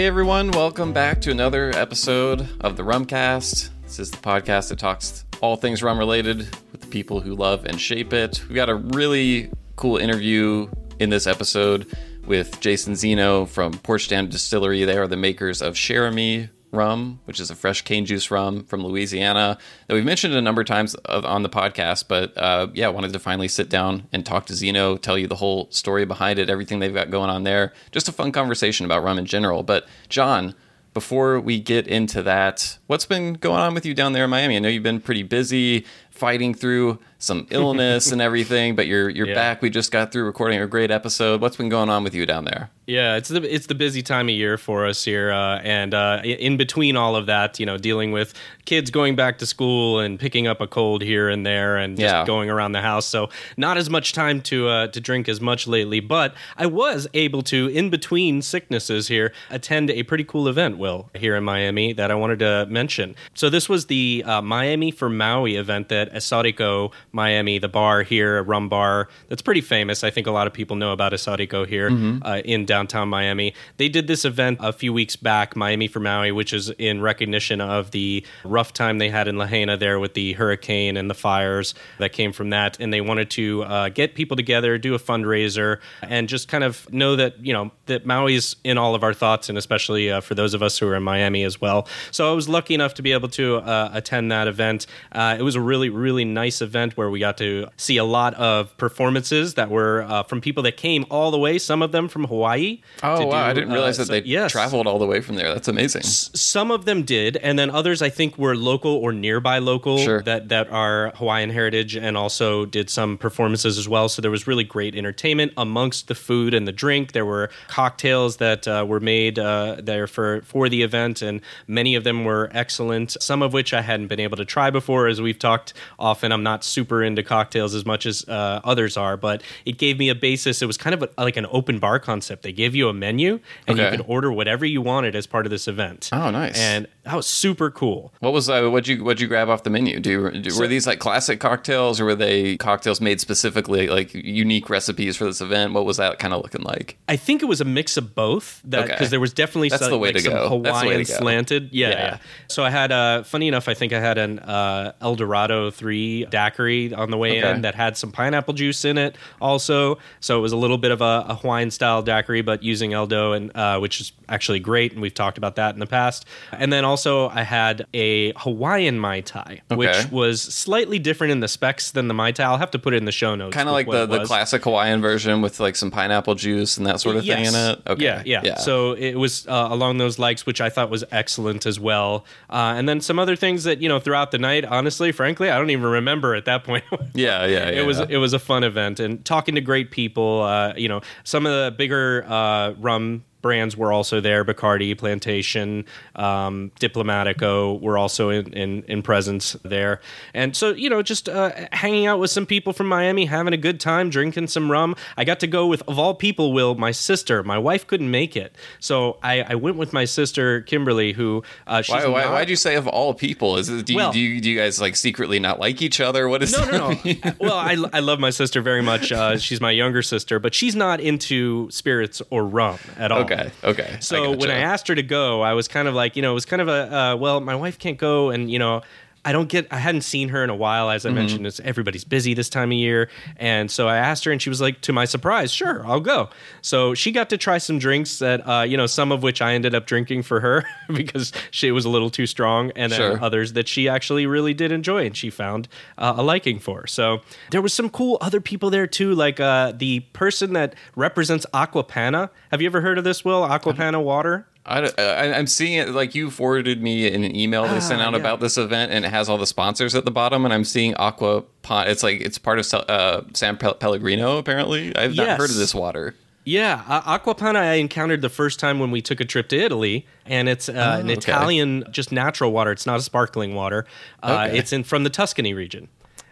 Hey everyone, welcome back to another episode of the Rumcast. This is the podcast that talks all things rum related with the people who love and shape it. We got a really cool interview in this episode with Jason Zeno from Porch Down Distillery. They are the makers of Cheramie rum, which is a fresh cane juice rum from Louisiana that we've mentioned a number of times on the podcast. But uh, yeah, wanted to finally sit down and talk to Zeno, tell you the whole story behind it, everything they've got going on there. Just a fun conversation about rum in general. But John, before we get into that, what's been going on with you down there in Miami? I know you've been pretty busy fighting through some illness and everything, but you're you're yeah. back. We just got through recording a great episode. What's been going on with you down there? Yeah, it's the it's the busy time of year for us here, uh, and uh, in between all of that, you know, dealing with kids going back to school and picking up a cold here and there, and just yeah. going around the house. So not as much time to uh, to drink as much lately, but I was able to, in between sicknesses here, attend a pretty cool event. Will here in Miami that I wanted to mention. So this was the uh, Miami for Maui event that Esotico Miami, the bar here, a rum bar that's pretty famous. I think a lot of people know about Esotico here mm-hmm. uh, in downtown Miami. They did this event a few weeks back, Miami for Maui, which is in recognition of the rough time they had in Lahaina there with the hurricane and the fires that came from that. And they wanted to uh, get people together, do a fundraiser, and just kind of know that, you know, that Maui's in all of our thoughts, and especially uh, for those of us who are in Miami as well. So I was lucky enough to be able to uh, attend that event. Uh, it was a really, really nice event where we got to see a lot of performances that were uh, from people that came all the way, some of them from Hawaii. Oh, wow. Do, I didn't realize uh, that so, they yes. traveled all the way from there. That's amazing. S- some of them did. And then others, I think, were local or nearby local sure. that, that are Hawaiian heritage and also did some performances as well. So there was really great entertainment amongst the food and the drink. There were cocktails that uh, were made uh, there for, for the event, and many of them were excellent, some of which I hadn't been able to try before. As we've talked often, I'm not super super into cocktails as much as uh, others are, but it gave me a basis. It was kind of a, like an open bar concept. They gave you a menu and okay. you could order whatever you wanted as part of this event. Oh, nice! And that was super cool. What was uh, what you what you grab off the menu? Do, you, do so, were these like classic cocktails or were they cocktails made specifically like unique recipes for this event? What was that kind of looking like? I think it was a mix of both. That because okay. there was definitely That's some, the way like to go. Hawaiian slanted. Yeah, yeah, yeah. So I had uh, funny enough, I think I had an uh, El Dorado three daiquiri on the way okay. in that had some pineapple juice in it also. So it was a little bit of a, a Hawaiian style daiquiri, but using Eldo, and uh, which is actually great. And we've talked about that in the past. And then also I had a Hawaiian Mai Tai, okay. which was slightly different in the specs than the Mai Tai. I'll have to put it in the show notes. Kind of like the, the classic Hawaiian version with like some pineapple juice and that sort of yes. thing in it. Okay. Yeah, yeah, yeah. So it was uh, along those likes, which I thought was excellent as well. Uh, and then some other things that, you know, throughout the night, honestly, frankly, I don't even remember at that point. yeah, yeah, yeah. It was it was a fun event and talking to great people. Uh, you know, some of the bigger uh, rum brands were also there. Bacardi, Plantation, um, Diplomatico were also in, in, in, presence there. And so, you know, just uh, hanging out with some people from Miami, having a good time, drinking some rum. I got to go with, of all people, Will, my sister. My wife couldn't make it. So I, I went with my sister, Kimberly, who uh, she's why, why, not, why'd you say of all people? Is it, do, you, do, you, do you guys like secretly not like each other? What is No, no, no. well, I, I love my sister very much. Uh, she's my younger sister, but she's not into spirits or rum at all. Okay. Okay. Okay. So I gotcha. when I asked her to go, I was kind of like, you know, it was kind of a, uh, well, my wife can't go, and you know, I don't get. I hadn't seen her in a while, as I mm-hmm. mentioned. It's, everybody's busy this time of year, and so I asked her, and she was like, to my surprise, "Sure, I'll go." So she got to try some drinks that, uh, you know, some of which I ended up drinking for her because she was a little too strong, and sure. then others that she actually really did enjoy, and she found uh, a liking for. So there was some cool other people there too, like uh, the person that represents Acqua Panna. Have you ever heard of this? Will Acqua Panna water? I, am seeing it like you forwarded me an email they sent ah, out yeah. about this event, and it has all the sponsors at the bottom. And I'm seeing Aqua Pot. It's like it's part of uh, San Pellegrino. Apparently, I've yes. not heard of this water. Yeah, uh, Acqua Panna I encountered the first time when we took a trip to Italy, and it's uh, oh, an okay. Italian, just natural water. It's not a sparkling water. Uh, okay. It's in from the Tuscany region.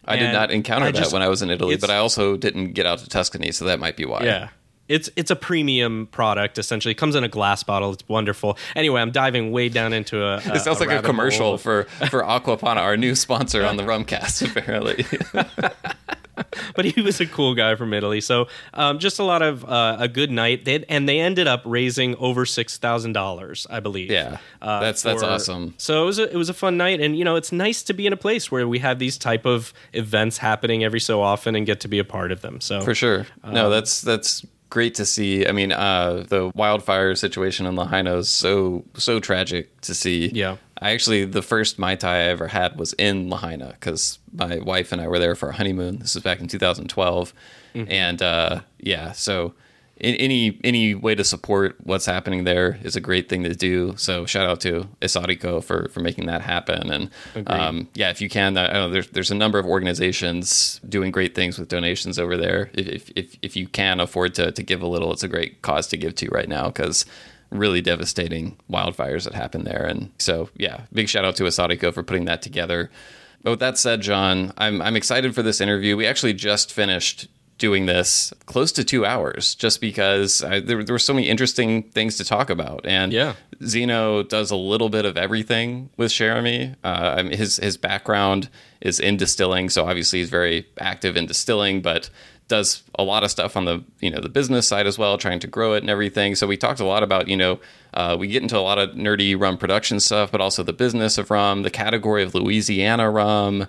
I and did not encounter I that just, when I was in Italy, but I also didn't get out to Tuscany, so that might be why. Yeah, it's it's a premium product essentially. It comes in a glass bottle. It's wonderful. Anyway, I'm diving way down into a. a it sounds a like a commercial for for Acqua Panna, our new sponsor on the Rumcast. Apparently. but he was a cool guy from Italy. So um, just a lot of uh, a good night. They, and they ended up raising over six thousand dollars, I believe. Yeah, uh, that's for, that's awesome. So it was a, it was a fun night, and you know it's nice to be in a place where we have these type of events happening every so often and get to be a part of them. So for sure, no, um, that's that's great to see. I mean, uh, the wildfire situation in Lahaina is so so tragic to see. Yeah. I actually the first mai tai I ever had was in Lahaina because my wife and I were there for a honeymoon. This was back in 2012, mm-hmm. and uh, yeah, so any any way to support what's happening there is a great thing to do. So shout out to Esotico for for making that happen. And um, yeah, if you can, I know there's there's a number of organizations doing great things with donations over there. If if if you can afford to to give a little, it's a great cause to give to right now because really devastating wildfires that happened there. And so yeah, big shout out to Esotico for putting that together. But with that said, John, I'm I'm excited for this interview. We actually just finished doing this close to two hours just because I, there, there were so many interesting things to talk about. And yeah. Zeno does a little bit of everything with Cheramie. Uh, I mean, his his background is in distilling, so obviously he's very active in distilling, but does a lot of stuff on the you know the business side as well, trying to grow it and everything. So we talked a lot about you know uh, we get into a lot of nerdy rum production stuff, but also the business of rum, the category of Louisiana rum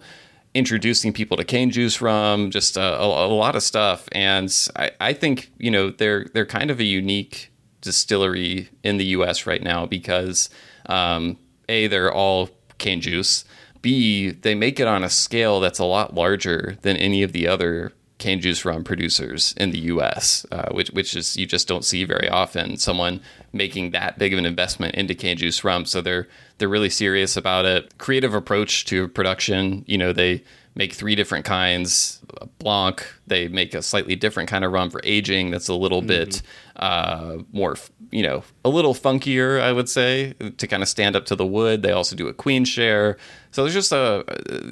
introducing people to cane juice rum, just a, a, a lot of stuff. And I, I, think you know they're they're kind of a unique distillery in the U.S. right now because um, a they're all cane juice. B they make it on a scale that's a lot larger than any of the other cane juice rum producers in the U.S., uh, which which is you just don't see very often. Someone making that big of an investment into cane juice rum, so they're they're really serious about it. Creative approach to production. You know, they make three different kinds blanc they make a slightly different kind of rum for aging that's a little mm-hmm. bit uh, more you know a little funkier i would say to kind of stand up to the wood they also do a queen share so there's just a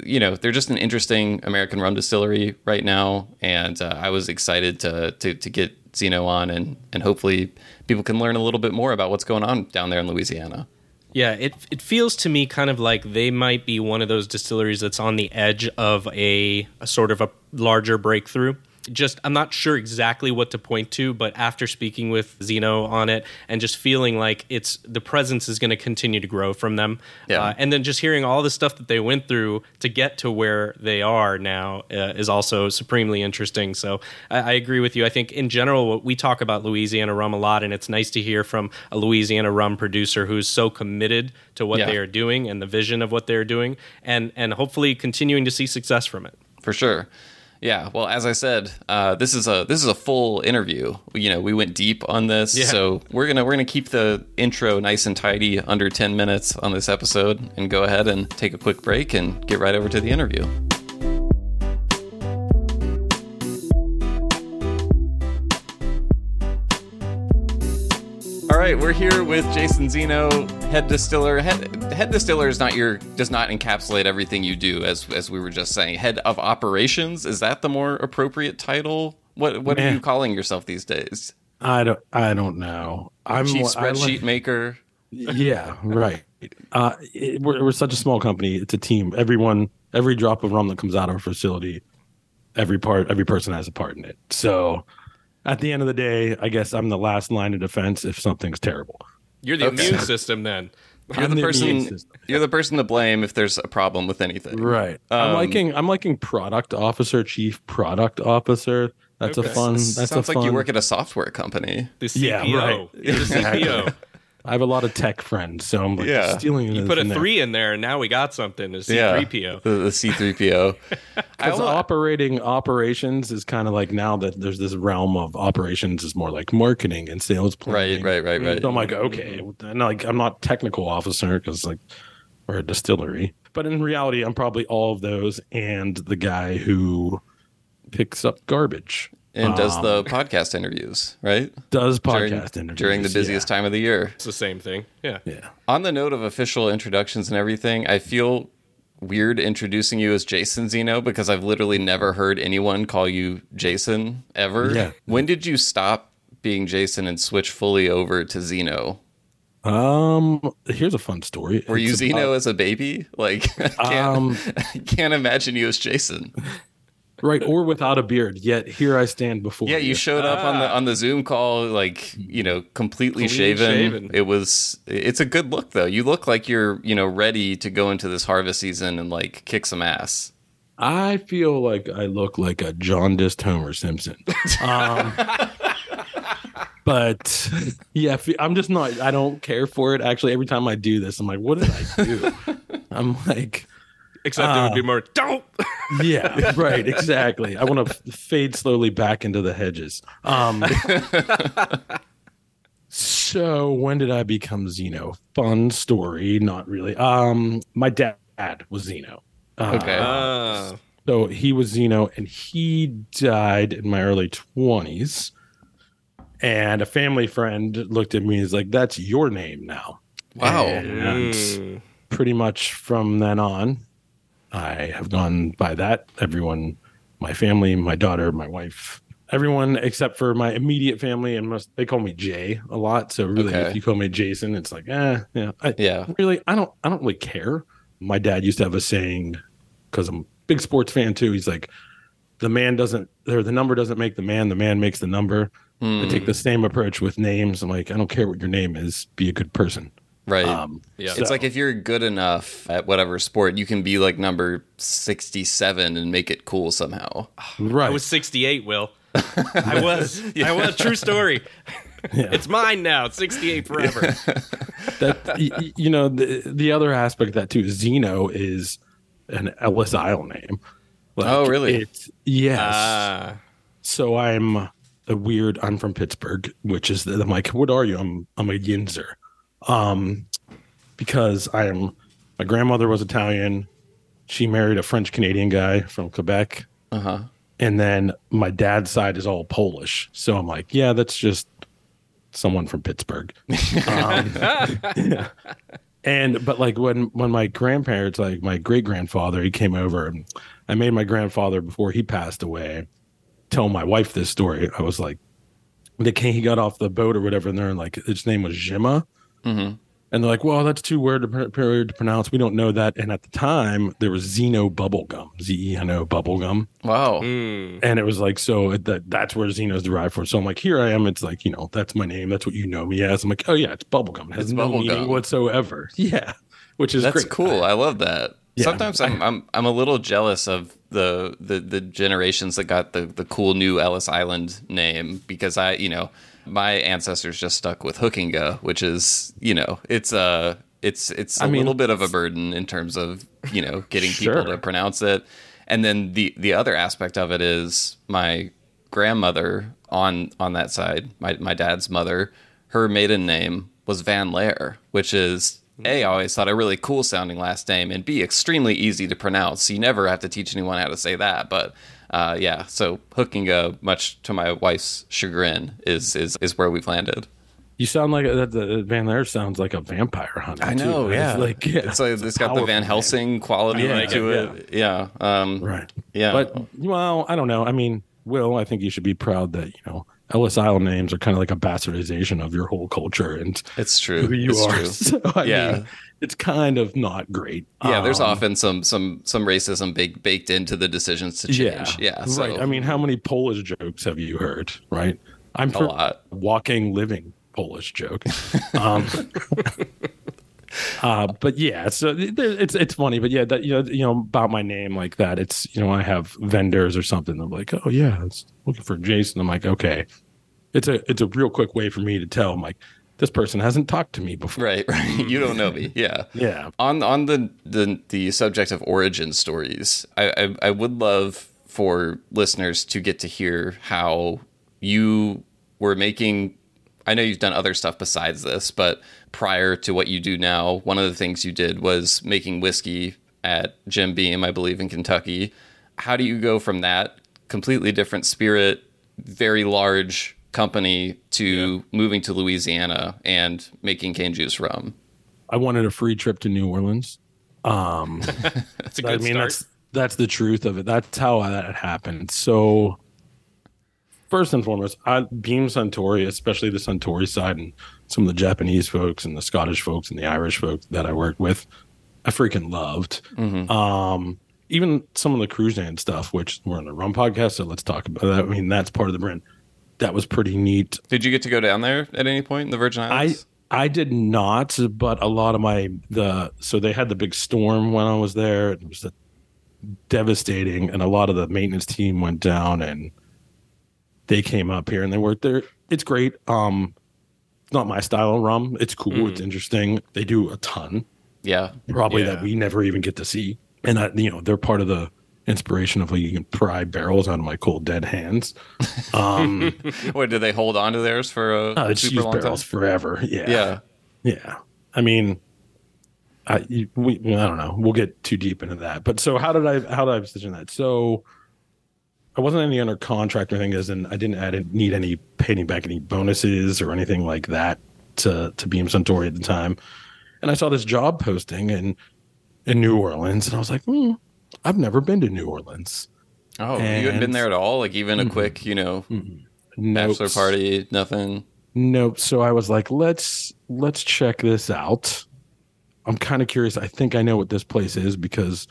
you know they're just an interesting american rum distillery right now and uh, i was excited to, to to get zeno on and and hopefully people can learn a little bit more about what's going on down there in louisiana. Yeah, it it feels to me kind of like they might be one of those distilleries that's on the edge of a, a sort of a larger breakthrough just I'm not sure exactly what to point to, but after speaking with Zeno on it and just feeling like it's the presence is going to continue to grow from them, yeah. Uh, and then just hearing all the stuff that they went through to get to where they are now uh, is also supremely interesting. So I, I, agree with you. I think in general we talk about Louisiana rum a lot, and it's nice to hear from a Louisiana rum producer who's so committed to what yeah. they are doing and the vision of what they're doing, and and hopefully continuing to see success from it. For sure. Yeah, well, as I said, uh, this is a this is a full interview. You know, we went deep on this, yeah. so we're gonna we're gonna keep the intro nice and tidy, under ten minutes on this episode, and go ahead and take a quick break and get right over to the interview. Right, we're here with Jason Zeno, head distiller. Head, head distiller is not your does not encapsulate everything you do, as as we were just saying. Head of operations is that the more appropriate title? What what Man. are you calling yourself these days? I don't I don't know. I'm chief spreadsheet like, maker. Yeah, right. Uh, it, we're, we're such a small company. It's a team. Everyone, every drop of rum that comes out of our facility, every part, every person has a part in it. So at the end of the day, I guess I'm the last line of defense if something's terrible. You're the okay. immune system then. You're the, the person. You're the person to blame if there's a problem with anything. Right. Um, I'm liking. I'm liking product officer, chief product officer. That's okay. a fun. That sounds like fun. you work at a software company. The CPO. Yeah, right. You're the CPO. I have a lot of tech friends, so I'm like yeah. stealing. You put a three there. in there, and now we got something. The C3PO, Yeah, the, the C3PO. Because operating operations is kind of like now that there's this realm of operations is more like marketing and sales planning. Right, right, right, right. So I'm like, okay, mm-hmm. and like I'm not technical officer because like we're a distillery, but in reality, I'm probably all of those and the guy who picks up garbage and does um, the podcast interviews, right? Does podcast during, interviews during the busiest yeah. time of the year. It's the same thing. Yeah. Yeah. On the note of official introductions and everything, I feel weird introducing you as Jason Zeno because I've literally never heard anyone call you Jason ever. Yeah. When did you stop being Jason and switch fully over to Zeno? Um, here's a fun story. Were it's you Zeno about, as a baby? Like, I can't, um, I can't imagine you as Jason. Right, or without a beard. Yet here I stand before. Yeah, you, showed up on the on the Zoom call, like you know, completely Clean shaven. shaven. It was. It's a good look, though. You look like you're, you know, ready to go into this harvest season and like kick some ass. I feel like I look like a jaundiced Homer Simpson. Um, but yeah, i'm just not. I don't care for it. Actually, every time I do this, I'm like, what did I do? I'm like, Except it would be more don't. yeah, right, exactly. I want to fade slowly back into the hedges. Um, so when did I become Zeno? Fun story, not really. Um, my dad was Zeno. Uh, Okay. Ah. So he was Zeno, and he died in my early twenties. And a family friend looked at me and was like, "That's your name now." Wow. And Mm. pretty much from then on, I have gone by that. Everyone, my family, my daughter, my wife, everyone except for my immediate family, and most they call me Jay a lot. So really, Okay. if you call me Jason, it's like, eh, yeah. I, Yeah. really i don't i don't really care my dad used to have a saying because i'm a big sports fan too he's like the man doesn't or the number doesn't make the man the man makes the number i Hmm. take the same approach with names i'm like i don't care what your name is be a good person Right. um Yeah. It's like if you're good enough at whatever sport, you can be like number 67 and make it cool somehow. right I was 68, Will. I was. I was. True story. Yeah. It's mine now. It's 68 forever. that y- y- you know the the other aspect of that too zeno is an ellis isle name Like, Oh, really? it's yes Ah. so i'm a weird i'm from pittsburgh which is i'm like what are you i'm i'm a yinzer um because i am my grandmother was italian. She married a french canadian guy from quebec. Uh huh. and then my dad's side is all polish. So i'm like yeah that's just someone from pittsburgh. Um, yeah. and but like when when my grandparents like my great grandfather he came over and i made my grandfather before he passed away tell my wife this story. I was like they came he got off the boat or whatever and they're like his name was jima hmm and they're like well that's too weird to, pr- weird to pronounce we don't know that and at the time there was zeno bubblegum z-e-n-o bubblegum Wow. Mm. and it was like so that that's where Zeno's derived from. So I'm like, here I am. It's like you know that's my name. That's what you know me as. I'm like, oh yeah, it's bubblegum. It has It's no bubblegum. meaning whatsoever. Yeah, which is That's great. cool. I love that. Yeah. Sometimes I'm, I'm I'm a little jealous of the, the the generations that got the the cool new Ellis Island name because I you know my ancestors just stuck with Hoekenga, which is you know it's a it's it's a I mean, little bit of a burden in terms of you know getting Sure. people to pronounce it, and then the the other aspect of it is my grandmother on on that side, my my dad's mother, her maiden name was Van Laer, which is hmm. a I always thought a really cool sounding last name, and b extremely easy to pronounce. You never have to teach anyone how to say that, but. Uh, yeah, so Hoekenga, much to my wife's chagrin, is is is where we've landed. You sound like that. The Van Lair sounds like a vampire hunter. I too. know, yeah. It's like yeah, It's like it's got the Van. Helsing quality Yeah, to yeah. it. Yeah, um, right? yeah. But well, I don't know. I mean, Will, I think you should be proud that you know Ellis Isle names are kind of like a bastardization of your whole culture and it's true. who you it's are. true. So I Yeah. mean, it's kind of not great. Yeah, there's Um, often some some some racism baked baked into the decisions to change. Yeah, so right. I mean, how many Polish jokes have you heard? Right. I'm a lot. walking, living Polish joke. um, uh, but yeah, so it's it's funny, but yeah, that you know you know about my name like that. It's you know I have vendors or something. I'm like, oh yeah, it's looking for Jason. I'm like, okay, it's a it's a real quick way for me to tell. I'm like, this person hasn't talked to me before. Right, right. You don't know me. Yeah. Yeah. On on the the the subject of origin stories, I, I I would love for listeners to get to hear how you were making. I know you've done other stuff besides this, but prior to what you do now, one of the things you did was making whiskey at Jim Beam, I believe, in Kentucky. How do you go from that completely different spirit, very large company to moving to Louisiana and making cane juice rum? I wanted a free trip to New Orleans. Um, That's a good I mean, start. that's that's the truth of it. That's how that happened. So, first and foremost, I, Beam Suntory, especially the Suntory side, and some of the Japanese folks and the Scottish folks and the Irish folks that I worked with, I freaking loved. Um, even some of the Cruzan stuff, which we're on the Rum podcast, so let's talk about that. I mean, that's part of the brand. That was pretty neat. Did you get to go down there at any point in the Virgin Islands? I I did not, but a lot of my the so they had the big storm when I was there. It was devastating, and a lot of the maintenance team went down, and they came up here and they worked there. It's great. Um, it's not my style of rum. It's cool. Mm. It's interesting. They do a ton. Yeah, probably yeah. that we never even get to see and I, you know they're part of the inspiration of like you can pry barrels out of my cold dead hands. Um, what do they hold on to theirs for a uh, super long barrels time? forever? Yeah, yeah, yeah. I mean, I we I don't know. We'll get too deep into that. But so how did I how did I position that? So I wasn't any under contract or anything, as in I didn't add need any paying back any bonuses or anything like that to to Beam Suntory at the time. And I saw this job posting and in New Orleans, and I was like, hmm, I've never been to New Orleans. Oh, and, you hadn't been there at all? Like even a mm-hmm. quick, you know, mm-hmm. nope. bachelor party, nothing. Nope. So I was like, let's let's check this out. I'm kind of curious. I think I know what this place is because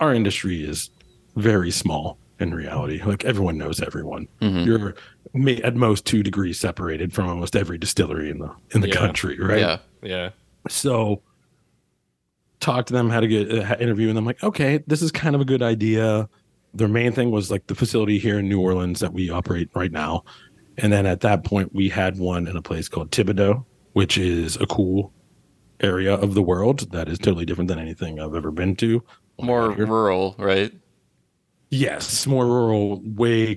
our industry is very small in reality. Like everyone knows everyone. Mm-hmm. You're at most two degrees separated from almost every distillery in the in the yeah. country, right? Yeah, yeah. So talked to them, had a good uh, interview, and I'm like, okay, this is kind of a good idea. Their main thing was like the facility here in New Orleans that we operate right now. And then at that point, we had one in a place called Thibodaux, which is a cool area of the world that is totally different than anything I've ever been to. More rural, right? Yes, more rural, way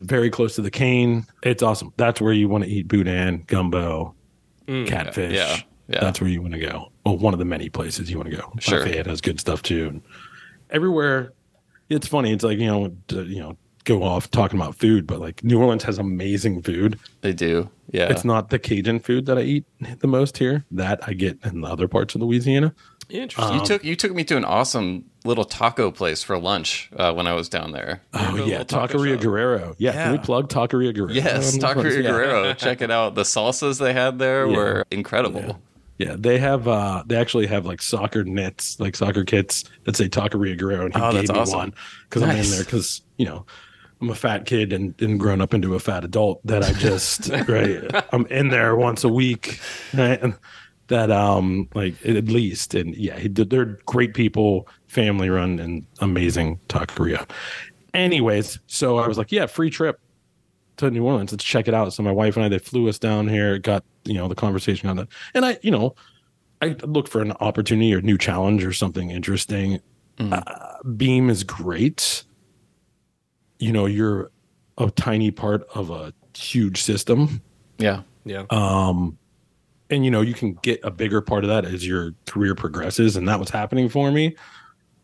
very close to the cane. It's awesome. That's where you want to eat boudin, gumbo, mm, catfish. Yeah. Yeah. That's where you want to go. Well, one of the many places you want to go. Sure. Lafayette has good stuff too. And everywhere, it's funny. It's like, you know, you know, go off talking about food, but like New Orleans has amazing food. They do. Yeah. It's not the Cajun food that I eat the most here. That I get in the other parts of Louisiana. Interesting. Um, you took you took me to an awesome little taco place for lunch uh, when I was down there. Oh yeah, Taqueria Guerrero. Yeah, yeah, can we plug Taqueria Guerrero? Yes, Taqueria Guerrero. Check it out. The salsas they had there yeah. were incredible. Yeah. Yeah, they have. uh They actually have like soccer knits, like soccer kits that say Taqueria Guerrero, and he oh, gave me awesome. one because nice. I'm in there because you know I'm a fat kid and, and grown up into a fat adult that I just right. I'm in there once a week, right? And that um like at least and yeah, he, they're great people, family run and amazing taqueria. Anyways, so I was like, yeah, free trip to New Orleans. Let's check it out. So my wife and I they flew us down here, got you know the conversation on that, and I you know I look for an opportunity or new challenge or something interesting. Mm. Uh, Beam is great. You know, you're a tiny part of a huge system. Yeah, yeah. Um, and you know you can get a bigger part of that as your career progresses, and that was happening for me.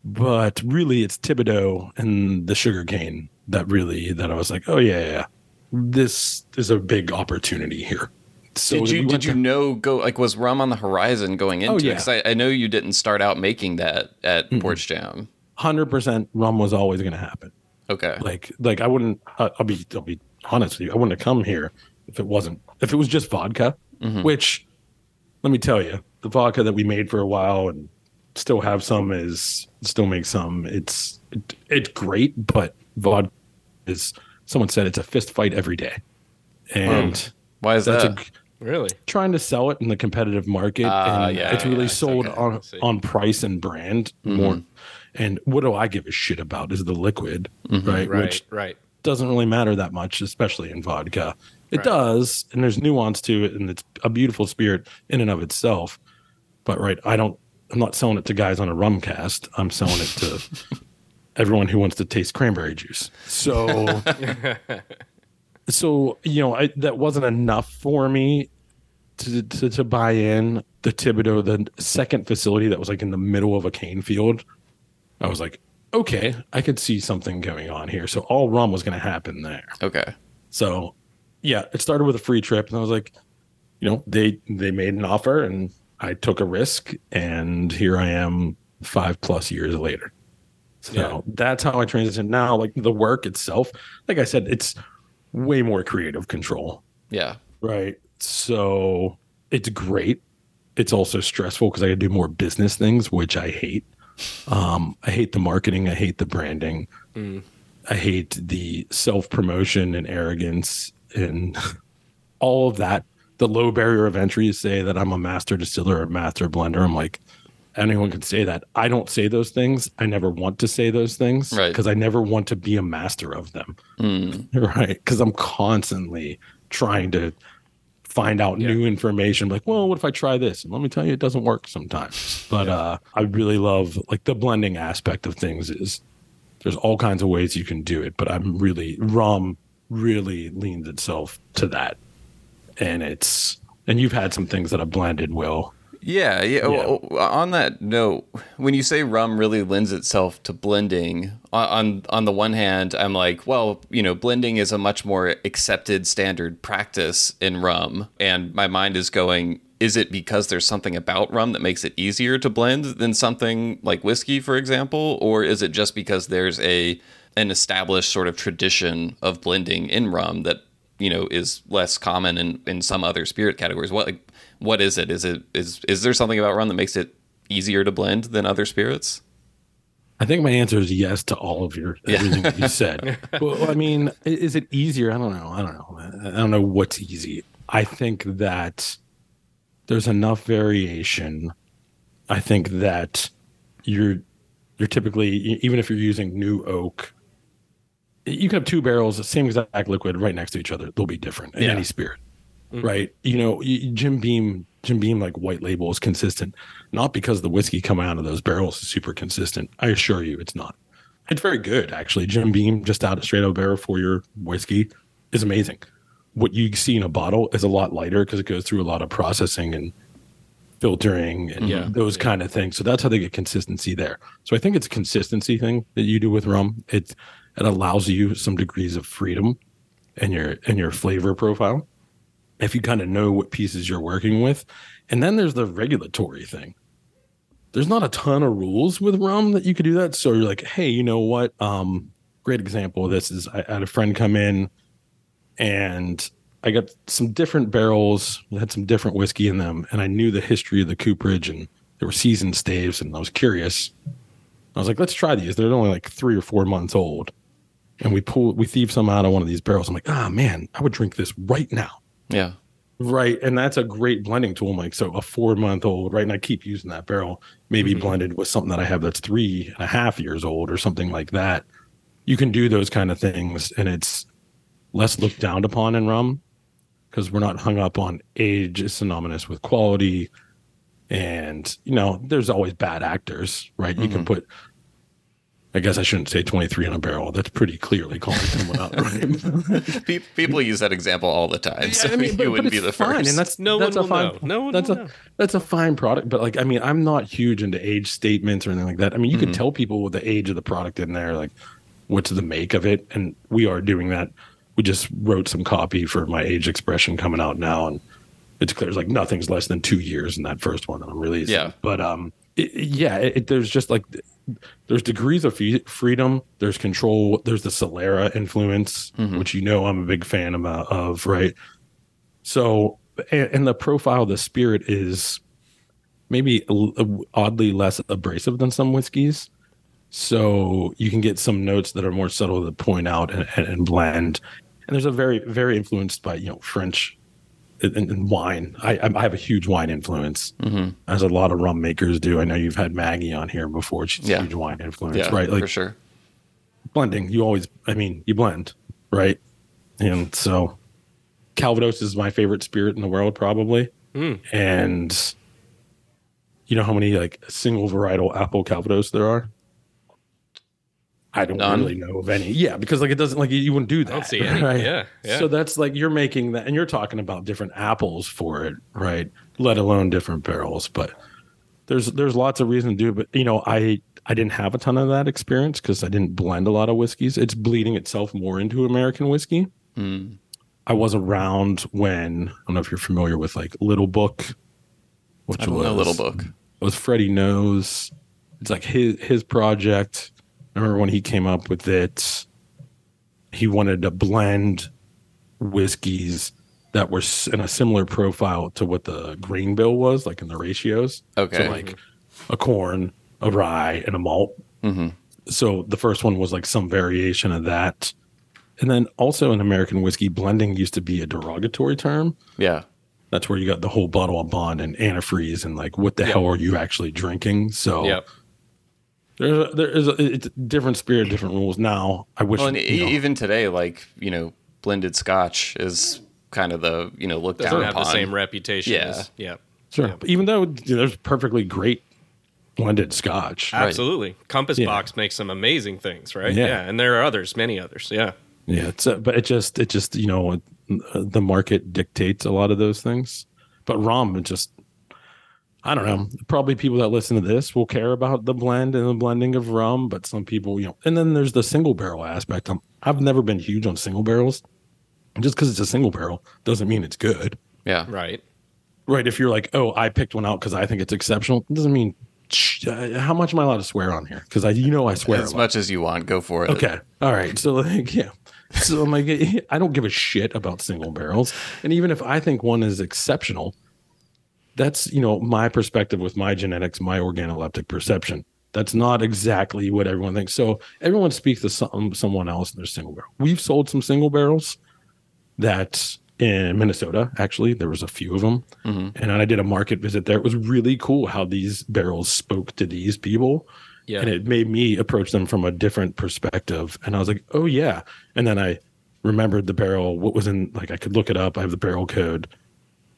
But really, it's Thibodaux and the sugar cane that really that I was like, oh yeah, yeah, this is a big opportunity here. So did you did you know go like was rum on the horizon going into oh, yeah. it? Because I, I, know you didn't start out making that at mm-hmm. Porch Jam. Hundred percent, rum was always going to happen. Okay, like like I wouldn't. I'll be I'll be honest with you. I wouldn't have come here if it wasn't if it was just vodka. Mm-hmm. Which, let me tell you, the vodka that we made for a while and still have some is still make some. It's it, it's great, but vodka is someone said it's a fist fight every day. And hmm. why is that? A, really? Trying to sell it in the competitive market. Uh, and yeah, it's really yeah, sold okay. on on price and brand mm-hmm. more. And what do I give a shit about is the liquid, mm-hmm. right? Right, Which right. doesn't really matter that much, especially in vodka. It right. does, and there's nuance to it, and it's a beautiful spirit in and of itself. But right, I don't. I'm not selling it to guys on a rum cast. I'm selling it to everyone who wants to taste cranberry juice. So, so you know, I, that wasn't enough for me to, to, to buy in the Thibodaux, the second facility that was like in the middle of a cane field. I was like, okay, I could see something going on here. So all rum was going to happen there. Okay. So, yeah, it started with a free trip, and I was like, you know, they they made an offer, and I took a risk, and here I am five plus years later. So yeah. that's how I transition now. Like the work itself, like I said, it's way more creative control. Yeah. Right. So it's great. It's also stressful because I do more business things, which I hate. Um, I hate the marketing. I hate the branding. Mm. I hate the self promotion and arrogance and all of that. The low barrier of entry say that I'm a master distiller or master blender. I'm like, anyone can say that. I don't say those things. I never want to say those things because right. I never want to be a master of them. Mm. Right. Because I'm constantly trying to find out yeah. new information like well what if i try this and let me tell you it doesn't work sometimes but yeah. uh i really love like the blending aspect of things is there's all kinds of ways you can do it but i'm really rum really leans itself to that and it's and you've had some things that have blended well yeah, yeah. Oh, yeah. Oh, on that note, when you say rum really lends itself to blending, on on the one hand, I'm like, well, you know, blending is a much more accepted standard practice in rum, and my mind is going, is it because there's something about rum that makes it easier to blend than something like whiskey, for example, or is it just because there's a an established sort of tradition of blending in rum that you know is less common in in some other spirit categories? What like, what is it? Is it is is there something about rum that makes it easier to blend than other spirits? I think my answer is yes to all of your everything yeah. you said. well, I mean, is it easier? I don't know. I don't know. I don't know what's easy. I think that there's enough variation. I think that you're you're typically even if you're using new oak, you can have two barrels, the same exact liquid, right next to each other. They'll be different in yeah. any spirit mm-hmm. right? You know, Jim Beam, Jim Beam, like white label is consistent, not because the whiskey coming out of those barrels is super consistent. I assure you, it's not. It's very good, actually. Jim Beam, just out of straight out barrel for your whiskey, is amazing. What you see in a bottle is a lot lighter because it goes through a lot of processing and filtering and yeah. those yeah. kind of things. So that's how they get consistency there. So I think it's a consistency thing that you do with rum. It it allows you some degrees of freedom in your in your flavor profile if you kind of know what pieces you're working with. And then there's the regulatory thing. There's not a ton of rules with rum that you could do that. So you're like, hey, you know what? Um, great example of this is I had a friend come in and I got some different barrels that had some different whiskey in them, and I knew the history of the cooperage and there were seasoned staves, and I was curious. I was like, let's try these. They're only like three or four months old. And we pull we thieve some out of one of these barrels. I'm like, ah man, I would drink this right now. Yeah. Right. And that's a great blending tool, Mike. So a four month old, right? And I keep using that barrel, maybe mm-hmm. blended with something that I have that's three and a half years old or something like that. You can do those kind of things and it's less looked down upon in rum because we're not hung up on age is synonymous with quality. And, you know, there's always bad actors, right? Mm-hmm. You can mm-hmm. put I guess I shouldn't say 23 on a barrel. That's pretty clearly calling someone out, right? People use that example all the time, so yeah, I mean, but, you wouldn't be the fine, first. And that's no that's one a fine, know. No one that's a know. that's a fine product. But like, I mean, I'm not huge into age statements or anything like that. I mean, you mm-hmm. can tell people with the age of the product in there, like what's the make of it, and we are doing that. We just wrote some copy for my age expression coming out now, and it declares like nothing's less than two years in that first one that I'm releasing. Yeah, but um, it, yeah, it, there's just like there's degrees of freedom. There's control. There's the Solera influence, mm-hmm. which you know I'm a big fan of, of right? So, and, and, the profile of the spirit is maybe oddly less abrasive than some whiskeys. So you can get some notes that are more subtle to point out and, and, and blend. And there's a very, very influenced by, you know, French and, wine. I, I have a huge wine influence, mm-hmm. as a lot of rum makers do. I know you've had Maggie on here before. She's yeah. a huge wine influence, yeah, right? Like for sure. Blending, you always, I mean, you blend, right? And so, Calvados is my favorite spirit in the world, probably. Mm. And you know how many like single varietal apple Calvados there are? I don't None. really know of any. Yeah, because like it doesn't like you wouldn't do that. I don't see any. Right? Yeah, yeah. So that's like you're making that, and you're talking about different apples for it, right? Let alone different barrels. But there's there's lots of reason to do. It, but you know, I I didn't have a ton of that experience because I didn't blend a lot of whiskeys. It's bleeding itself more into American whiskey. Mm. I was around when I don't know if you're familiar with like Little Book, which was Little Book. It was Freddie Noe's. It's like his his project I remember when he came up with it, he wanted to blend whiskeys that were in a similar profile to what the grain bill was, like in the ratios. Okay. So like a corn, a rye, and a malt. Mm-hmm. So the first one was like some variation of that. And then also in American whiskey, blending used to be a derogatory term. Yeah. That's where you got the whole bottle of bond and antifreeze and like what the Yep. hell are you actually drinking? So Yep. There's a, there is a it's a different spirit, different rules. Now I wish Well, and you e- know, even today, like you know, blended Scotch is kind of the you know looked Doesn't down have upon. the same reputation. Yeah. As, yeah. sure, yeah. Even though you know, there's perfectly great blended scotch. Absolutely. Compass Yeah. Box makes some amazing things, right? Yeah. And there are others, many others. Yeah. Yeah, it's uh, but it just it just you know uh, the market dictates a lot of those things. But rum, it just I don't know. Probably people that listen to this will care about the blend and the blending of rum, but some people, you know, and then there's the single barrel aspect. I'm, I've never been huge on single barrels. Just because it's a single barrel doesn't mean it's good, Yeah. Right. right? If you're like, oh, I picked one out because I think it's exceptional, it doesn't mean. Shh, uh, how much am I allowed to swear on here? Because I, you know, I swear As much as you want, go for it. Okay. All right. So like, yeah. So I'm like, I don't give a shit about single barrels, and even if I think one is exceptional, that's you know my perspective with my genetics, my organoleptic perception. That's not exactly what everyone thinks. So everyone speaks to some someone else in their single barrel. We've sold some single barrels that in Minnesota, actually, there was a few of them, mm-hmm. and I did a market visit there. It was really cool how these barrels spoke to these people Yeah. and it made me approach them from a different perspective and i was like oh yeah and then i remembered the barrel what was in like i could look it up i have the barrel code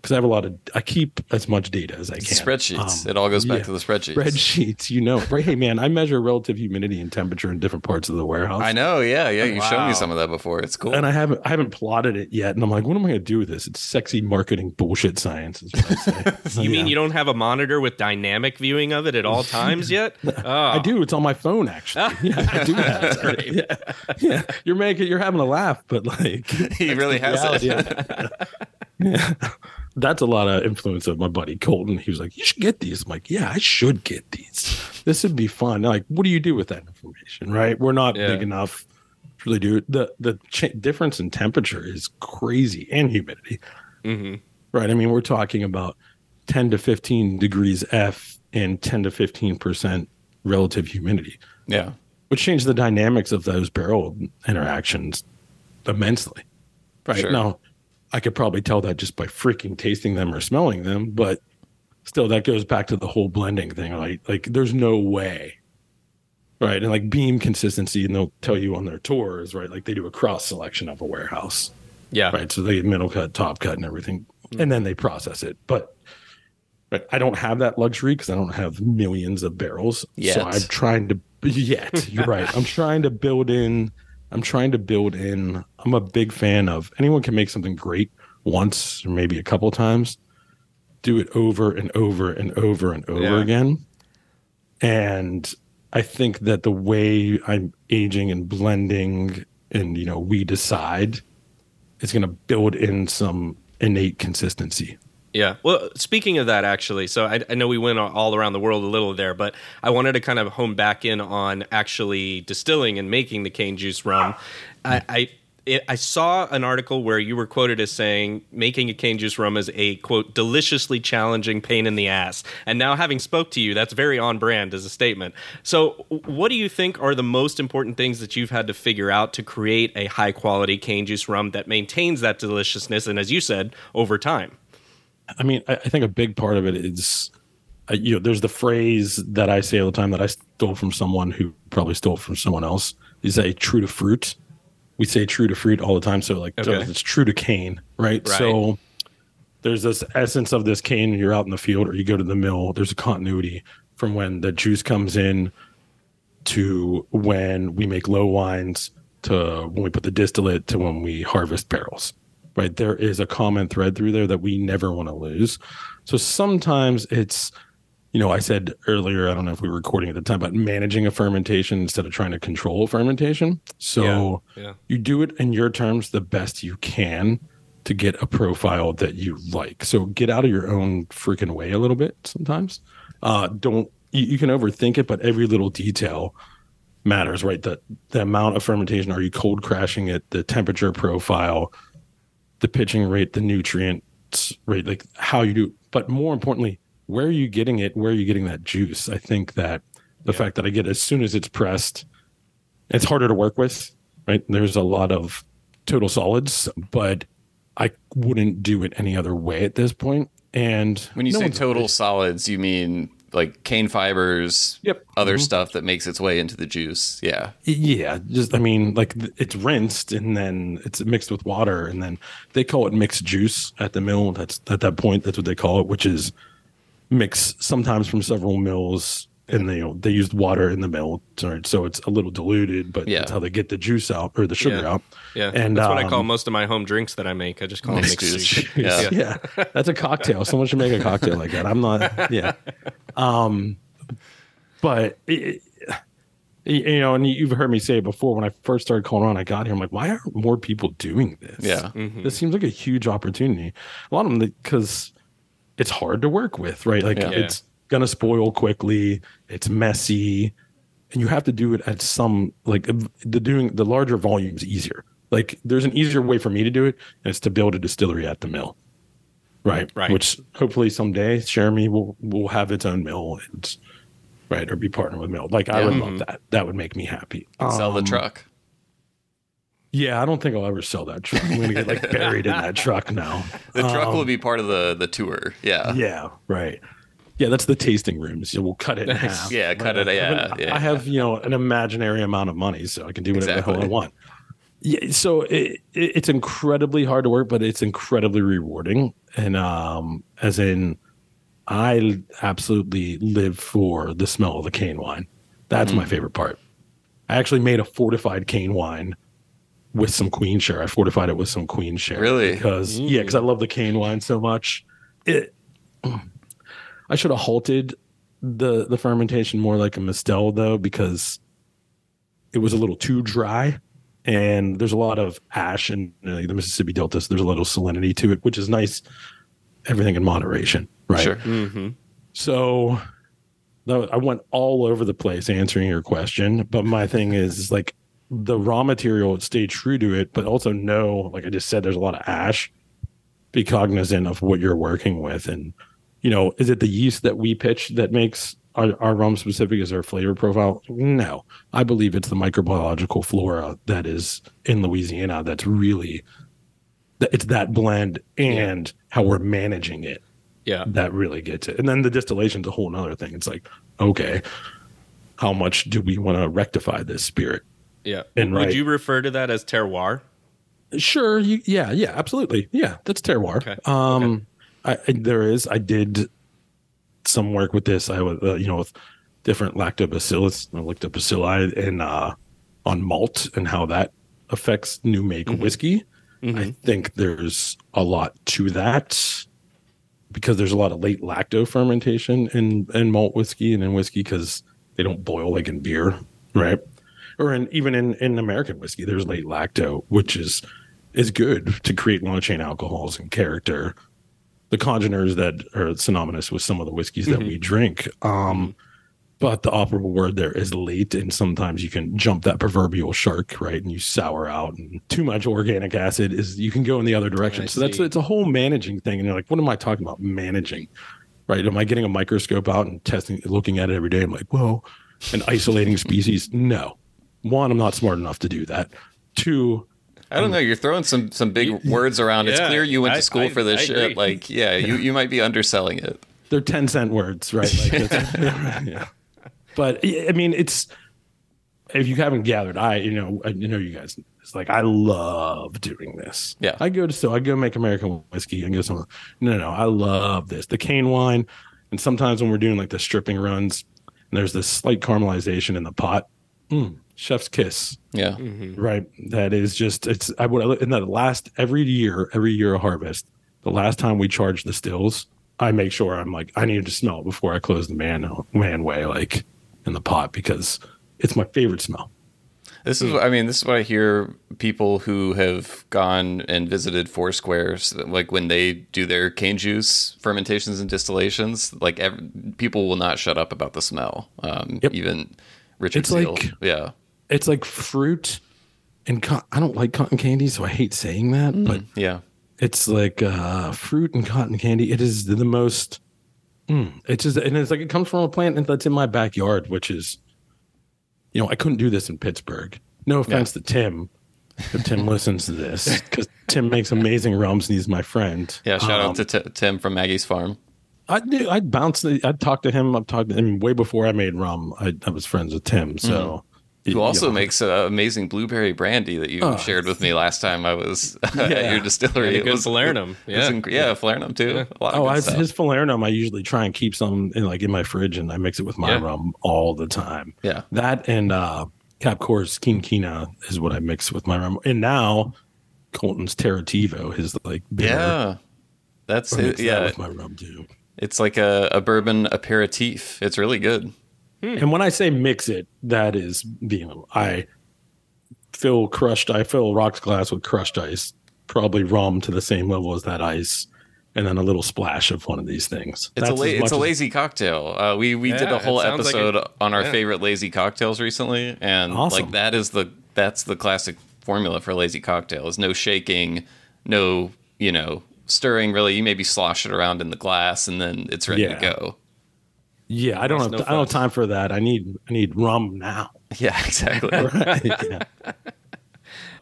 because i have a lot of i keep as much data as i can Spreadsheets. Um, it all goes back yeah. to the spreadsheets. spreadsheets you know right hey man i measure relative humidity and temperature in different parts of the warehouse I know. Yeah. Yeah. You showed Wow. me some of that before. It's cool. and I haven't I haven't plotted it yet, and I'm like, what am I going to do with this? It's sexy marketing bullshit science. Is what I say. You mean you don't have a monitor with dynamic viewing of it at all times yet? Oh, I do. It's on my phone, actually. Yeah, I do that. Yeah, yeah. You're making, you're having a laugh, but like, he really has it. reality. yeah. That's a lot of influence of my buddy Colton. He was like, "You should get these." I'm like, "Yeah, I should get these. This would be fun." Like, what do you do with that information? Right? We're not Yeah. big enough to really do it. The the ch- difference in temperature is crazy and humidity. hmm Right? I mean, we're talking about 10 to 15 degrees F and 10 to 15 percent relative humidity Yeah. which changed the dynamics of those barrel interactions immensely. Right Sure. now, I could probably tell that just by freaking tasting them or smelling them, but still, that goes back to the whole blending thing. Like, like there's no way, right? And like beam consistency, and they'll tell you on their tours, right? Like they do a cross selection of a warehouse, Yeah. right? So they get middle cut, top cut, and everything, and then they process it. But Right. I don't have that luxury because I don't have millions of barrels. Yet. So I'm trying to yet. You're right. I'm trying to build in. I'm trying to build in. I'm a big fan of anyone can make something great once or maybe a couple times. Do it over and over and over and over Yeah. again. And I think that the way I'm aging and blending and you know we decide is going to build in some innate consistency. Yeah. Well, speaking of that, actually, so I, I know we went all around the world a little there, but I wanted to kind of hone back in on actually distilling and making the cane juice rum. I. I it, I saw an article where you were quoted as saying making a cane juice rum is a quote deliciously challenging pain in the ass. And now, having spoke to you, that's very on brand as a statement. So, what do you think are the most important things that you've had to figure out to create a high quality cane juice rum that maintains that deliciousness and, as you said, over time? I mean, I, I think a big part of it is, uh, you know, there's the phrase that I say all the time that I stole from someone who probably stole from someone else. Is say true to fruit. We say true to fruit all the time. So like, so Okay. it's true to cane, right? Right. So there's this essence of this cane. You're out in the field or you go to the mill. There's a continuity from when the juice comes in to when we make low wines to when we put the distillate to when we harvest barrels right there is a common thread through there that we never want to lose. So sometimes it's you know i said earlier i don't know if we were recording at the time but managing a fermentation instead of trying to control fermentation. So Yeah, yeah. you do it in your terms the best you can to get a profile that you like. So get out of your own freaking way a little bit sometimes. Uh don't you, you can overthink it but every little detail matters right? The the amount of fermentation are you cold crashing it? The temperature profile the pitching rate the nutrients rate like how you do but more importantly where are you getting it where are you getting that juice i think that The yeah. fact that I get as soon as it's pressed, it's harder to work with, right? There's a lot of total solids, but I wouldn't do it any other way at this point. And when you no say total solids, you mean like cane fibers, yep, other mm-hmm. stuff that makes its way into the juice. Yeah, yeah. Just I mean, like it's rinsed and then it's mixed with water, and then they call it mixed juice at the mill. That's at that point. That's what they call it, which is mix sometimes from several mills and they you know, they used water in the mill, so it's a little diluted, but yeah. that's how they get the juice out or the sugar yeah. out. Yeah, and that's um, what I call um, most of my home drinks that I make. I just call them mixed juice. juice. Yeah. yeah, that's a cocktail. Someone should make a cocktail like that. I'm not. Yeah, um, but. It, you know, and you've heard me say it before when I first started calling around, I got here. I'm like, why aren't more people doing this? Yeah. Mm-hmm. This seems like a huge opportunity. A lot of them, because it's hard to work with, right? Like, yeah. it's going to spoil quickly. It's messy, and you have to do it at some like the doing the larger volumes easier. Like there's an easier way for me to do it, and it's to build a distillery at the mill. Right. Right. Which hopefully someday Cheramie will will have its own mill and right or be partnered with mill. Like I would love that. That would make me happy. Sell um, the truck. Yeah, I don't think I'll ever sell that truck. I'm gonna get like buried in that truck now. The truck um, will be part of the the tour. Yeah. Yeah. Right. Yeah, that's the tasting rooms. So we'll cut it in half. yeah, cut it. Yeah, yeah, I have you know an imaginary amount of money, so I can do whatever exactly. the hell I want. Yeah, so it, it, it's incredibly hard to work, but it's incredibly rewarding. And um, as in, I absolutely live for the smell of the cane wine. That's mm-hmm. my favorite part. I actually made a fortified cane wine with some Queenshare. I fortified it with some Queenshare. Really? Because mm. yeah, because I love the cane wine so much. It I should have halted the the fermentation more like a Mistel though because it was a little too dry and there's a lot of ash in uh, the Mississippi Delta so there's a little salinity to it which is nice everything in moderation right sure mm-hmm. so I went all over the place answering your question but my thing is, is like the raw material stay true to it but also know like I just said there's a lot of ash be cognizant of what you're working with and you know, is it the yeast that we pitch that makes our, our rum specific as our flavor profile? No, I believe it's the microbiological flora that is in Louisiana that's really it's that blend and yeah. how we're managing it. Yeah, that really gets it. And then the distillation's a whole other thing. It's like, okay, how much do we want to rectify this spirit? Yeah, and would right, you refer to that as terroir? Sure. You, yeah. Yeah. Absolutely. Yeah. That's terroir. Okay. Um, okay. I, I, there is. I did some work with this. I was, uh, you know, with different lactobacillus, lactobacilli, and uh, on malt and how that affects new make mm-hmm. whiskey. Mm-hmm. I think there's a lot to that because there's a lot of late lacto fermentation in in malt whiskey and in whiskey because they don't boil like in beer, right? Or in even in in American whiskey, there's late lacto, which is is good to create long chain alcohols and character the congeners that are synonymous with some of the whiskeys that mm-hmm. we drink. Um, but the operable word there is late, and sometimes you can jump that proverbial shark, right? And you sour out, and too much organic acid is you can go in the other direction. so that's it's a whole managing thing, and you're like, what am I talking about? Managing, right? Am I getting a microscope out and testing, looking at it every day? I'm like, well, and isolating species? No, one, I'm not smart enough to do that. Two, I don't know. You're throwing some some big words around. It's clear you went to school I, for this I shit. Agree. Like, yeah, you, you might be underselling it. They're ten cent words, right? Like, yeah. But I mean, it's if you haven't gathered, I you know I you know you guys. It's like I love doing this. Yeah, I go to so I go make American whiskey and go some. No, no, no, I love this. The cane wine, and sometimes when we're doing like the stripping runs, and there's this slight caramelization in the pot. Mm, chef's kiss. Yeah. Mm-hmm. Right. That is just it's I would in the last every year, every year of harvest, the last time we charge the stills, I make sure I'm like, I need to smell it before I close the man man way, like in the pot, because it's my favorite smell. This is, I mean, this is what I hear people who have gone and visited Foursquare, like when they do their cane juice fermentations and distillations, like every, people will not shut up about the smell. Um, yep. Even Richard it's Seale. Like, yeah it's like fruit and I don't like cotton candy, so I hate saying that, mm. but yeah, it's like uh, fruit and cotton candy. It is the most Mm, it's just and it's like it comes from a plant that's in my backyard, which is, you know, I couldn't do this in Pittsburgh. No offense yeah. to Tim, if Tim listens to this, because Tim makes amazing rums and he's my friend. Yeah, shout um, out to T- Tim from Maggie's Farm. I knew I'd bounce. I'd talk to him. I've talked to him way before I made rum. I, I was friends with Tim, so. Mm-hmm. Who also know. makes uh, amazing blueberry brandy that you oh. shared with me last time I was yeah. at your distillery. it was falernum. Yeah, inc- yeah, falernum too. Yeah. oh, I, his falernum. I usually try and keep some in like in my fridge, and I mix it with my yeah. rum all the time. Yeah, that and uh, Cap Corse Quinquina is what I mix with my rum. And now Colton's Terrativo, his like bitter, yeah, that's it. Yeah, that with my rum too. It's like a, a bourbon aperitif. It's really good. Hmm. And when I say mix it, that is you I fill crushed. I fill rocks glass with crushed ice, probably rum to the same level as that ice, and then a little splash of one of these things. It's That's a la- it's a lazy as- cocktail. Uh, we we yeah, did a whole episode like on our yeah. favorite lazy cocktails recently, and awesome. like that is the that's the classic formula for lazy cocktail. Is no shaking, no you know stirring. Really, you maybe slosh it around in the glass, and then it's ready yeah. to go. Yeah, I don't have no I don't have time for that. I need I need rum now. Yeah, exactly. right? Yeah.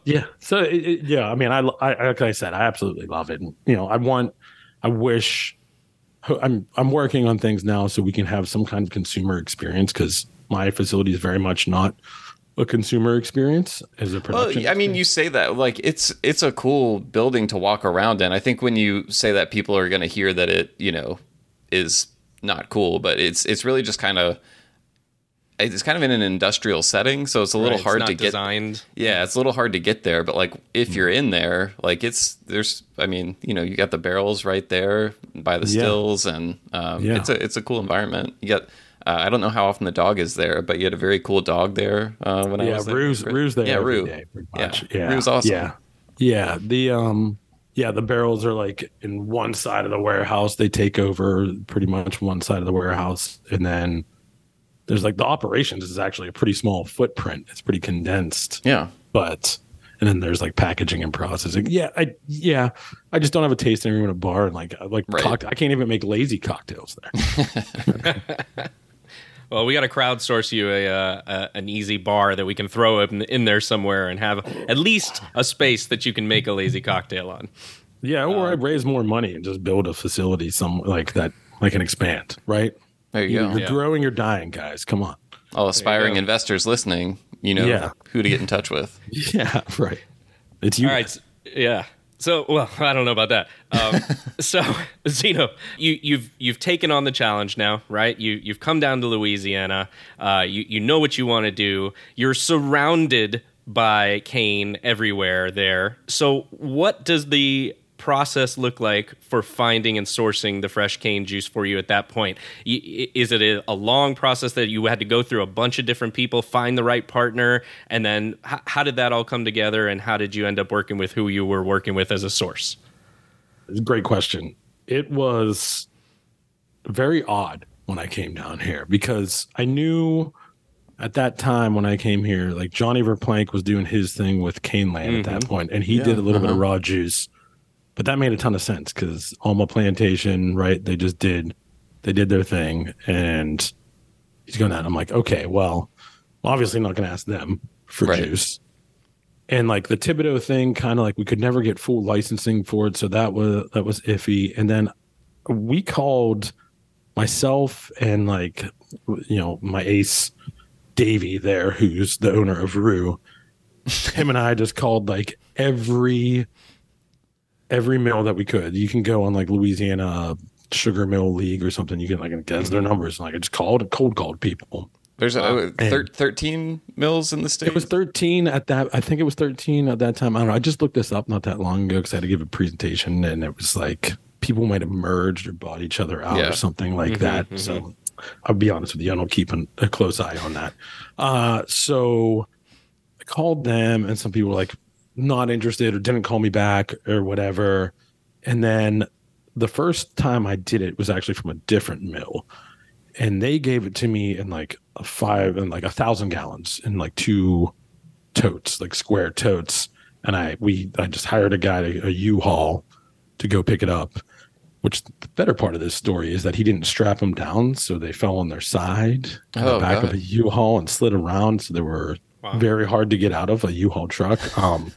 yeah. So it, it, yeah, I mean, I, I like I said, I absolutely love it. And, you know, I want, I wish, I'm I'm working on things now so we can have some kind of consumer experience because my facility is very much not a consumer experience as a production. Well, I mean, you say that like it's it's a cool building to walk around in. I think when you say that, people are going to hear that it you know is not cool, but it's it's really just kind of it's kind of in an industrial setting, so it's a little right, hard to designed. get. Yeah, it's a little hard to get there, but like if you're in there, like it's there's, I mean, you know, you got the barrels right there by the yeah. stills, and um, yeah. it's a it's a cool environment. You got. Uh, I don't know how often the dog is there, but you had a very cool dog there uh, when yeah, I was there. Rue's, Rue's there. Yeah, Rue. Day, yeah, yeah, Rue's awesome. Yeah, yeah. The um, yeah, the barrels are like in one side of the warehouse. They take over pretty much one side of the warehouse, and then there's like the operations is actually a pretty small footprint. It's pretty condensed. Yeah, but and then there's like packaging and processing. Yeah, I yeah, I just don't have a tasting room in a bar and like like right. cocktail, I can't even make lazy cocktails there. Well, we got to crowdsource you a, uh, a, an easy bar that we can throw in, in there somewhere and have at least a space that you can make a lazy cocktail on. Yeah, or um, I raise more money and just build a facility some like that, like can expand. Right? There you, go. You're yeah. growing, you're dying, guys. Come on. All aspiring investors listening, you know yeah. who to get in touch with. Yeah, right. It's you. All right. Yeah. So, well, I don't know about that. Um, so, Zeno, you, have you've, you've taken on the challenge now, right? You you've come down to Louisiana. Uh, you you know what you want to do. You're surrounded by cane everywhere there. So, what does the process look like for finding and sourcing the fresh cane juice for you at that point? Is it a, long process that you had to go through a bunch of different people, find the right partner, and then how did that all come together? And how did you end up working with who you were working with as a source? Great question. It was very odd when I came down here because I knew at that time when I came here, like Johnny Verplank was doing his thing with Cane Land mm-hmm. at that mm-hmm. point, and he yeah, did a little uh-huh. bit of uh-huh. raw juice but that made a ton of sense because Alma Plantation, right? They just did, they did their thing, and he's going that. I'm like, okay, well, obviously not going to ask them for right. juice. And like the Thibodaux thing, kind of like we could never get full licensing for it, so that was that was iffy. And then we called myself and like you know my ace Davey there, who's the owner of Rue. Him and I just called like every every mill that we could. You can go on like Louisiana Sugar Mill League or something. You can like guess their numbers. And, like I just called cold called people. There's a, thir- 13 mills in the state. It was 13 at that. I think it was 13 at that time. I don't know. I just looked this up not that long ago because I had to give a presentation, and it was like people might have merged or bought each other out yeah. or something like mm-hmm, that. Mm-hmm. So I'll be honest with you, I don't keep an, a close eye on that. Uh, so I called them, and some people were like, not interested or didn't call me back or whatever. And then the first time I did it was actually from a different mill. And they gave it to me in like a five and like a thousand gallons in like two totes, like square totes. And I we I just hired a guy a U-Haul to go pick it up. which the better part of this story is that he didn't strap them down, so they fell on their side Oh, the back God. of a U-Haul and slid around, so there were Wow. very hard to get out of a U-Haul truck. Um,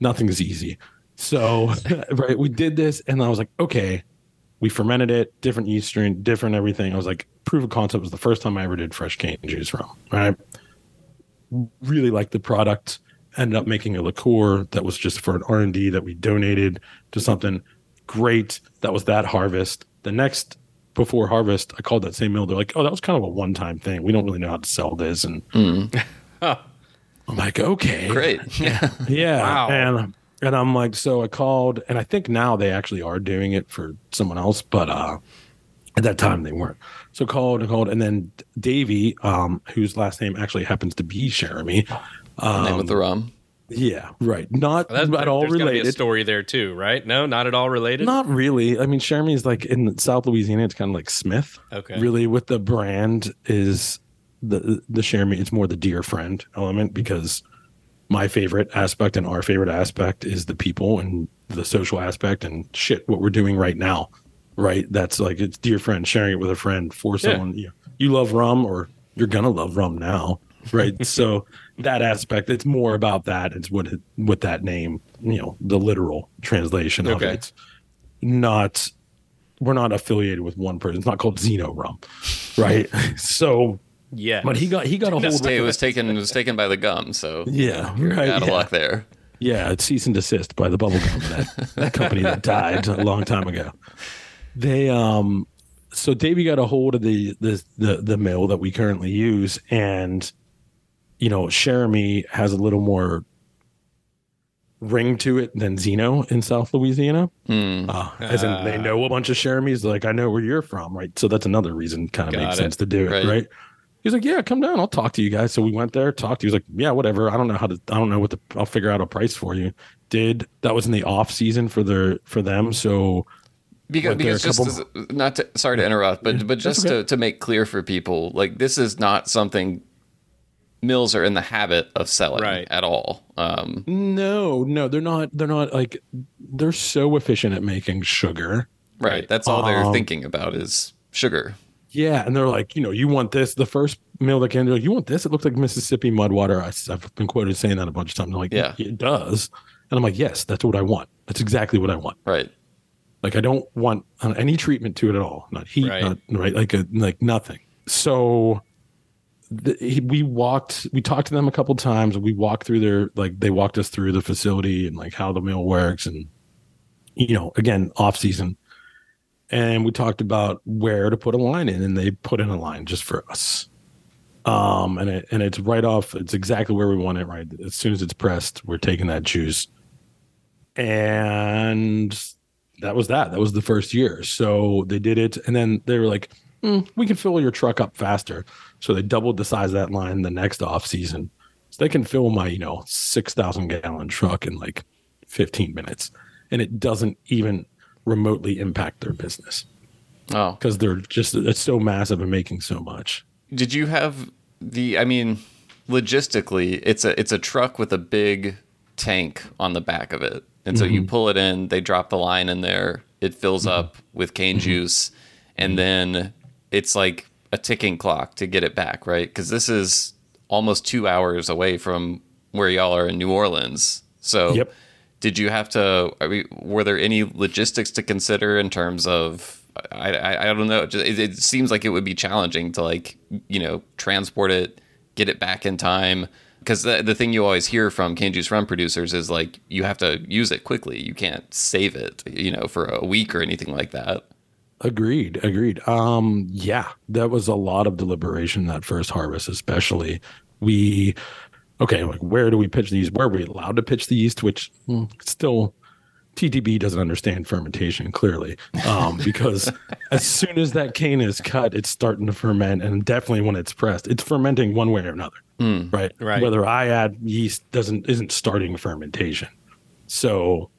nothing's easy. So, right, we did this, and I was like, okay, we fermented it, different yeast strain, different everything. I was like, proof of concept was the first time I ever did fresh cane juice rum. Right, really liked the product. Ended up making a liqueur that was just for an R and D that we donated to something great. That was that harvest. The next before harvest, I called that same mill. They're like, "Oh, that was kind of a one time thing. We don't really know how to sell this." And Huh. I'm like, "Okay, Great. Yeah. yeah." Wow. And and I'm like, so I called, and I think now they actually are doing it for someone else, but uh, at that time they weren't. So called and called, and then Davey, um, whose last name actually happens to be Cheramie. Um, Name of the rum. yeah, right. Not That's, at all there's gotta be a related. story there too, right? No, not at all related. Not really. I mean, Cheramie is like in South Louisiana. It's kind of like Smith. Okay. Really, with the brand is the the Cheramie. It's more the dear friend element because my favorite aspect and our favorite aspect is the people and the social aspect and shit. What we're doing right now, right? That's like it's dear friend sharing it with a friend for Yeah. someone. You, you love rum or you're gonna love rum now, right? so that aspect, it's more about that. It's what it, what that name, you know, the literal translation of it. It's not we're not affiliated with one person. It's not called Zeno Rum, right? so, yeah. but he got he got a whole. of Hey, it was taken. It was taken by the gum. So yeah, right. out of yeah. luck there. Yeah, it's cease and desist by the bubblegum that that company that died a long time ago. They um so Davey got a hold of the the the, the mill that we currently use and you know, Cheramie has a little more ring to it than Zeno in South Louisiana. Hmm. Uh, as in they know a bunch of Cheramies, like I know where you're from, right? So that's another reason kind of Got makes it. sense to do it, Right. right? He's like, yeah, come down. I'll talk to you guys. So we went there, talked. He was like, yeah, whatever. I don't know how to. I don't know what the. I'll figure out a price for you. Did that was in the off season for their for them. So Because, because just couple- as, not to, sorry to interrupt, but but just okay. to, to make clear for people, like this is not something mills are in the habit of selling Right. at all. Um, no, no, they're not. They're not like they're so efficient at making sugar. right. That's all they're Um, thinking about is sugar. Yeah, and they're like, you know, you want this. The first meal that came, they're like, you want this? It looks like Mississippi mud water. I, have been quoted saying that a bunch of times. I'm like, Yeah. it does. And I'm like, yes, that's what I want. That's exactly what I want. Right. Like, I don't want uh, any treatment to it at all. Not heat, Right. not right, like a, like nothing. So the, we walked, we talked to them a couple times. We walked through their, like, they walked us through the facility and like how the meal works, and you know, again, off season and we talked about where to put a line in and they put in a line just for us. Um and it and it's right off it's exactly where we want it right? As soon as it's pressed we're taking that juice. And that was that. That was the first year. So they did it and then they were like "Hmm, we can fill your truck up faster. So they doubled the size of that line the next off season. So they can fill my you know 6000 gallon truck in like 15 minutes. And it doesn't even remotely impact their business Oh, because they're just it's so massive and making so much. did you have the? I mean, logistically, it's a it's a truck with a big tank on the back of it, and so you Mm-hmm. pull it in. They drop the line in there. It fills up with cane Mm-hmm. juice, and then it's like a ticking clock to get it back, right? Because this is almost two hours away from where y'all are in New Orleans. So, Yep. Did you have to? I mean, were there any logistics to consider in terms of? I I, I don't know. It, it, seems like it would be challenging to like you know transport it, get it back in time. Because the the thing you always hear from cane juice rum producers is like you have to use it quickly. You can't save it, you know, for a week or anything like that. Agreed, agreed. Um, yeah, that was a lot of deliberation that first harvest, especially. We okay, like where do we pitch these? Where are we allowed to pitch the yeast? Which hmm, still TTB doesn't understand fermentation clearly, um, because as soon as that cane is cut, it's starting to ferment, and definitely when it's pressed, it's fermenting one way or another, right? Right. Whether I add yeast doesn't isn't starting fermentation, so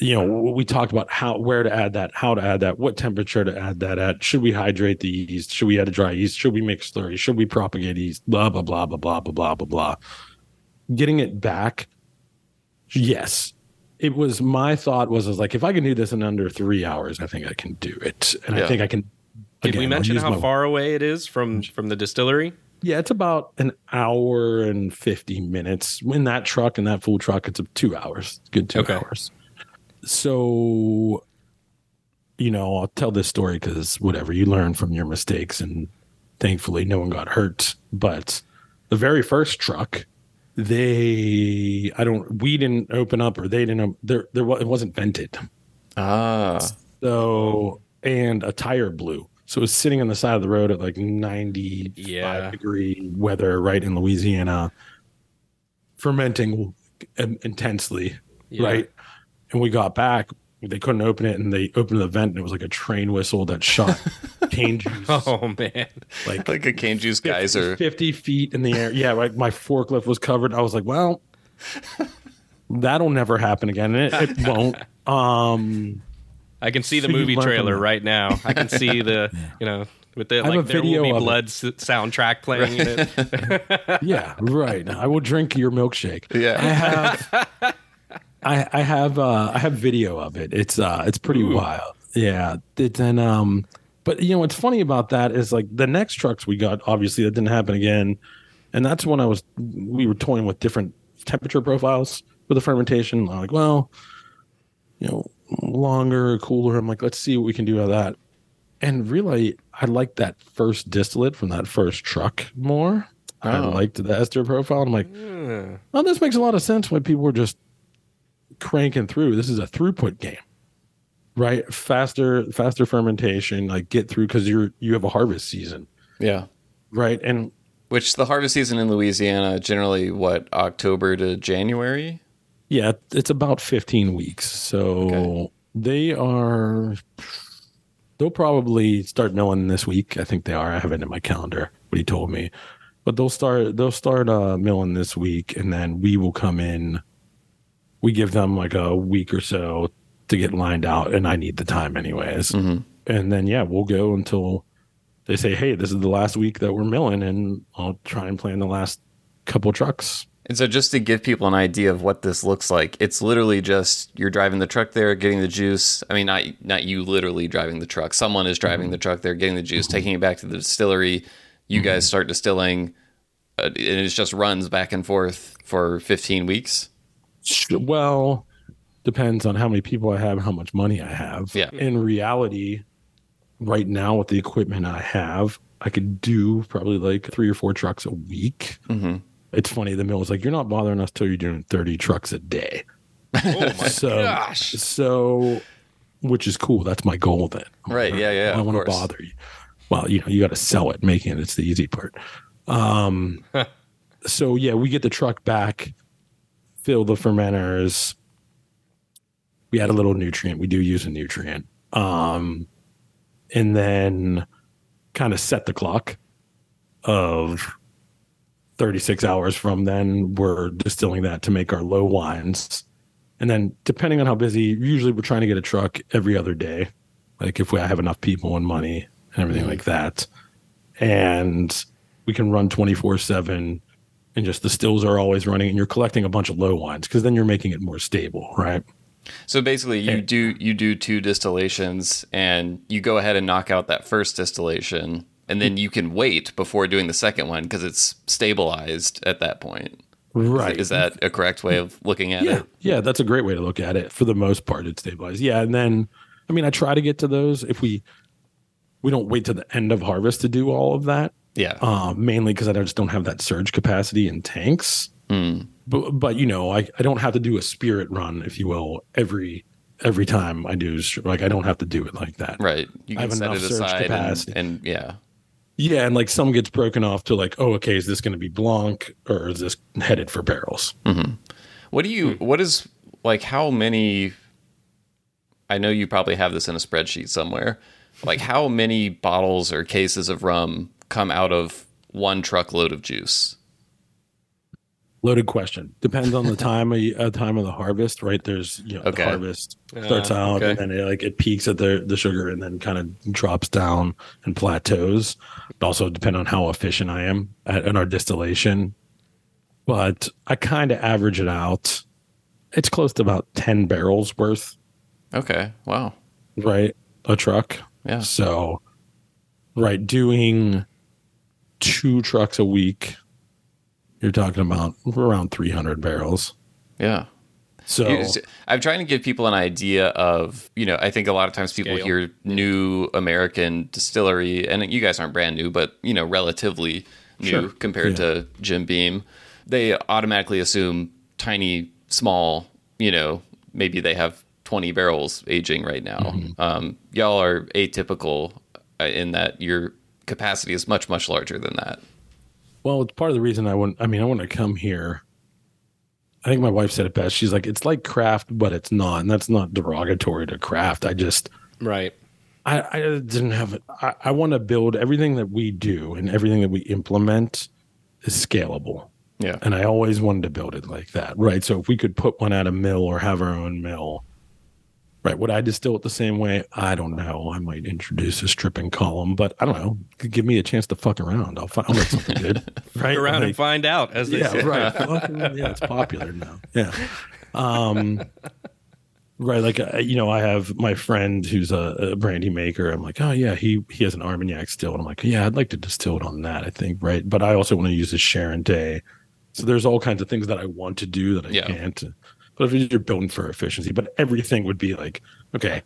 you know we talked about how where to add that, how to add that, what temperature to add that at. Should we hydrate the yeast? Should we add a dry yeast? Should we mix slurry? Should we propagate yeast? Blah blah blah blah blah blah blah blah blah. Getting it back, yes it was my thought was, was like if I can do this in under three hours, I think I can do it, and yeah. I think I can. Did again, we mention how far away it is from mm. from the distillery? Yeah, it's about an hour and fifty minutes. In that truck, in that full truck, it's two hours. Good two okay. hours. So, you know, I'll tell this story because whatever you learn from your mistakes, and thankfully, no one got hurt. But the very first truck they I don't we didn't open up or they didn't there there it wasn't vented. Ah. So and a tire blew. So it was sitting on the side of the road at like 95 yeah. degree weather right in Louisiana fermenting intensely, yeah. right? And we got back they couldn't open it and they opened the vent and it was like a train whistle that shot cane juice. Oh man. Like like a cane juice 50, geyser. 50 feet in the air. Yeah, right. My forklift was covered. I was like, well, that'll never happen again. And it, it won't. Um I can see the movie trailer right now. I can see the, you know, with the like there will be blood s- soundtrack playing in it. yeah, right. I will drink your milkshake. Yeah. I have I, I have uh, I have video of it. It's uh it's pretty Ooh. wild. Yeah. Then um but you know what's funny about that is like the next trucks we got obviously that didn't happen again. And that's when I was we were toying with different temperature profiles for the fermentation. I'm like, well, you know, longer, cooler. I'm like, let's see what we can do with that. And really, I liked that first distillate from that first truck more. Oh. I liked the ester profile. I'm like, mm. oh, this makes a lot of sense when people were just cranking through. This is a throughput game, right? Faster, faster fermentation, like get through because you're you have a harvest season. Yeah. Right. And which the harvest season in Louisiana generally what October to January. Yeah, it's about 15 weeks. So okay. they are they'll probably start milling this week. I think they are. I have it in my calendar. What he told me, but they'll start they'll start uh, milling this week, and then we will come in we give them like a week or so to get lined out, and I need the time anyways. Mm-hmm. And then yeah, we'll go until they say, "Hey, this is the last week that we're milling," and I'll try and plan the last couple trucks. And so, just to give people an idea of what this looks like, it's literally just you're driving the truck there, getting the juice. I mean, not not you literally driving the truck. Someone is driving mm-hmm. the truck there, getting the juice, mm-hmm. taking it back to the distillery. You guys mm-hmm. start distilling, uh, and it just runs back and forth for 15 weeks. Well, depends on how many people I have, how much money I have. Yeah. In reality, right now with the equipment I have, I could do probably like three or four trucks a week. Mm-hmm. It's funny. The mill is like, you're not bothering us till you're doing 30 trucks a day. Oh my so, gosh. So, which is cool. That's my goal then. Right. Yeah. Yeah. I don't want to bother you. Well, you know, you got to sell it, making it. It's the easy part. Um, so yeah, we get the truck back fill the fermenters. We add a little nutrient. We do use a nutrient. Um, and then kind of set the clock of 36 hours from then we're distilling that to make our low wines and then depending on how busy usually we're trying to get a truck every other day like if we have enough people and money and everything mm-hmm. like that and we can run 24 7 and just the stills are always running and you're collecting a bunch of low wines because then you're making it more stable, right? So basically you do you do two distillations and you go ahead and knock out that first distillation and then you can wait before doing the second one because it's stabilized at that point. Right. Is, that a correct way of looking at yeah. it? Yeah, that's a great way to look at it. For the most part, it's stabilized. Yeah, and then I mean I try to get to those if we we don't wait to the end of harvest to do all of that. Yeah. Uh, mainly because I just don't have that surge capacity in tanks. Mm. But, but you know, I, I don't have to do a spirit run, if you will, every every time I do. Like I don't have to do it like that. Right. You can set it aside and, and, yeah. Yeah, and like some gets broken off to like, oh, okay, is this going to be blanc or is this headed for barrels? Mm-hmm. What do you? Mm. What is like? How many? I know you probably have this in a spreadsheet somewhere. Like how many bottles or cases of rum come out of one truckload of juice? Loaded question. Depends on the time of uh, time of the harvest, right? There's you know okay. the harvest starts uh, out okay. and then it, like it peaks at the the sugar and then kind of drops down and plateaus. It also depend on how efficient I am at, in our distillation. But I kind of average it out it's close to about 10 barrels worth. Okay. Wow. Right. A truck. Yeah. So, right. Doing two trucks a week, you're talking about around 300 barrels. Yeah. So I'm trying to give people an idea of, you know, I think a lot of times people Scale. hear new American distillery, and you guys aren't brand new, but, you know, relatively new sure. compared yeah. to Jim Beam. They automatically assume tiny, small, you know, maybe they have 20 barrels aging right now. Mm-hmm. Um, y'all are atypical uh, in that your capacity is much, much larger than that. Well, it's part of the reason I want, I mean, I want to come here I think my wife said it best. She's like, it's like craft, but it's not. And that's not derogatory to craft. I just, right. I, I didn't have, I, I want to build everything that we do and everything that we implement is scalable. Yeah. And I always wanted to build it like that. Right. So if we could put one at a mill or have our own mill, Right. Would I distill it the same way? I don't know. I might introduce a stripping column, but I don't know. Give me a chance to fuck around. I'll, find, I'll make something good. right. Fuck around like, and find out, as they yeah, say. right. yeah, it's popular now. Yeah. Um, right. Like, uh, you know, I have my friend who's a, a, brandy maker. I'm like, oh, yeah, he, he has an Armagnac still. And I'm like, yeah, I'd like to distill it on that, I think. Right. But I also want to use a Charentais. So there's all kinds of things that I want to do that I yeah. can't. But if you're building for efficiency, but everything would be like, okay,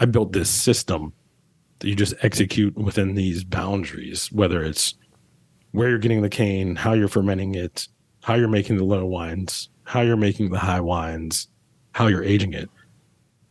I built this system that you just execute within these boundaries, whether it's where you're getting the cane, how you're fermenting it, how you're making the low wines, how you're making the high wines, how you're aging it.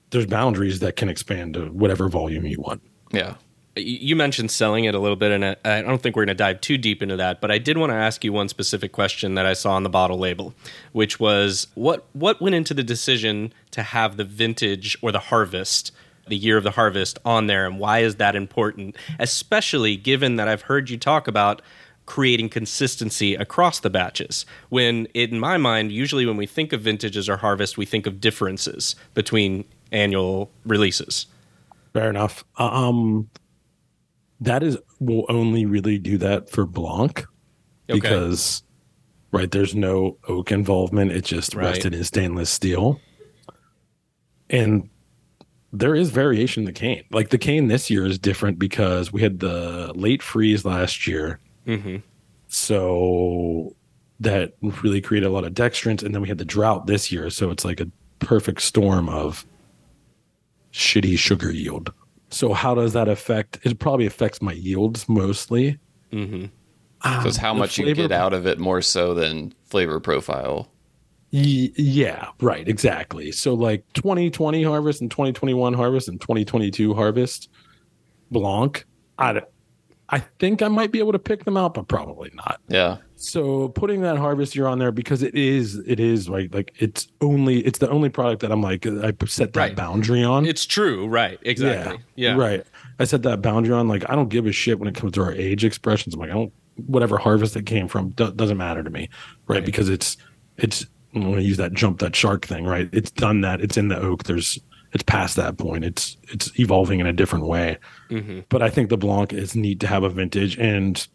There's boundaries that can expand to whatever volume you want. Yeah you mentioned selling it a little bit, and I don't think we're going to dive too deep into that. But I did want to ask you one specific question that I saw on the bottle label, which was what what went into the decision to have the vintage or the harvest, the year of the harvest, on there, and why is that important? Especially given that I've heard you talk about creating consistency across the batches. When in my mind, usually when we think of vintages or harvest, we think of differences between annual releases. Fair enough. Um, that is will only really do that for Blanc okay. because right there's no oak involvement. It's just right. rested in stainless steel, and there is variation in the cane. Like the cane this year is different because we had the late freeze last year, mm-hmm. so that really created a lot of dextrins, and then we had the drought this year, so it's like a perfect storm of shitty sugar yield. So how does that affect? It probably affects my yields mostly. Mm-hmm. Um, so it's how much you get out of it more so than flavor profile. Y- yeah, right, exactly. So like 2020 harvest and 2021 harvest and 2022 harvest, Blanc. I I think I might be able to pick them out, but probably not. Yeah. So putting that harvest year on there because it is it is like like it's only it's the only product that I'm like I set that right. boundary on. It's true, right? Exactly. Yeah, yeah. Right. I set that boundary on. Like I don't give a shit when it comes to our age expressions. I'm like I don't whatever harvest it came from do, doesn't matter to me, right? right? Because it's it's I'm going to use that jump that shark thing, right? It's done that. It's in the oak. There's it's past that point. It's it's evolving in a different way. Mm-hmm. But I think the Blanc is neat to have a vintage, and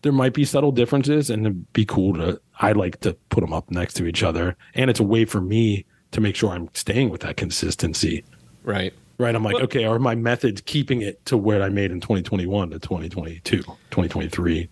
there might be subtle differences, and it'd be cool to. I like to put them up next to each other, and it's a way for me to make sure I'm staying with that consistency. Right. Right. I'm like, well, okay, are my methods keeping it to what I made in 2021 to 2022, 2023?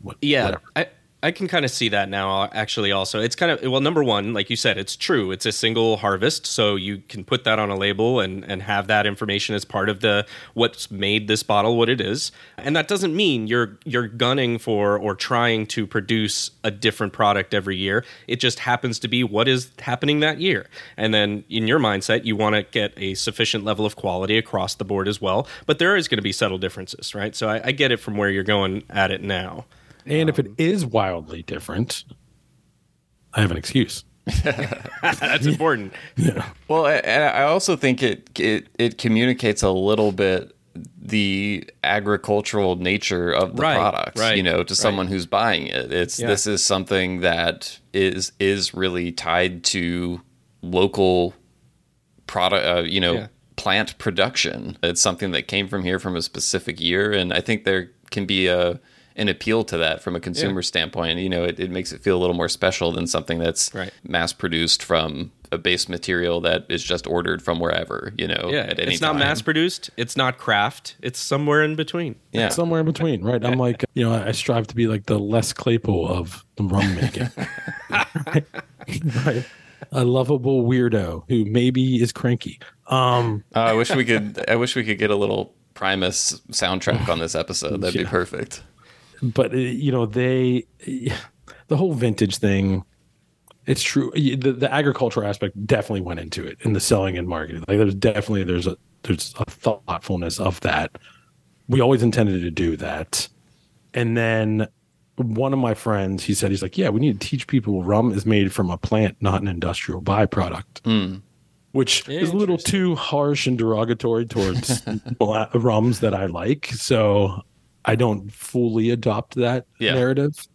What, yeah. I, I can kind of see that now, uh, actually, also. It's kind of, well, number one, like you said, it's true. It's a single harvest. So you can put that on a label and, and have that information as part of the what's made this bottle what it is. And that doesn't mean you're you're gunning for or trying to produce a different product every year. It just happens to be what is happening that year. And then in your mindset, you want to get a sufficient level of quality across the board as well. But there is going to be subtle differences, right? So I, I get it from where you're going at it now. And um, if it um, wildly different, I have an excuse. That's important. Yeah. Well, I, I also think it, it it communicates a little bit the agricultural nature of the right, product, right, you know, to someone right. who's buying it. It's yeah. this is something that is is really tied to local product, uh, you know, yeah. plant production. It's something that came from here from a specific year, and I think there can be a an appeal to that from a consumer yeah. standpoint. You know, it, it makes it feel a little more special than something that's right. mass produced from a base material that is just ordered from wherever, you know, yeah, at any it's not time. mass produced. It's not craft. It's somewhere in between. Yeah. It's somewhere in between, right? I'm like, you know, I strive to be like the Les Claypool of the rum making. right? A lovable weirdo who maybe is cranky. Um, Uh, I wish we could. I wish we could get a little Primus soundtrack on this episode. That'd be perfect. But uh, you know, they, the whole vintage thing. It's true. The, the agricultural aspect definitely went into it in the selling and marketing. Like there's definitely there's a there's a thoughtfulness of that. We always intended to do that, and then one of my friends he said he's like, yeah, we need to teach people rum is made from a plant, not an industrial byproduct. Which is a little too harsh and derogatory towards rums that I like. So I don't fully adopt that Yeah. narrative,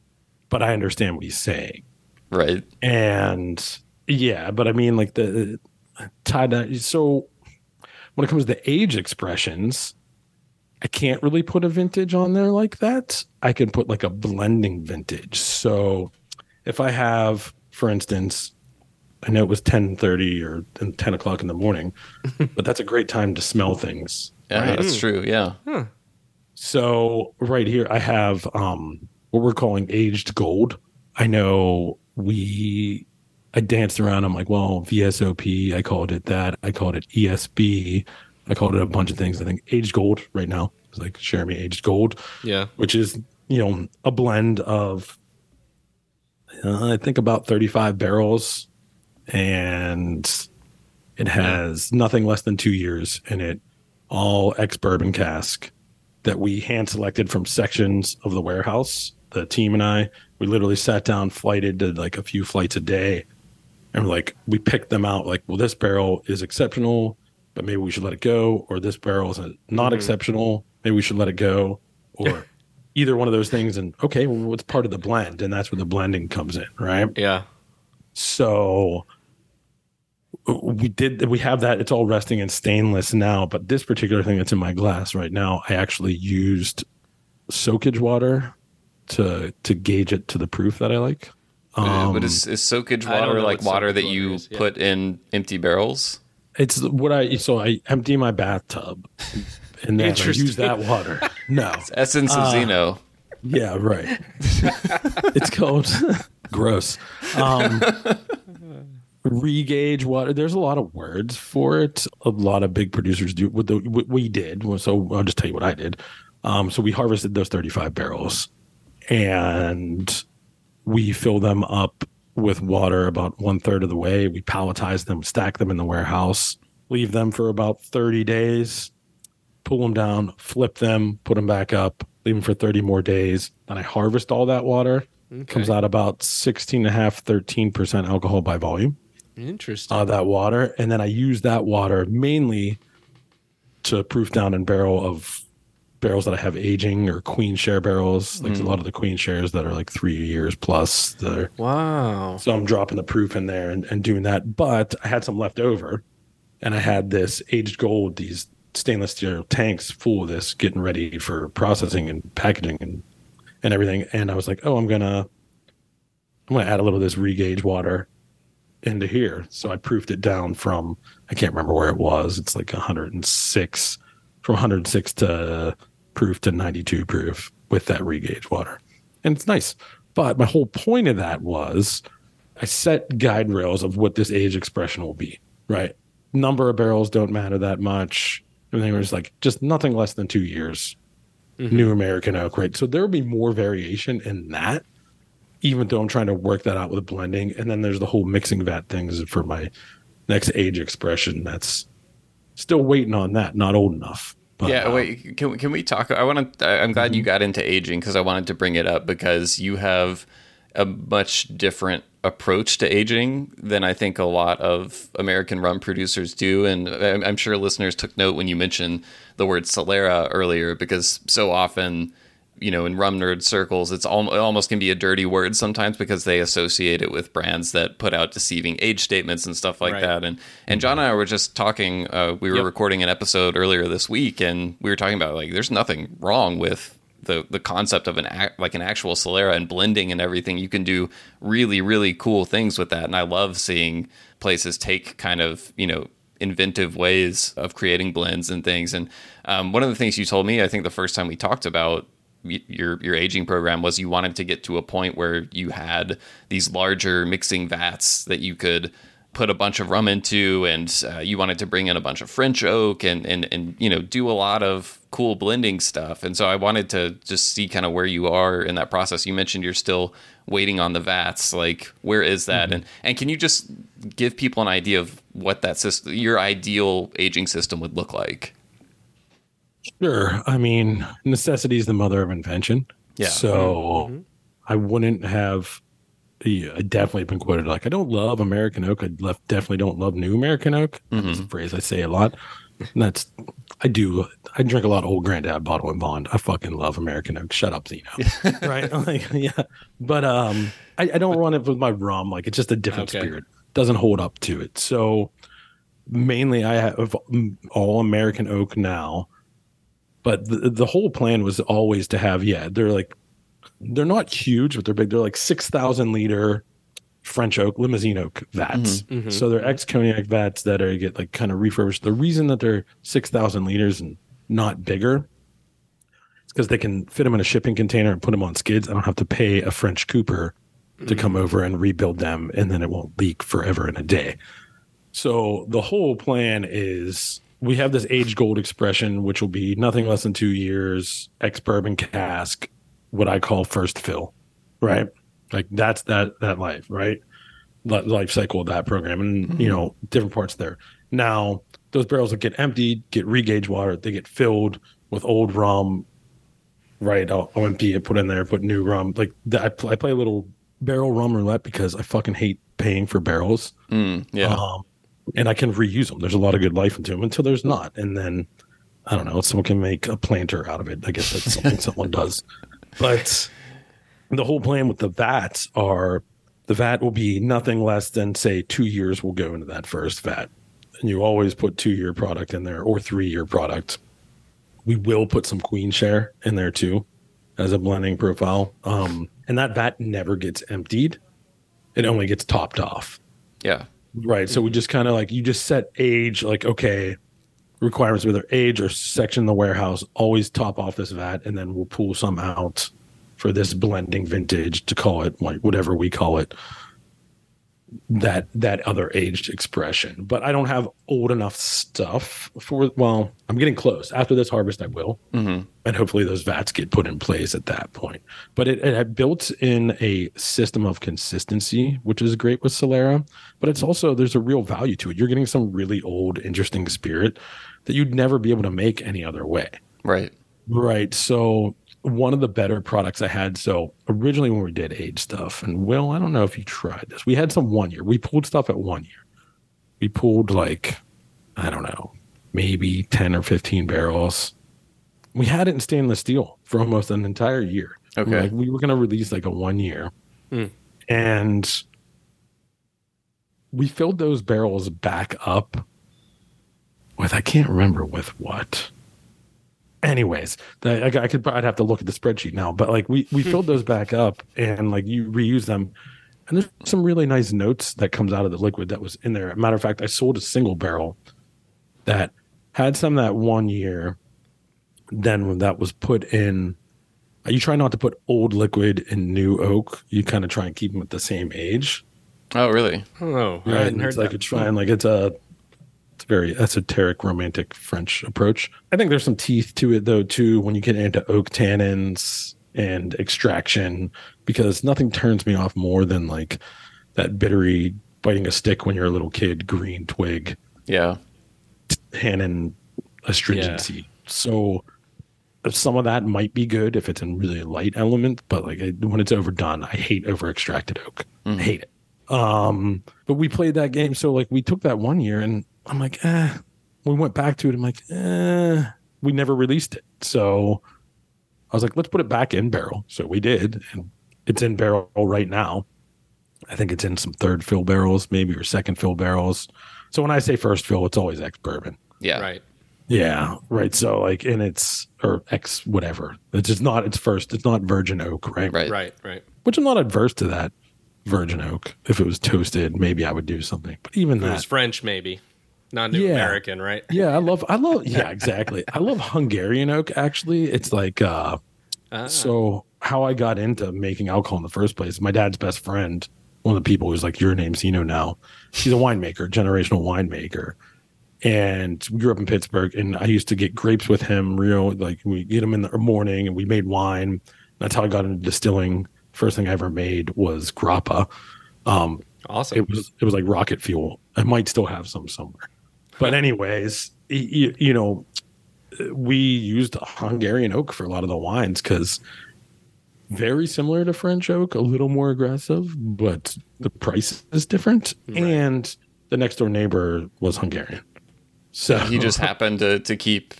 but I understand what he's saying. Right. And yeah, but I mean, like the tie that. So when it comes to age expressions, I can't really put a vintage on there like that. I can put like a blending vintage. So if I have, for instance, I know it was ten thirty or ten o'clock in the morning, but that's a great time to smell things. Yeah, that's true. Yeah. Hmm. So right here, I have um, what we're calling aged gold. I know we, I danced around. I'm like, well, VSOP. I called it that. I called it ESB. I called it a bunch of things. I think aged gold right now is like Cheramie aged gold, Yeah. which is you know a blend of uh, I think about 35 barrels, and it has nothing less than two years in it. All ex bourbon cask that we hand selected from sections of the warehouse. The team and I, we literally sat down, flighted, did like a few flights a day, and like we picked them out. Like, well, this barrel is exceptional, but maybe we should let it go. Or this barrel is not mm-hmm. exceptional, maybe we should let it go. Or either one of those things. And okay, well, what's part of the blend? And that's where the blending comes in, right? Yeah. So we did we have that it's all resting in stainless now but this particular thing that's in my glass right now i actually used soakage water to to gauge it to the proof that i like um, but is, is soakage water like what water that soakage you water is, yeah. put in empty barrels? it's what i so i empty my bathtub and then I use that water no it's Essence of Zeno. Yeah, right. it's called gross. Um, regauge water. There's a lot of words for it. A lot of big producers do what, the, what we did. So I'll just tell you what I did. Um, so we harvested those 35 barrels, and we fill them up with water about one third of the way. We palletize them, stack them in the warehouse, leave them for about 30 days pull them down, flip them, put them back up, leave them for 30 more days. Then I harvest all that water. Comes out about 16 and a half, 13% alcohol by volume Interesting. uh, that water. And then I use that water mainly to proof down and barrel of barrels that I have aging or queen share barrels. Like a lot of the queen shares that are like three years plus. That wow. so I'm dropping the proof in there and, and doing that. But I had some left over and I had this aged gold, these stainless steel tanks full of this getting ready for processing and packaging and, and everything. And I was like, oh, I'm going to, I'm going to add a little of this regauge water into here. So I proofed it down from, I can't remember where it was. It's like 106, from 106 to proof to 92 proof with that regauge water. And it's nice. But my whole point of that was I set guide rails of what this age expression will be, right? Number of barrels don't matter that much. Everything was like just nothing less than two years. Mm-hmm. New American oak, right? So there will be more variation in that, even though I'm trying to work that out with blending. And then there's the whole mixing vat things for my next age expression. That's still waiting on that, not old enough. But, yeah, uh, wait. Can we- can we talk? I want to. I'm glad you Mm-hmm. got into aging because I wanted to bring it up because you have a much different approach to aging than I think a lot of American rum producers do, and I'm sure listeners took note when you mentioned the word Solera earlier because so often. You know, in rum nerd circles, it's al- it almost can be a dirty word sometimes because they associate it with brands that put out deceiving age statements and stuff like Right. that. And and John and I were just talking. Uh, we were Yep. recording an episode earlier this week, and we were talking about like there's nothing wrong with the the concept of an act, like an actual Solera and blending and everything, you can do really really cool things with that. And I love seeing places take kind of you know inventive ways of creating blends and things. And um, one of the things you told me, I think the first time we talked about your your aging program was you wanted to get to a point where you had these larger mixing vats that you could put a bunch of rum into and uh, you wanted to bring in a bunch of french oak and and and you know do a lot of cool blending stuff. And so i wanted to just see kind of where you are in that process. You mentioned you're still waiting on the vats. Like where is that? Mm-hmm. and and can you just give people an idea of what that system your ideal aging system would look like sure i mean necessity is the mother of invention yeah so mm-hmm. i wouldn't have I definitely been quoted like I don't love American oak. I left, definitely don't love new American oak. Mm-hmm. That's a phrase I say a lot. And that's I do. I drink a lot of old granddad bottle and bond. I fucking love American oak. Shut up, Zeno. right? Like, yeah. But um, I, I don't run it with my rum. Like it's just a different okay. spirit. Doesn't hold up to it. So mainly I have all American oak now. But the, the whole plan was always to have yeah. They're like they're not huge, but they're big. They're like six thousand liter French oak, limousin oak vats. Mm-hmm, mm-hmm. So they're ex cognac vats that are get like kind of refurbished. The reason that they're six thousand liters and not bigger is because they can fit them in a shipping container and put them on skids. I don't have to pay a French cooper mm-hmm. to come over and rebuild them, and then it won't leak forever in a day. So the whole plan is we have this age gold expression, which will be nothing less than two years, ex bourbon cask, what I call first fill, right? Like that's that that life, right? Life cycle of that program, and mm-hmm. you know different parts there. Now those barrels that get emptied, get regauge water, they get filled with old rum, right? I'll, I'll empty it, put in there, put new rum. Like I, I play a little barrel rum roulette because I fucking hate paying for barrels. Mm, yeah. Um, and I can reuse them. There's a lot of good life into them until there's not. And then I don't know, someone can make a planter out of it. I guess that's something someone does. But the whole plan with the vats are the vat will be nothing less than say two years will go into that first vat. And you always put two year product in there or three year product. We will put some queen share in there too as a blending profile. Um, and that vat never gets emptied. It only gets topped off. Yeah. Right. So we just kind of like you just set age like, okay, requirements, whether age or section the warehouse, always top off this vat, and then we'll pull some out for this blending vintage to call it like whatever we call it that that other aged expression but i don't have old enough stuff for well i'm getting close. After this harvest i will. Mm-hmm. and hopefully those vats get put in place at that point. But it, it had built in a system of consistency which is great with solera but it's also there's a real value to it. You're getting some really old interesting spirit that you'd never be able to make any other way. Right. Right. So one of the better products I had. So originally when we did age stuff, and Will, I don't know if you tried this. We had some one year. We pulled stuff at one year. We pulled like, I don't know, maybe 10 or 15 barrels. We had it in stainless steel for almost an entire year. Okay. Like we were going to release like a one year. Mm. And we filled those barrels back up with, I can't remember with what anyways I, I, could i'd have to look at the spreadsheet now but like we we filled those back up and like you reuse them. And there's some really nice notes that comes out of the liquid that was in there. Matter of fact i sold a single barrel that had some that one year then when that was put in you try not to put old liquid in new oak. You kind of try and keep them at the same age. Oh really? Oh right it's like that. a trying like it's a it's very esoteric, romantic French approach. I think there's some teeth to it though too when you get into oak tannins and extraction because nothing turns me off more than like that bittery biting a stick when you're a little kid green twig. Yeah. Tannin astringency. Yeah. So some of that might be good if it's in really light element, but like when it's overdone, I hate over extracted oak. Mm. I hate it. Um, but we played that game. So like we took that one year and I'm like, eh. We went back to it. I'm like, eh. We never released it. So I was like, let's put it back in barrel. So we did. And it's in barrel right now. I think it's in some third fill barrels, maybe or second fill barrels. So when I say first fill, it's always ex bourbon. Yeah. Right. Yeah, right. So like, and it's or X whatever. It's just not. It's first. It's not virgin oak, right? Right. Right. Right. Which I'm not adverse to that virgin oak. If it was toasted, maybe I would do something. But even It that, was French, maybe. Not New Yeah. American, right? yeah, I love. I love. Yeah, exactly. I love Hungarian oak. Actually, it's like uh Ah. So how I got into making alcohol in the first place, my dad's best friend, one of the people who's like your name's Zeno now. He's a winemaker, generational winemaker. And we grew up in Pittsburgh and I used to get grapes with him, real like we get them in the morning and we made wine. That's how I got into distilling. First thing I ever made was grappa. Um, Awesome. it was it was like rocket fuel. I might still have some somewhere. But anyways, you, you know, we used Hungarian oak for a lot of the wines because very similar to French oak, a little more aggressive, but the price is different. And the next door neighbor was Hungarian. So He just happened to to keep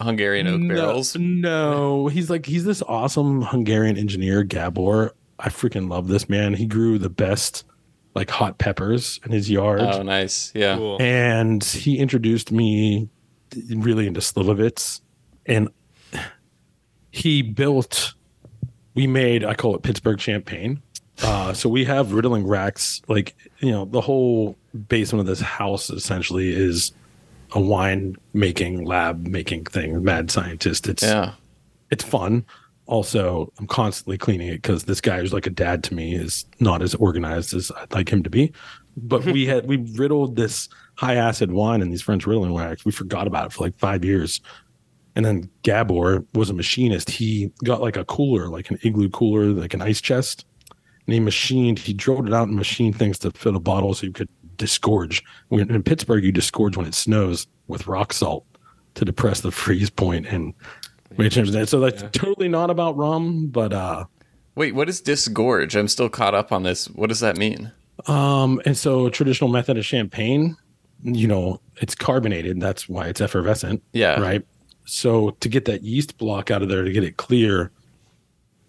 Hungarian oak no, barrels. No, he's like he's this awesome Hungarian engineer, Gabor. I freaking love this man. He grew the best like hot peppers in his yard. Oh, nice. Yeah. Cool. and he introduced me really into Slivovitz, and he built. We made I call it Pittsburgh champagne. Uh, so we have riddling racks, like you know, the whole basement of this house essentially is a wine making lab making thing. Mad scientist. It's Yeah. it's fun. Also, I'm constantly cleaning it because this guy who's like a dad to me is not as organized as I'd like him to be. But we had we riddled this high acid wine in these French riddling racks. We forgot about it for like five years. And then Gabor was a machinist. He got like a cooler, like an igloo cooler, like an ice chest. And he machined, he drilled it out and machined things to fill a bottle so you could disgorge. When in Pittsburgh, you disgorge when it snows with rock salt to depress the freeze point and make change that. So that's totally not about rum, but uh Wait, what is disgorge? I'm still caught up on this. What does that mean? um and so a traditional method of champagne, you know, it's carbonated, that's why it's effervescent. Yeah. Right. So to get that yeast block out of there to get it clear,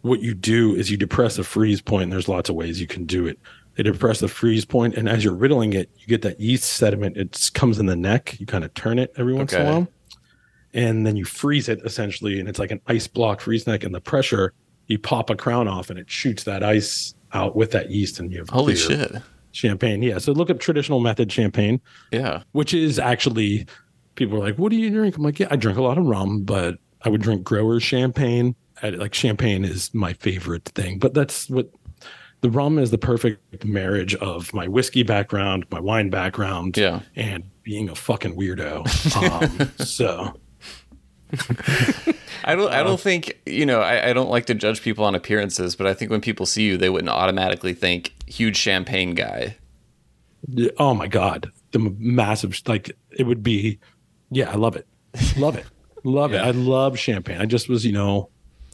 what you do is you depress the freeze point. And there's lots of ways you can do it. They depress the freeze point, and as you're riddling it, you get that yeast sediment. It comes in the neck. You kind of turn it every once in a while, and then you freeze it essentially, and it's like an ice block freeze neck. And the pressure, you pop a crown off, and it shoots that ice out with that yeast, and you have Holy shit. champagne. Yeah. So look up traditional method champagne Yeah. which is actually people are like, "What do you drink?" I'm like, "Yeah, I drink a lot of rum, but I would drink growers champagne. I, like champagne is my favorite thing, but that's what the rum is the perfect marriage of my whiskey background, my wine background, Yeah. and being a fucking weirdo. Um, so I don't. I don't think you know. I, I don't like to judge people on appearances, but I think when people see you, they wouldn't automatically think huge champagne guy. oh my god, the massive like it would be. Yeah, I love it, love it, love Yeah. it. I love champagne. I just was, you know,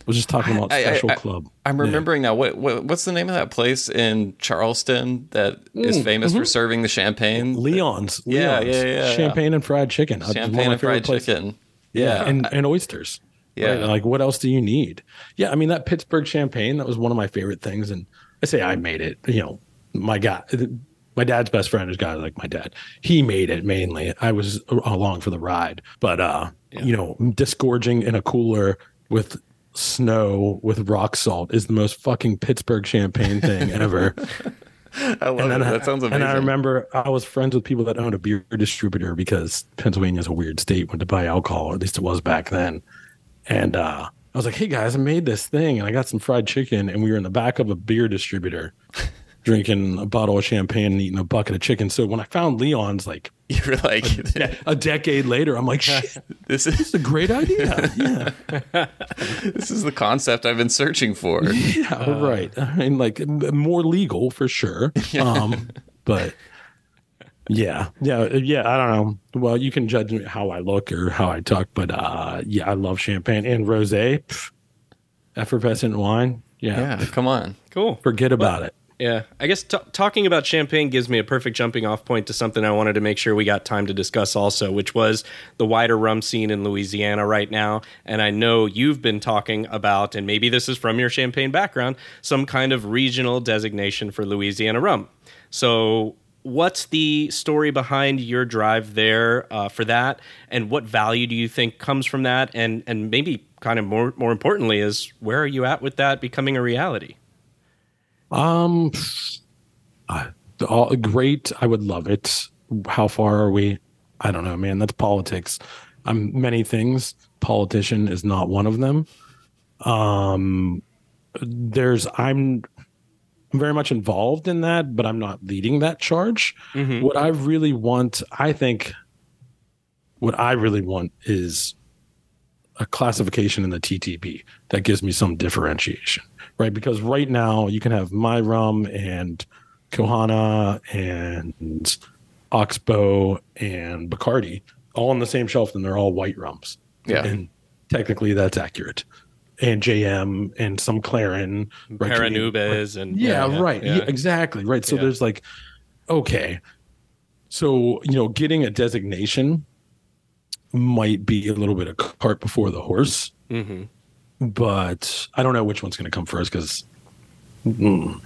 was just talking about I- special I- club. I'm Yeah. remembering now. What, what what's the name of that place in Charleston that is Mm, famous for serving the champagne? Leon's. Yeah, Leon's. yeah, yeah, yeah. Champagne and fried chicken. That's one of champagne and fried places. chicken. Yeah. and and oysters. Yeah. Right? Like what else do you need? Yeah, I mean that Pittsburgh champagne that was one of my favorite things, and I say I made it. You know, my guy, my dad's best friend is guy like my dad. He made it mainly. I was along for the ride, but uh, you know, disgorging in a cooler with snow with rock salt is the most fucking Pittsburgh champagne thing ever. I love it. And I- That sounds amazing. And I remember I was friends with people that owned a beer distributor because Pennsylvania is a weird state when to buy alcohol, or at least it was back then. And uh, I was like, "Hey guys, I made this thing, and I got some fried chicken." And we were in the back of a beer distributor, drinking a bottle of champagne and eating a bucket of chicken. So when I found Leon's, like You're like, a decade later, I'm like, "Shit, this is it's a great idea." Yeah, this is the concept I've been searching for. yeah, right. I mean, like more legal for sure. Um, but yeah, yeah, yeah. I don't know. Well, you can judge me how I look or how I talk, but uh, yeah, I love champagne and rosé, pff, effervescent wine. Yeah, Yeah, come on. Cool. forget about it. Yeah, I guess t- talking about champagne gives me a perfect jumping off point to something I wanted to make sure we got time to discuss also, which was the wider rum scene in Louisiana right now. And I know you've been talking about, and maybe this is from your champagne background, some kind of regional designation for Louisiana rum. So, what's the story behind your drive there uh, for that, and what value do you think comes from that, and and maybe kind of more more importantly is where are you at with that becoming a reality? Um, uh, all, great. I would love it. How far are we? I don't know, man. That's politics. I'm many things. Politician is not one of them. Um, there's I'm I'm very much involved in that, but I'm not leading that charge. Mm-hmm. What I really want, I think, what I really want is a classification in the TTB that gives me some differentiation, right? Because right now you can have my rum and Kohana and Oxbow and Bacardi all on the same shelf, and they're all white rums. Yeah, and technically that's accurate and JM and some Clairin, right? Paranubes and yeah, yeah right, yeah. Yeah, exactly, right. So there's like, okay, so you know, getting a designation might be a little bit of cart before the horse, mm-hmm. But I don't know which one's going to come first because. Mm,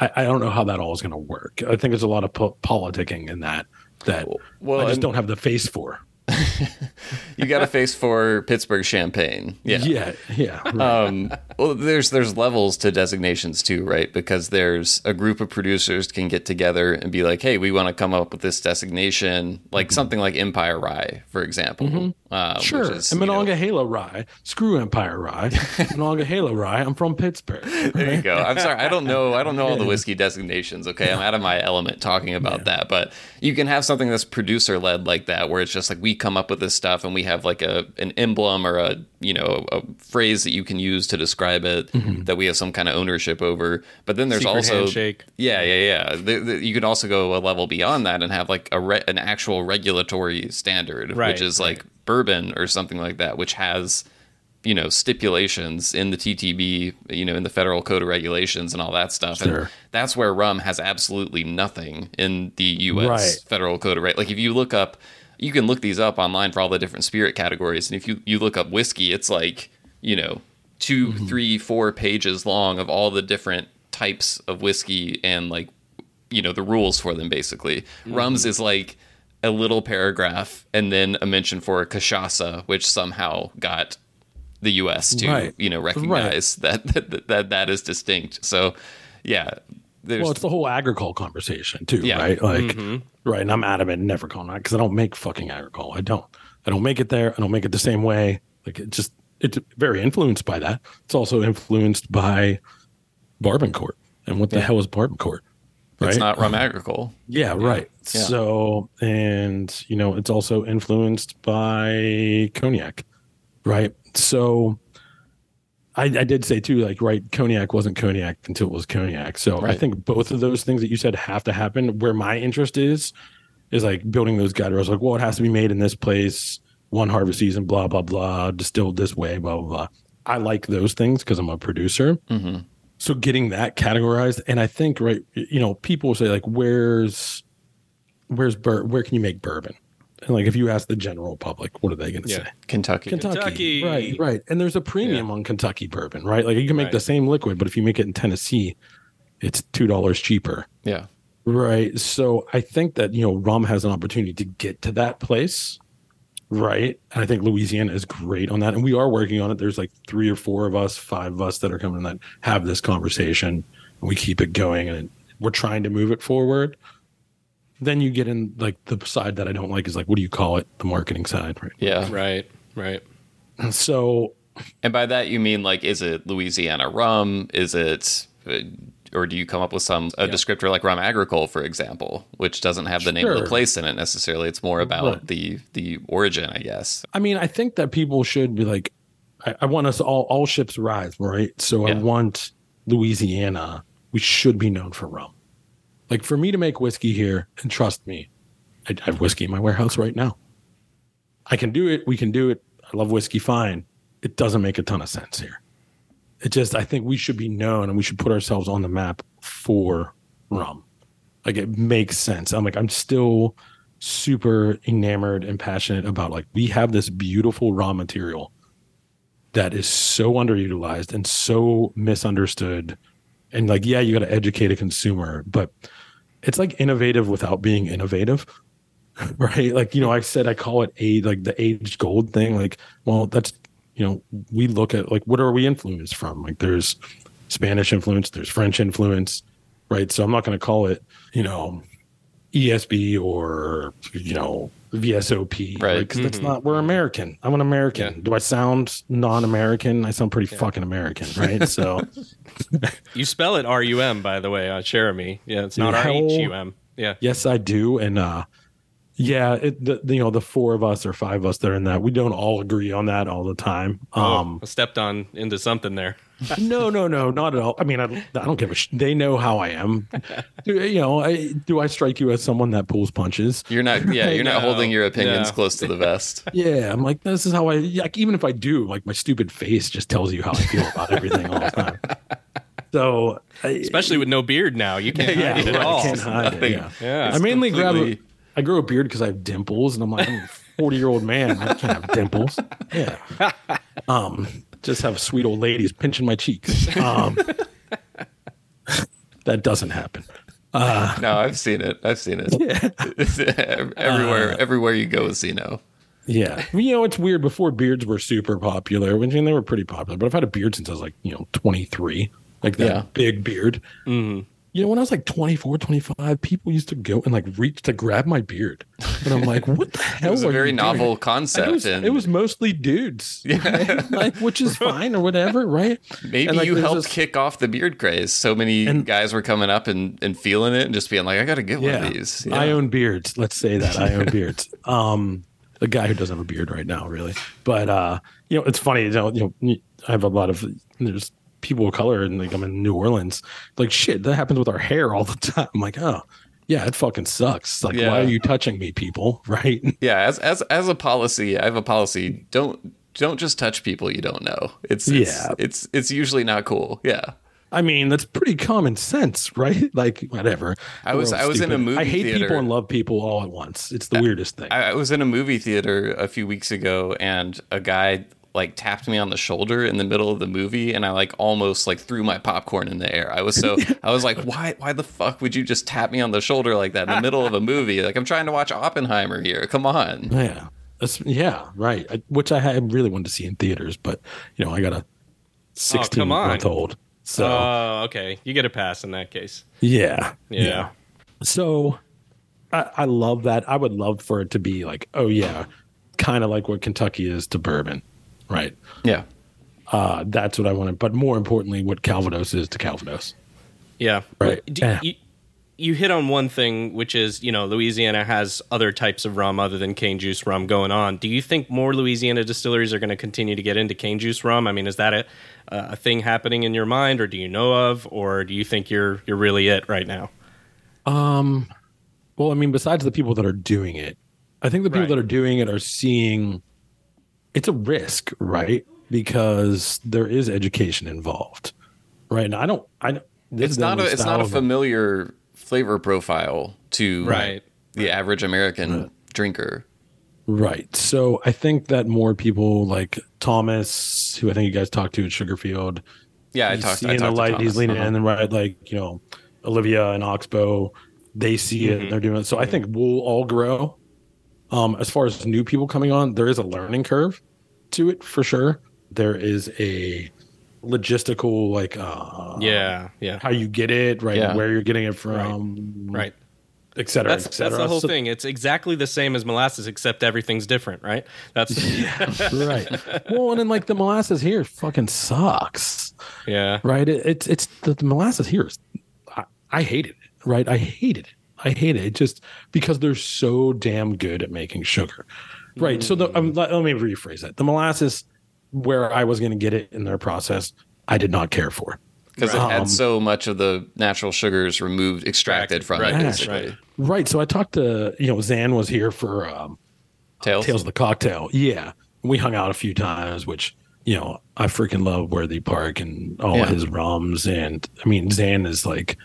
I, I, don't know how that all is going to work. I think there's a lot of po- politicking in that that well, I just don't have the face for. you got a face for Pittsburgh champagne. Yeah. Yeah. Yeah. Right. Um, well, there's there's levels to designations too, right? Because there's a group of producers can get together and be like, hey, we want to come up with this designation, like mm-hmm. something like Empire Rye, for example. Mm-hmm. Um, sure. Is, and Monongahela Rye. Screw Empire Rye. Monongahela Rye. I'm from Pittsburgh. There you go. I'm sorry. I don't know. I don't know all the whiskey designations. Okay. I'm out of my element talking about yeah. that. But you can have something that's producer led like that, where it's just like we come up with this stuff and we have like a an emblem or a you know a phrase that you can use to describe it mm-hmm. that we have some kind of ownership over. But then there's Secret also handshake. yeah yeah yeah. The, the, you can also go a level beyond that and have like a re- an actual regulatory standard, right, which is right. like bourbon or something like that, which has you know stipulations in the TTB, you know, in the federal code of regulations and all that stuff. Sure. And that's where rum has absolutely nothing in the U.S. Right. federal code of right. Like if you look up you can look these up online for all the different spirit categories. And if you, you look up whiskey, it's like, you know, 2 mm-hmm. three, four pages long of all the different types of whiskey and like, you know, the rules for them basically. Mm-hmm. Rums is like a little paragraph and then a mention for cachaça, which somehow got the US to, right. you know, recognize right. that, that, that that is distinct. So yeah, there's, well, it's the whole agricole conversation too, yeah. right? Like, mm-hmm. right. And I'm adamant never calling that because I don't make fucking agricole. I don't. I don't make it there. I don't make it the same way. Like, it just it's very influenced by that. It's also influenced by Barbancourt and what the hell is Barbancourt? Right? It's not rum agricole. Yeah, yeah. right. Yeah. So, and you know, it's also influenced by cognac, right? So, I, I, did say too, like, right, cognac wasn't cognac until it was cognac. So right. I think both of those things that you said have to happen. Where my interest is, is like building those guide rails. Like, well, it has to be made in this place, one harvest season, blah blah blah, distilled this way, blah blah blah. I like those things because I'm a producer. Mm-hmm. So getting that categorized, and I think right, you know, people say like, where's where's bur- where can you make bourbon? And like if you ask the general public, what are they going to yeah. say? Kentucky. Kentucky. Kentucky. Right, right. And there's a premium yeah. on Kentucky bourbon, right? Like you can make right. the same liquid, but if you make it in Tennessee, it's two dollars cheaper. Yeah. Right. So I think that, you know, rum has an opportunity to get to that place. Right. And I think Louisiana is great on that. And we are working on it. There's like three or four of us, five of us that are coming that have this conversation. And we keep it going and we're trying to move it forward then you get in like the side that I don't like is like what do you call it? The marketing side, right? Yeah. Right. Right. So and by that you mean like is it Louisiana rum? Is it uh, or do you come up with some a yeah. descriptor like rum agricole, for example, which doesn't have the name of the place in it necessarily? It's more about right. the the origin, I guess. I mean, I think that people should be like, I, I want us all all ships rise, right? So yeah. I want Louisiana. We should be known for rum. Like for me to make whiskey here, and trust me, I, have whiskey in my warehouse right now. I can do it. We can do it. I love whiskey fine. It doesn't make a ton of sense here. It just, I think we should be known and we should put ourselves on the map for rum. Like it makes sense. I'm like, I'm still super enamored and passionate about like, we have this beautiful raw material that is so underutilized and so misunderstood. And like, yeah, you got to educate a consumer, but it's like innovative without being innovative. Right. Like, you know, I said I call it a like the aged gold thing. Like, well, that's you know, we look at like what are we influenced from? Like there's Spanish influence, there's French influence, right? So I'm not gonna call it, you know, ESB or you know, VSOP, right? Because right? that's mm-hmm. not we're American. I'm an American. Yeah. Do I sound non-American? I sound pretty yeah. fucking American, right? So you spell it R U M, by the way, uh, Jeremy. Yeah, it's not R H U M. Yeah. Yes, I do, and uh, yeah, it, the, you know the four of us or five of us that are in that we don't all agree on that all the time. Oh, um, I stepped on into something there. no, no, no, not at all. I mean, I, I don't give a. Sh- they know how I am. do, you know, I, do I strike you as someone that pulls punches? You're not. Yeah, you're not holding your opinions no. close to the vest. yeah, I'm like this is how I. Like even if I do, like my stupid face just tells you how I feel about everything all the time. So, especially with no beard now, you can't yeah, hide it at all. I can't hide it. Yeah, yeah. I mainly completely... grab. I grow a beard because I have dimples, and I'm like, I'm a 40 year old man. I can't have dimples. Yeah. Um, just have sweet old ladies pinching my cheeks. Um, that doesn't happen. Uh, no, I've seen it. I've seen it. Yeah. everywhere, uh, everywhere you go with Zeno. Yeah, you know it's weird. Before beards were super popular, when I mean, they were pretty popular. But I've had a beard since I was like you know 23, like that yeah. big beard. Mm-hmm you know, when I was like 24, 25, people used to go and like reach to grab my beard. And I'm like, what the hell? it was a very novel doing? concept. It was, and... it was, mostly dudes. Yeah. Right? like, which is fine or whatever, right? Maybe like, you helped this... kick off the beard craze. So many and, guys were coming up and, and feeling it and just being like, I got to get yeah, one of these. Yeah. I own beards. Let's say that. I own beards. Um, the guy who doesn't have a beard right now, really. But, uh, you know, it's funny, you know, you know, I have a lot of, there's people of color and like I'm in New Orleans. Like shit, that happens with our hair all the time. I'm like, oh yeah, it fucking sucks. Like, yeah. why are you touching me, people? Right? Yeah, as as as a policy, I have a policy. Don't don't just touch people you don't know. It's, it's yeah, it's it's usually not cool. Yeah. I mean, that's pretty common sense, right? Like, whatever. I was I was in a movie. Theater. I hate theater. people and love people all at once. It's the I, weirdest thing. I, I was in a movie theater a few weeks ago, and a guy like tapped me on the shoulder in the middle of the movie and I like almost like threw my popcorn in the air. I was so I was like, why why the fuck would you just tap me on the shoulder like that in the middle of a movie? Like I'm trying to watch Oppenheimer here. Come on. Yeah. That's, yeah, right. I, which I, I really wanted to see in theaters, but you know, I got a 16 oh, month old. So Oh, okay. You get a pass in that case. Yeah. Yeah. yeah. So I, I love that. I would love for it to be like, oh yeah, kind of like what Kentucky is to bourbon right? Yeah. Uh, that's what I wanted. But more importantly, what Calvados is to Calvados. Yeah. Right. Do, yeah. You, you hit on one thing, which is, you know, Louisiana has other types of rum other than cane juice rum going on. Do you think more Louisiana distilleries are going to continue to get into cane juice rum? I mean, is that a, a thing happening in your mind, or do you know of, or do you think you're you're really it right now? Um, well, I mean, besides the people that are doing it, I think the people right. that are doing it are seeing it's a risk, right? Because there is education involved, right? And I don't, I it's not a, it's not a familiar flavor profile to right the average American right. drinker. Right. So I think that more people like Thomas, who I think you guys talked to at Sugarfield. Yeah, I talked. I talked the light, he's leaning uh-huh. in, and right, like you know, Olivia and Oxbow, they see mm-hmm. it, and they're doing it. So I think we'll all grow um, as far as new people coming on, there is a learning curve to it for sure. There is a logistical like uh yeah yeah. how you get it right yeah. where you're getting it from right, right. et cetera that's, et cetera. that's the whole so, thing. It's exactly the same as molasses except everything's different right? That's yeah, right. Well and then like the molasses here fucking sucks. Yeah. Right? It, it's it's the, the molasses here is I, I hated it right? I hated it I hate it. just because they're so damn good at making sugar. Right. Mm. So the, um, let, let, me rephrase that. The molasses, where I was going to get it in their process, I did not care for because right. it had um, so much of the natural sugars removed, extracted from right, it. Basically. Right. right. So I talked to you know Zan was here for um, Tales Tales of the Cocktail. Yeah, we hung out a few times, which you know I freaking love Worthy Park and all yeah. his rums, and I mean Zan is like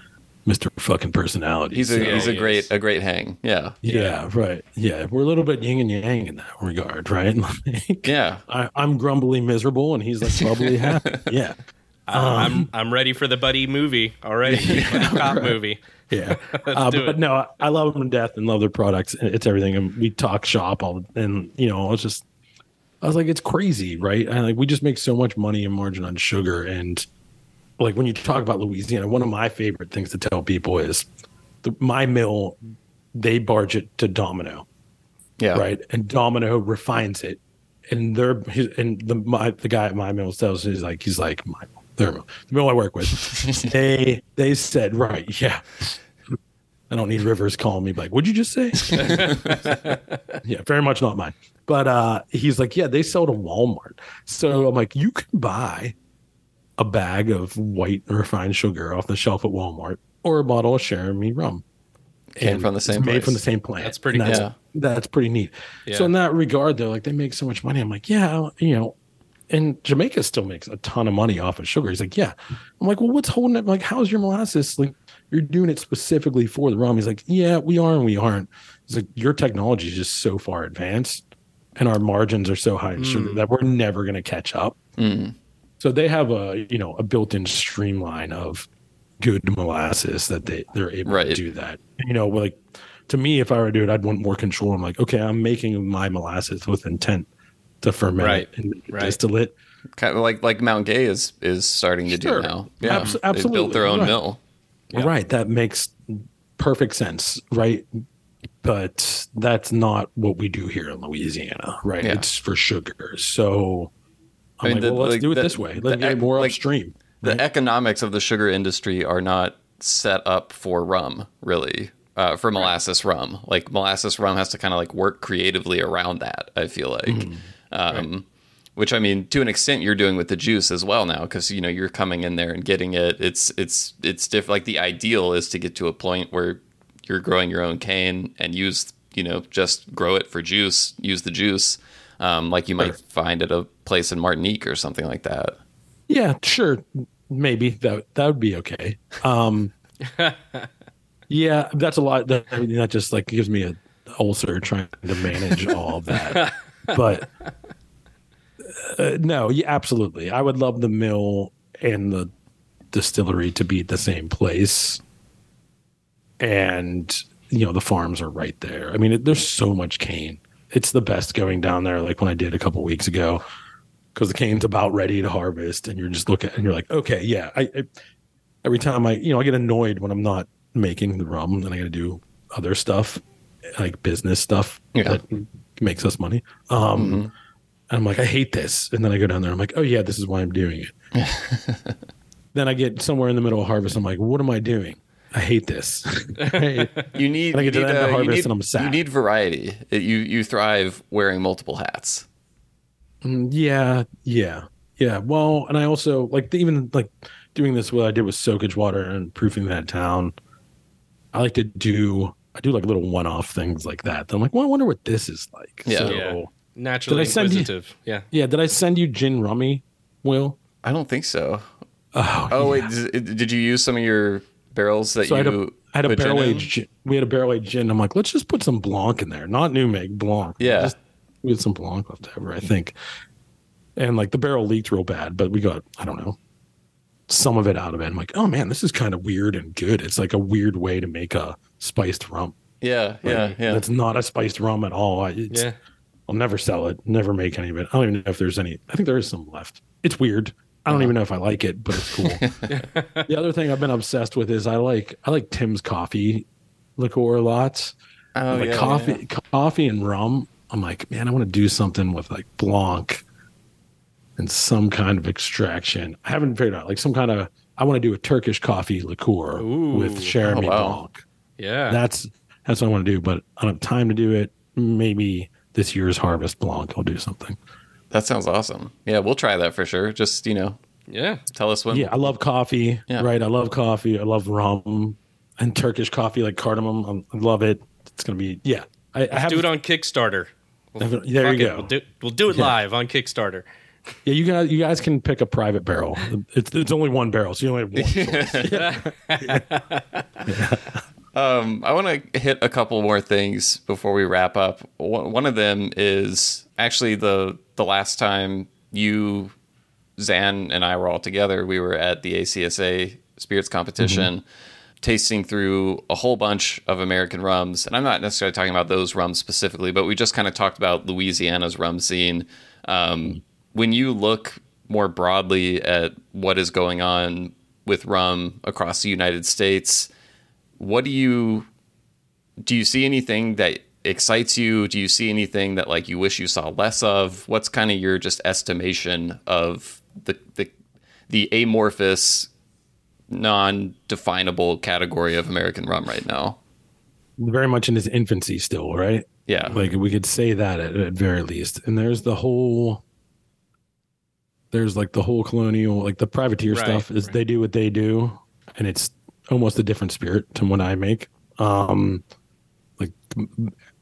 Mr. Fucking personality. He's a so, he's a great a great hang. Yeah. yeah. yeah. right. Yeah. We're a little bit yin and yang in that regard, right? like, yeah. I, am grumbly miserable and he's like bubbly happy. Yeah. Um, I'm I'm ready for the buddy movie already. Yeah, buddy cop right. movie. Yeah, uh, but, but, no, I love them to death and love their products. It's everything, and we talk shop all, and you know, it's just, I was like, it's crazy, right? And like, we just make so much money and margin on sugar, and like when you talk about Louisiana, one of my favorite things to tell people is, the, my mill, they barge it to Domino, yeah, right, and Domino refines it, and they're and the my the guy at my mill tells me, he's like he's like my the mill I work with, they they said, right, yeah. I don't need Rivers calling me like, what'd you just say? yeah, very much not mine. But uh, he's like, yeah, they sell to Walmart. So I'm like, you can buy a bag of white refined sugar off the shelf at Walmart or a bottle of Cheramie rum. Came from the same made from the same plant. That's pretty that's, yeah. that's pretty neat. Yeah. So in that regard, they're like, they make so much money. I'm like, yeah, you know, and Jamaica still makes a ton of money off of sugar. He's like, yeah. I'm like, well, what's holding it? like, how's your molasses? Like, you're doing it specifically for the rum. He's like, yeah, we are and we aren't. He's like, your technology is just so far advanced, and our margins are so high in mm. sugar that we're never going to catch up. Mm. So they have a you know a built-in streamline of good molasses that they they're able right. to do that. You know, like to me, if I were to do it, I'd want more control. I'm like, okay, I'm making my molasses with intent to ferment right. and right. distillate. Kind of like like Mount Gay is is starting to sure. do now. Yeah, Abs- absolutely. They built their own right. mill. Yeah. Right, that makes perfect sense, right? But that's not what we do here in Louisiana, right? Yeah. It's for sugar. So I mean, like, the, well, let's like do it the, this way. Let's get more like, upstream. Right? The economics of the sugar industry are not set up for rum, really. Uh, for molasses rum, like molasses rum has to kind of like work creatively around that. I feel like. Mm-hmm um, right. Which I mean, to an extent, you're doing with the juice as well now, because you know you're coming in there and getting it. It's it's it's diff- Like the ideal is to get to a point where you're growing your own cane and use you know just grow it for juice, use the juice, um, like you might find at a place in Martinique or something like that. Yeah, sure, maybe that that would be okay. Um, yeah, that's a lot. That, I mean, that just like gives me a ulcer trying to manage all of that. but uh, no, yeah, absolutely. I would love the mill and the distillery to be at the same place, and you know the farms are right there. I mean, it, there's so much cane. It's the best going down there. Like when I did a couple weeks ago, because the cane's about ready to harvest, and you're just looking and you're like, okay, yeah. I, I every time I you know I get annoyed when I'm not making the rum and I got to do other stuff like business stuff yeah. that makes us money. Um, mm-hmm. I'm like, I hate this. And then I go down there. I'm like, oh, yeah, this is why I'm doing it. then I get somewhere in the middle of harvest. I'm like, what am I doing? I hate this. you need, I get to the end of harvest need, and I'm sad. You need variety. You, you thrive wearing multiple hats. Mm, yeah. Yeah. Yeah. Well, and I also like even like doing this, what I did with soakage water and proofing that town. I like to do I do like little one off things like that. Then I'm like, well, I wonder what this is like. Yeah. So, yeah. Naturally did I send inquisitive. You, yeah. Yeah. Did I send you gin rummy, Will? I don't think so. Oh, oh yeah. wait. Did, did, you use some of your barrels that so you? I had a, I had a barrel aged. We had a barrel aged gin. I'm like, let's just put some Blanc in there, not New Make Blanc. Yeah. Just, we had some Blanc left over, I think. And like the barrel leaked real bad, but we got I don't know some of it out of it. I'm like, oh man, this is kind of weird and good. It's like a weird way to make a spiced rum. Yeah, yeah, yeah. It's not a spiced rum at all. It's, yeah. I'll never sell it. Never make any of it. I don't even know if there's any. I think there is some left. It's weird. I don't even know if I like it, but it's cool. the other thing I've been obsessed with is I like I like Tim's coffee liqueur lots. Oh like yeah, coffee, yeah. coffee and rum. I'm like, man, I want to do something with like Blanc and some kind of extraction. I haven't figured out like some kind of. I want to do a Turkish coffee liqueur Ooh. with Cheramie oh, wow. Blanc. Yeah, that's that's what I want to do. But I don't have time to do it. Maybe this year's Harvest Blanc, I'll do something. That sounds awesome. Yeah, we'll try that for sure. Just you know, yeah, tell us when. Yeah, I love coffee. Yeah. Right, I love coffee. I love rum and Turkish coffee like cardamom. I love it. It's gonna be yeah. I, I have, to do it on Kickstarter. We'll, there you go. We'll do, we'll do it yeah. live on Kickstarter. Yeah, you guys, you guys can pick a private barrel. It's it's only one barrel, so you only have one. yeah. Um, I want to hit a couple more things before we wrap up. One of them is actually the the last time you, Zan, and I were all together. We were at the ACSA spirits competition. Mm-hmm. tasting through a whole bunch of American rums, and I'm not necessarily talking about those rums specifically, but we just kind of talked about Louisiana's rum scene. Um, when you look more broadly at what is going on with rum across the United States, what do you do? You see anything that excites you? Do you see anything that like you wish you saw less of? What's kind of your just estimation of the the the amorphous non-definable category of American rum right now. Very much in its infancy still, right? Yeah. Like we could say that at, at very least. And there's the whole there's like the whole colonial like the privateer right, stuff is right. they do what they do and it's almost a different spirit to what I make. Um like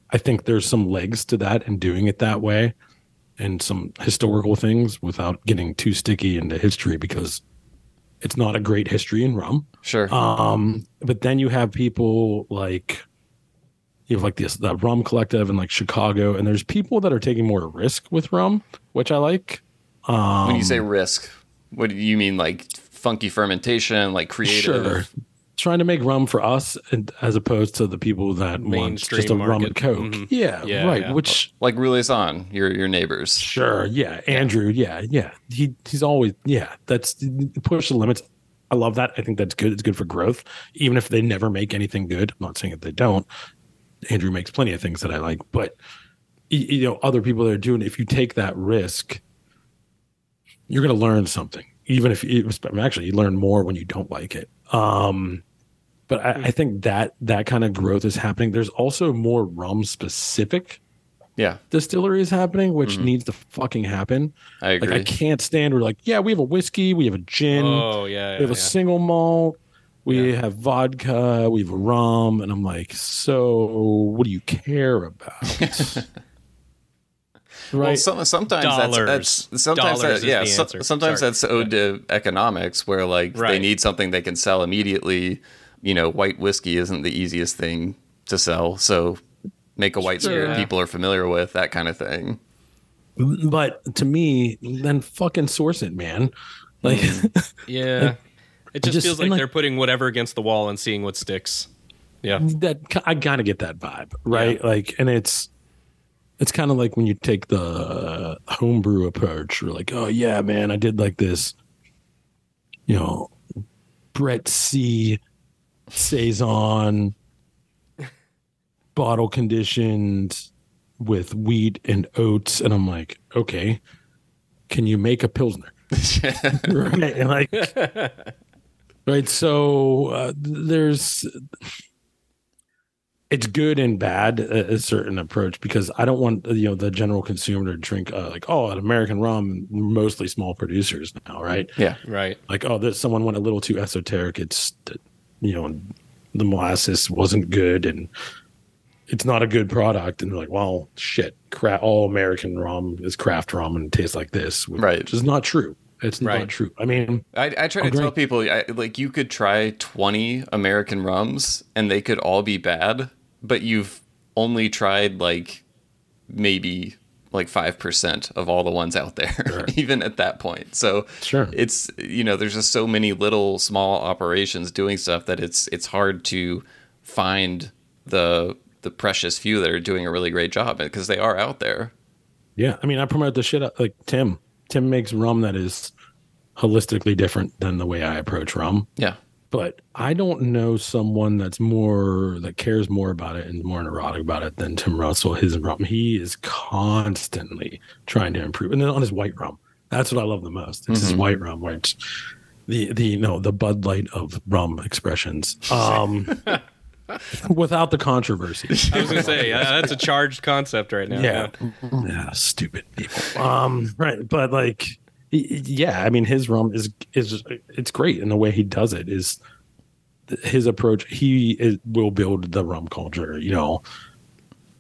I think there's some legs to that and doing it that way and some historical things without getting too sticky into history because it's not a great history in rum. Sure. Um, but then you have people like you have like this the rum collective in like Chicago, and there's people that are taking more risk with rum, which I like. Um, when you say risk, what do you mean? Like funky fermentation, like creative? Sure trying to make rum for us and, as opposed to the people that want just a market. rum and coke. Mm-hmm. Yeah, yeah, right. Yeah. Which like Roulaison, your your neighbors. Sure. Yeah. Andrew. Yeah. Yeah. He he's always yeah. That's push the limits. I love that. I think that's good. It's good for growth, even if they never make anything good. I'm not saying that they don't. Andrew makes plenty of things that I like, but you know, other people that are doing. If you take that risk, you're going to learn something. Even if you, actually you learn more when you don't like it. Um, but I, I think that that kind of growth is happening. There's also more rum specific yeah distilleries happening which mm-hmm. needs to fucking happen i agree like i can't stand we're like yeah we have a whiskey we have a gin oh yeah, we have yeah. a single malt we yeah. have vodka we have rum and i'm like so what do you care about right well, some, sometimes Dollars. that's, that's sometimes that, yeah so, sometimes Sorry. that's owed to economics where like right. they need something they can sell immediately you know, white whiskey isn't the easiest thing to sell. So make a white spirit people are familiar with, that kind of thing. But to me, then fucking source it, man. Like, hmm. yeah, like, it just, just feels like, like, they're putting whatever against the wall and seeing what sticks. Yeah, that I gotta get that vibe, right? Yeah. Like, and it's it's kind of like when you take the homebrew approach. You're like, oh yeah, man, I did like this, you know, Brett C saison, bottle conditioned with wheat and oats, and I'm like, okay, can you make a pilsner? right, like, right. So uh, there's it's good and bad a, a, certain approach because I don't want you know the general consumer to drink uh, like oh an American rum mostly small producers now right yeah right like oh this someone went a little too esoteric it's you know, the molasses wasn't good and it's not a good product. And they're like, well, shit, cra- all American rum is craft rum and it tastes like this, which right. is not true. It's right. not true. I mean, I, I try to tell people I, like you could try 20 American rums and they could all be bad, but you've only tried like maybe like 5% of all the ones out there sure. even at that point. So sure. it's you know there's just so many little small operations doing stuff that it's it's hard to find the the precious few that are doing a really great job because they are out there. Yeah i mean i promote the shit out, like tim. Tim makes rum that is holistically different than the way i approach rum. Yeah but I don't know someone that's more that cares more about it and more neurotic about it than Tim Russell. His rum, he is constantly trying to improve, and then on his white rum, that's what I love the most. It's mm-hmm. his white rum, which the the you know the Bud Light of rum expressions. Um, without the controversy. I was gonna say, yeah, that's a charged concept right now. Yeah, yeah, yeah stupid people. Um, right, but like yeah, I mean his rum is is it's great, and the way he does it is his approach. He is, will build the rum culture, you know.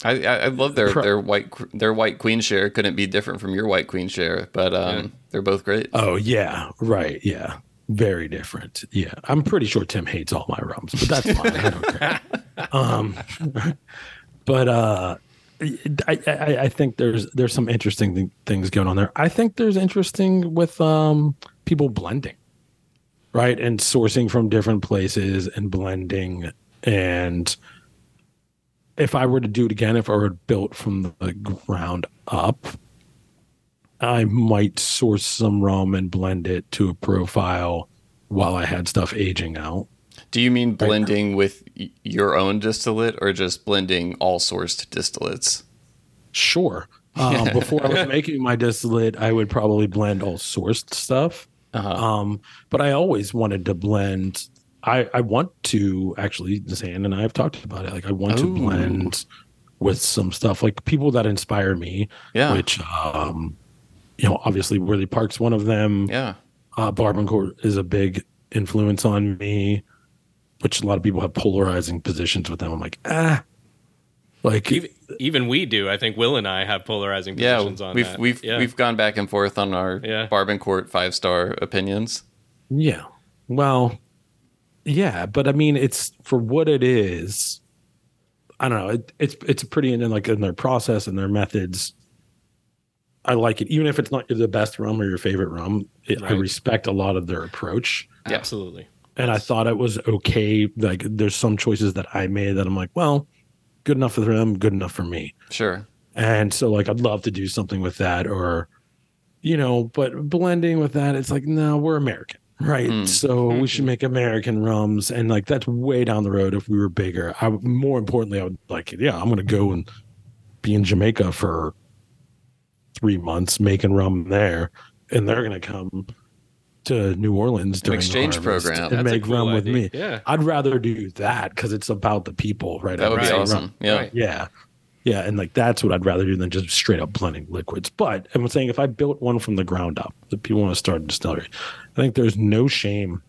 I, I love their their white their white queen share couldn't be different from your white queen share, but um, yeah. they're both great. Oh yeah, right, yeah, very different. Yeah, I'm pretty sure Tim hates all my rums, but that's fine. I don't care. Um, but uh, I, I, I, think there's there's some interesting th- things going on there. I think there's interesting with um, people blending, right? And sourcing from different places and blending. And if I were to do it again, if I were built from the ground up, I might source some rum and blend it to a profile while I had stuff aging out. Do you mean blending right. with your own distillate or just blending all sourced distillates? Sure. Um, before I was making my distillate, I would probably blend all sourced stuff. Uh-huh. Um, but I always wanted to blend. I, I want to actually, Zan and I have talked about it. Like I want Ooh. to blend with some stuff like people that inspire me. Yeah. Which, um, you know, obviously Worthy Park's one of them. Yeah. Uh, Barbancourt is a big influence on me, which a lot of people have polarizing positions with them. I'm like, ah, like even, even, we do. I think Will and I have polarizing positions yeah, on we've, that. We've yeah. we've gone back and forth on our yeah. Barbancourt five star opinions. Yeah. Well, yeah, but I mean, it's for what it is. I don't know. It, it's it's pretty in like in their process and their methods. I like it, even if it's not the best rum or your favorite rum. It, right. I respect a lot of their approach. Yeah. Absolutely. And I thought it was okay. Like, there's some choices that I made that I'm like, well, good enough for them, good enough for me. Sure. And so like I'd love to do something with that or you know, but blending with that, it's like, no, we're American. Right. Mm. So mm-hmm. we should make American rums. And like that's way down the road if we were bigger. I more importantly, I would like, yeah, I'm gonna go and be in Jamaica for three months making rum there. And they're gonna come to New Orleans during An exchange program and That's make cool rum idea. with me. Yeah, I'd rather do that because it's about the people, right? That would right. be awesome. Yeah, right. yeah, yeah, and like that's what I'd rather do than just straight up blending liquids. But I'm saying if I built one from the ground up, that people want to start a distillery, I think there's no shame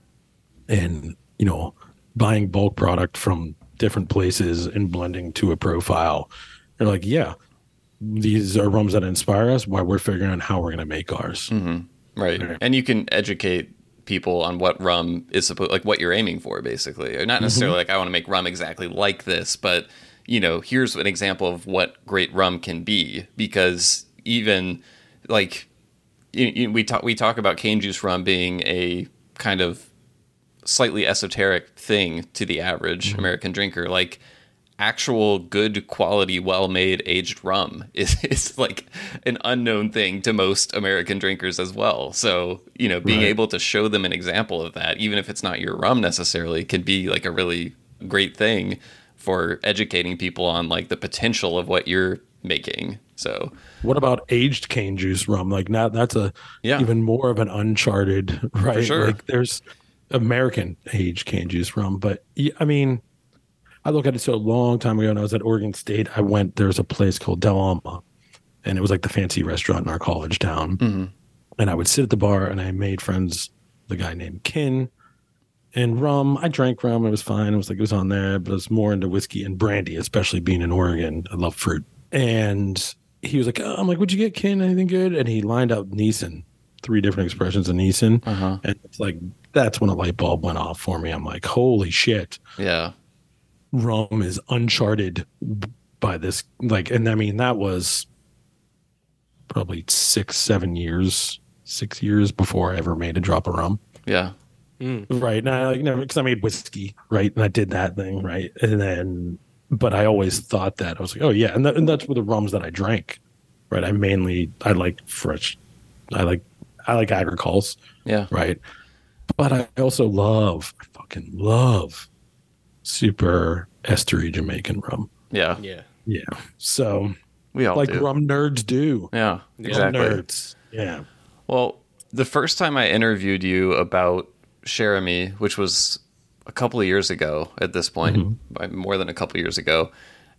in you know buying bulk product from different places and blending to a profile. They're like, yeah, these are rums that inspire us. Why we're figuring out how we're going to make ours. Mm-hmm. Right. right. And you can educate people on what rum is supposed like what you're aiming for basically. Or not necessarily mm-hmm. like I want to make rum exactly like this, but you know, here's an example of what great rum can be because even like you, you, we talk we talk about cane juice rum being a kind of slightly esoteric thing to the average mm-hmm. American drinker. Like actual good quality well made aged rum is, is like an unknown thing to most american drinkers as well so you know being right. able to show them an example of that even if it's not your rum necessarily can be like a really great thing for educating people on like the potential of what you're making so what about aged cane juice rum like now that's a yeah. even more of an uncharted right sure. like there's american aged cane juice rum but i mean I look at it so a long time ago, and I was at Oregon State. I went. There was a place called Del Alma, and it was like the fancy restaurant in our college town. Mm-hmm. And I would sit at the bar, and I made friends. The guy named Kin, and rum. I drank rum. It was fine. It was like it was on there, but I was more into whiskey and brandy, especially being in Oregon. I love fruit. And he was like, oh, I'm like, would you get Kin? Anything good? And he lined up Neisson, three different expressions of Neisson. Uh-huh. And it's like, that's when a light bulb went off for me. I'm like, holy shit. Yeah rum is uncharted by this like and i mean that was probably six seven years six years before i ever made a drop of rum. Yeah. Mm. right. Now like never because i made whiskey right? And i did that thing right? And then but i always thought that i was like oh yeah. And, that, and that's what the rums that i drank right? I mainly i like fresh i like i like agricoles yeah. right? But i also love I fucking love super estery Jamaican rum. Yeah. Yeah. Yeah. So we all like do. rum nerds do. Yeah. Exactly. Rum nerds. Yeah. Well, the first time I interviewed you about Cheramie, which was a couple of years ago at this point, mm-hmm. more than a couple of years ago,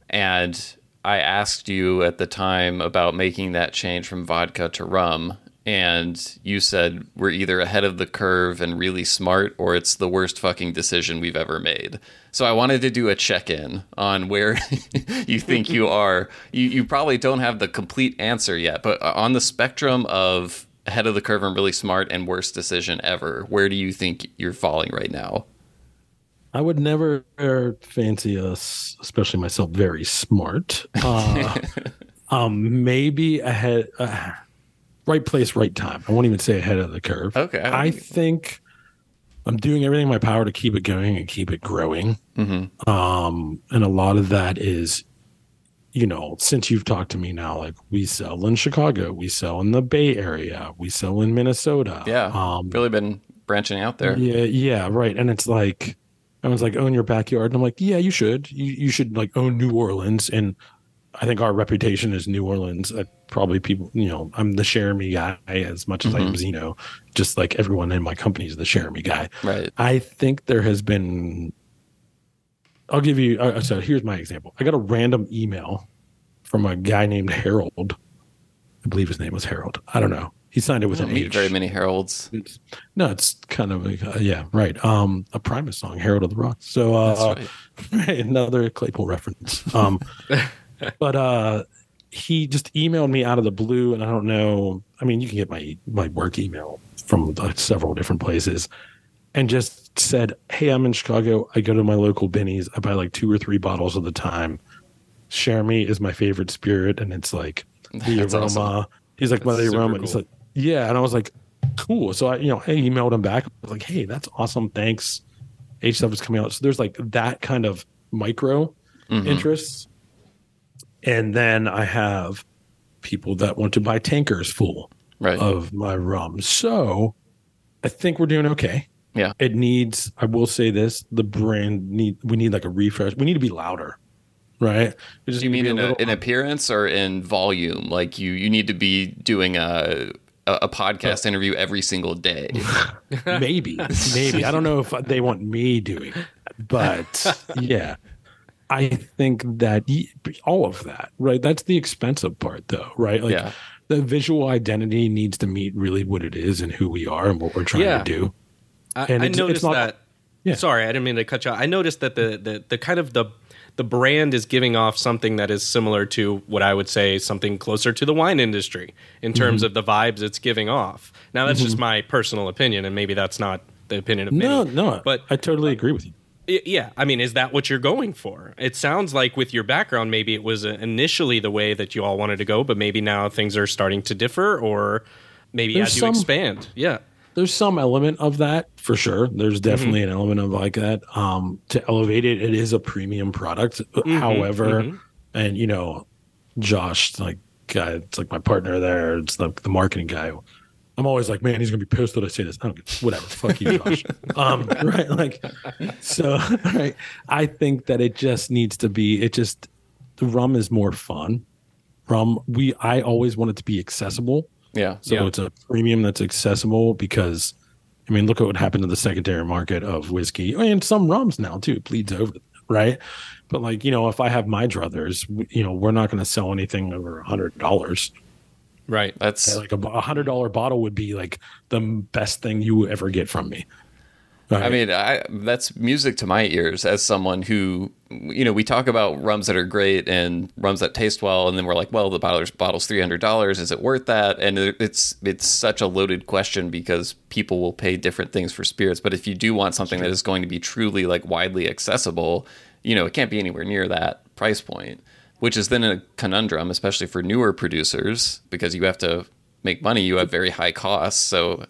and I asked you at the time about making that change from vodka to rum, and you said we're either ahead of the curve and really smart or it's the worst fucking decision we've ever made. So I wanted to do a check-in on where you think you are. You you probably don't have the complete answer yet, but on the spectrum of ahead of the curve and really smart and worst decision ever, where do you think you're falling right now? I would never fancy us, especially myself, very smart. Uh, um, maybe ahead. Uh, right place, right time. I won't even say ahead of the curve. Okay. I think I'm doing everything in my power to keep it going and keep it growing. Mm-hmm. Um, and a lot of that is, you know, since you've talked to me now, like we sell in Chicago, we sell in the Bay Area, we sell in Minnesota. Yeah. Um, really been branching out there. Yeah, yeah, right. And it's like I was like, own your backyard. And I'm like, yeah, you should. You you should like own New Orleans. And I think our reputation is New Orleans. Uh, probably people, you know, I'm the Cheramie guy as much as Mhm. I am Zeno. Just like everyone in my company is the Cheramie guy. Right. I think there has been. I'll give you. Uh, so here's my example. I got a random email from a guy named Harold. I believe his name was Harold. I don't know. He signed it with an H. very many Harolds. It's, no, it's kind of like, uh, yeah, right. Um, a Primus song, Harold of the Rock. So uh, That's right. another Claypool reference. Um, but uh, he just emailed me out of the blue, and I don't know. I mean, you can get my my work email from several different places, and just said, "Hey, I'm in Chicago. I go to my local Binny's. I buy like two or three bottles at the time. Cheramie is my favorite spirit, and it's like the That's aroma. awesome. He's like, well, the aroma. He's cool. like, yeah, and I was like, cool. So I, you know, I emailed him back. I was like, hey, that's awesome. Thanks. H stuff is coming out. So there's like that kind of micro Mhm. interests. And then I have people that want to buy tankers full Right. of my rum. So I think we're doing okay. Yeah. It needs, I will say this, the brand need we need like a refresh. We need to be louder. Right? Do you mean in, a in appearance or in volume? Like you, you need to be doing a a, podcast uh, interview every single day. maybe maybe i don't know if they want me doing it but yeah i think that all of that right that's the expensive part though right like Yeah. the visual identity needs to meet really what it is and who we are and what we're trying Yeah. to do I, And I it's- it's noticed not- that. Yeah. Sorry, I didn't mean to cut you. off. I noticed that the, the the kind of the the brand is giving off something that is similar to what I would say something closer to the wine industry in Mm-hmm. terms of the vibes it's giving off. Now that's just my personal opinion, and maybe that's not the opinion of no many. no but i totally agree with you Yeah, I mean, is that what you're going for? It sounds like with your background, maybe it was uh, initially the way that you all wanted to go, but maybe now things are starting to differ, or maybe There's as you some- expand. Yeah, there's some element of that for sure. There's definitely an element of like that. Um, to elevate it, it is a premium product. However, mhm. and you know, Josh, like guy, it's like my partner there. It's like the marketing guy. I'm always like, man, he's gonna be pissed that I say this. I don't get whatever. Fuck you, Josh. um, right? Like, so right. I think that it just needs to be. It just the rum is more fun. Rum, we I always want it to be accessible. Yeah. So Yeah. it's a premium that's accessible because, I mean, look at what happened to the secondary market of whiskey and some rums now too. It bleeds over, right? But like you know, if I have my druthers, you know, we're not going to sell anything over a hundred dollars. Right. That's Like a a hundred dollar bottle would be like the best thing you ever get from me. Right? I mean, I, that's music to my ears as someone who, you know, we talk about rums that are great and rums that taste well, and then we're like, well, the bottle's, bottle's three hundred dollars. Is it worth that? And it's it's such a loaded question because people will pay different things for spirits. But if you do want something that is going to be truly like widely accessible, you know, it can't be anywhere near that price point, which is then a conundrum, especially for newer producers, because you have to make money. You have very high costs, so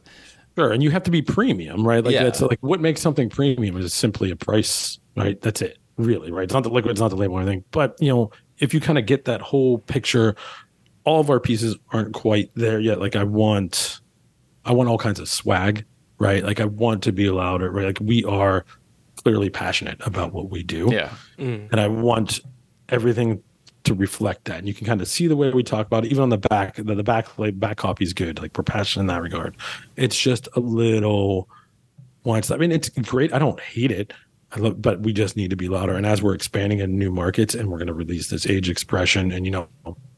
sure, and you have to be premium, right? Like Yeah. that's like what makes something premium is simply a price, right? That's it, really, right? It's not the liquid, it's not the label or anything. But you know, if you kind of get that whole picture, all of our pieces aren't quite there yet. Like I want, I want all kinds of swag, right? Like I want to be louder, right? Like we are clearly passionate about what we do, yeah, mm. and I want everything to reflect that. And you can kind of see the way we talk about it, even on the back. The, the back like, back copy is good. Like we're passionate in that regard. It's just a little stuff. I mean, it's great. I don't hate it. I love, but we just need to be louder. And as we're expanding in new markets, and we're going to release this age expression, and you know,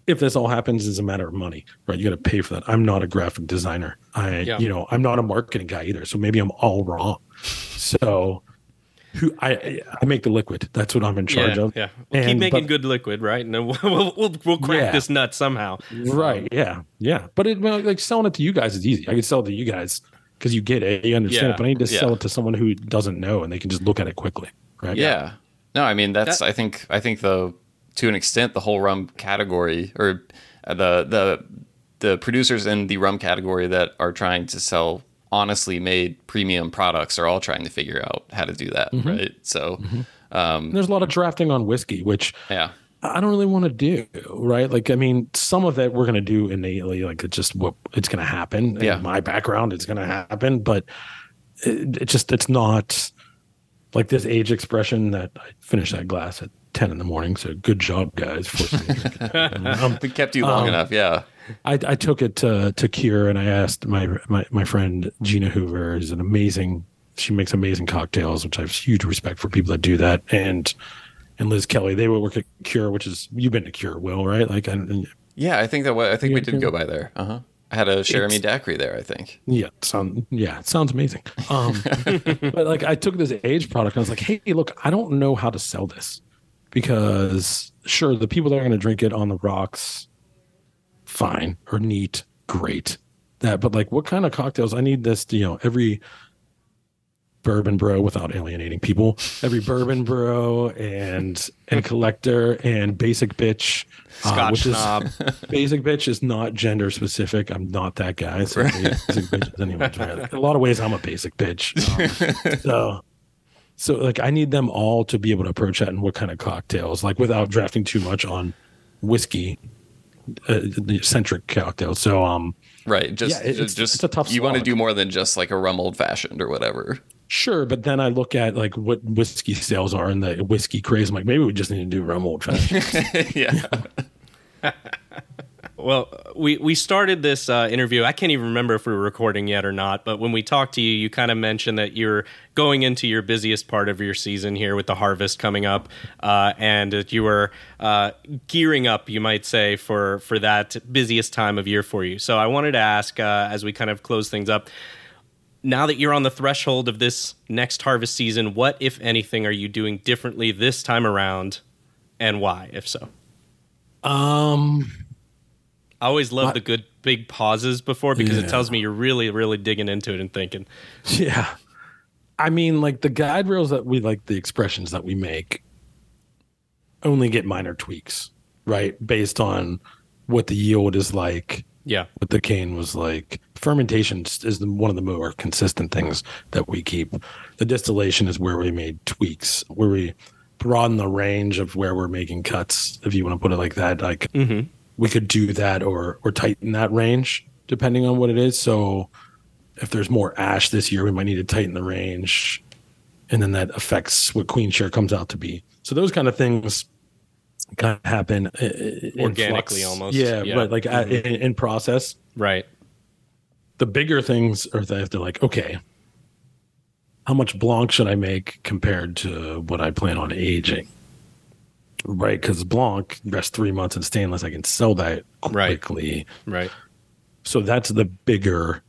if this all happens, it's a matter of money, right? You got to pay for that. I'm not a graphic designer. I, Yeah. you know, I'm not a marketing guy either. So maybe I'm all wrong. So. Who I I make the liquid. That's what I'm in charge yeah, of. yeah. We'll keep making but- good liquid, right? And then we'll we'll, we'll, we'll crack Yeah. this nut somehow. Right. Yeah. Yeah. But it well, like selling it to you guys is easy. I can sell it to you guys because you get it, you understand Yeah. it. But I need to Yeah. sell it to someone who doesn't know and they can just look at it quickly. Right. Yeah. No, I mean that's That- I think I think the to an extent the whole rum category or uh, the the the producers in the rum category that are trying to sell honestly made premium products are all trying to figure out how to do that, mm-hmm. right? So mm-hmm. um, there's a lot of drafting on whiskey, which yeah. I don't really want to do, right? Like, I mean, some of it we're going to do innately, like it's just what it's going to happen. Yeah. In my background, it's going to happen, but it, it, just, it's not like this age expression that I finished that glass at 10 in the morning. So good job, guys. um, we kept you long um, enough. Yeah. I, I took it to, to Cure and I asked my, my, my friend Gina Hoover is an amazing, she makes amazing cocktails, which I have huge respect for people that do that. And, and Liz Kelly, they would work at Cure, which is, you've been to Cure, Will, right? Like, and, yeah, I think that, I think we did go by there. Uh huh. I had a Cheramie Daiquiri there, I think. Yeah, sound yeah, it sounds amazing. Um, but like I took this age product and I was like, hey, look, I don't know how to sell this because sure, the people that are going to drink it on the rocks, fine or neat, great. That, but like, what kind of cocktails? I need this. To, you know, every bourbon bro without alienating people. Every bourbon bro and and collector and basic bitch. Uh, Scotch uh. Is, basic bitch is not gender specific. I'm not that guy. So basic bitch is anyone's right. In a lot of ways, I'm a basic bitch. Um, so so like I need them all to be able to approach that and what kind of cocktails, like without drafting too much on whiskey uh, the centric cocktail. So um right, just yeah, it's, just it's a tough. You want to do more than just like a rum old fashioned or whatever. Sure, but then I look at like what whiskey sales are and the whiskey craze. I'm like, maybe we just need to do rum old fashioned. yeah. Well, we we started this uh, interview. I can't even remember if we were recording yet or not. But when we talked to you, you kind of mentioned that you're going into your busiest part of your season here with the harvest coming up, uh, and that you were uh, gearing up, you might say, for for that busiest time of year for you. So I wanted to ask, uh, as we kind of close things up. Now that you're on the threshold of this next harvest season, what, if anything, are you doing differently this time around, and why, if so? Um, I always love the good big pauses before because yeah. it tells me you're really, really digging into it and thinking. Yeah. I mean, like the guide rails that we like, the expressions that we make only get minor tweaks, right? Based on what the yield is like. Yeah. What the cane was like. Fermentation is the, one of the more consistent things that we keep. The distillation is where we made tweaks, where we broaden the range of where we're making cuts, if you want to put it like that. Like, mm-hmm we could do that or or tighten that range depending on what it is. So if there's more ash this year, we might need to tighten the range, and then that affects what queen share comes out to be. So those kind of things kind of happen uh, organically, almost. Yeah, yeah. but like mm-hmm. in, in process, right. The bigger things are that they're like, okay, how much blanc should I make compared to what I plan on aging? Right? Because Blanc rests three months in stainless. I can sell that quickly. Right. right. So that's the bigger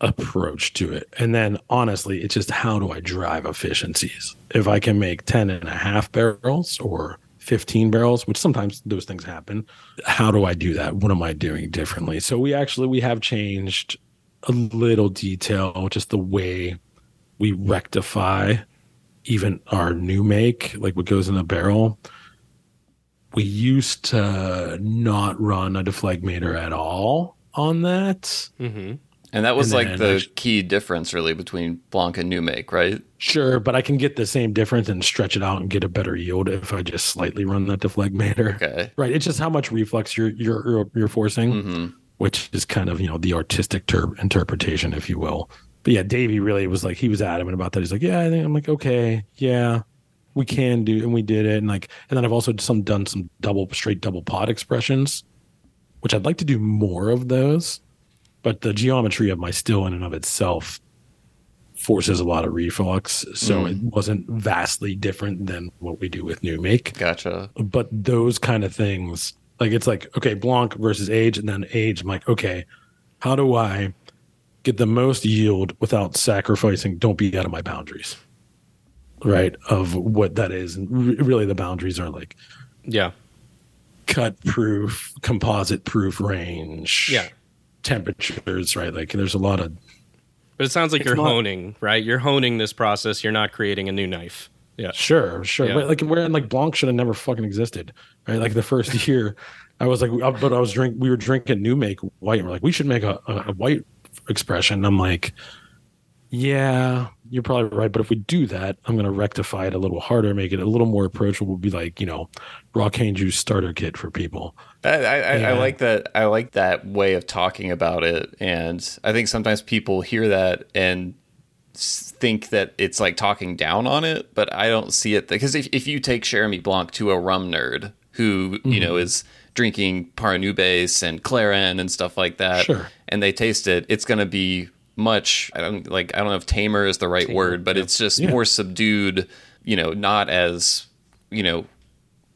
approach to it. And then honestly, it's just how do I drive efficiencies? If I can make 10 and a half barrels or 15 barrels, which sometimes those things happen, how do I do that? What am I doing differently? So we actually we have changed a little detail, just the way we rectify even our new make, like what goes in the barrel we used to not run a dephlegmator at all on that. Mm-hmm. And that was and like the key difference, really, between Blanc and New Make, right? Sure, but I can get the same difference and stretch it out and get a better yield if I just slightly run that dephlegmator. Okay, right. It's just how much reflux you're you're you're forcing, mm-hmm. which is kind of you know the artistic ter- interpretation, if you will. But yeah, Davey really was like he was adamant about that. He's like, yeah, I think I'm like, okay, yeah, we can do and we did it and like and then i've also some done some double straight double pod expressions which i'd like to do more of those but the geometry of my still in and of itself forces a lot of reflux so mm. it wasn't vastly different than what we do with new make. Gotcha. But those kind of things like it's like okay blanc versus age and then age i'm like okay how do i get the most yield without sacrificing don't be out of my boundaries right of what that is. And really the boundaries are like yeah. cut proof composite proof range yeah. temperatures right? Like there's a lot of but it sounds like you're not, honing right? You're honing this process. You're not creating a new knife. Yeah. Sure sure. Yeah. But like where like blanc should have never fucking existed right? Like the first year i was like uh, but i was drink we were drinking new make white. And we're like we should make a, a, a white expression. I'm like, yeah, you're probably right. But if we do that, I'm going to rectify it a little harder, make it a little more approachable. Be like, you know, raw cane juice starter kit for people. I, I. I, like that. I like that way of talking about it, and I think sometimes people hear that and think that it's like talking down on it, but I don't see it because if if you take Cheramie Blanc to a rum nerd who mm-hmm. you know is drinking Paranubes and Clairin and stuff like that, sure. and they taste it, it's going to be much I don't like I don't know if tamer is the right tamer, word, but it's just yeah. more subdued, you know, not as, you know,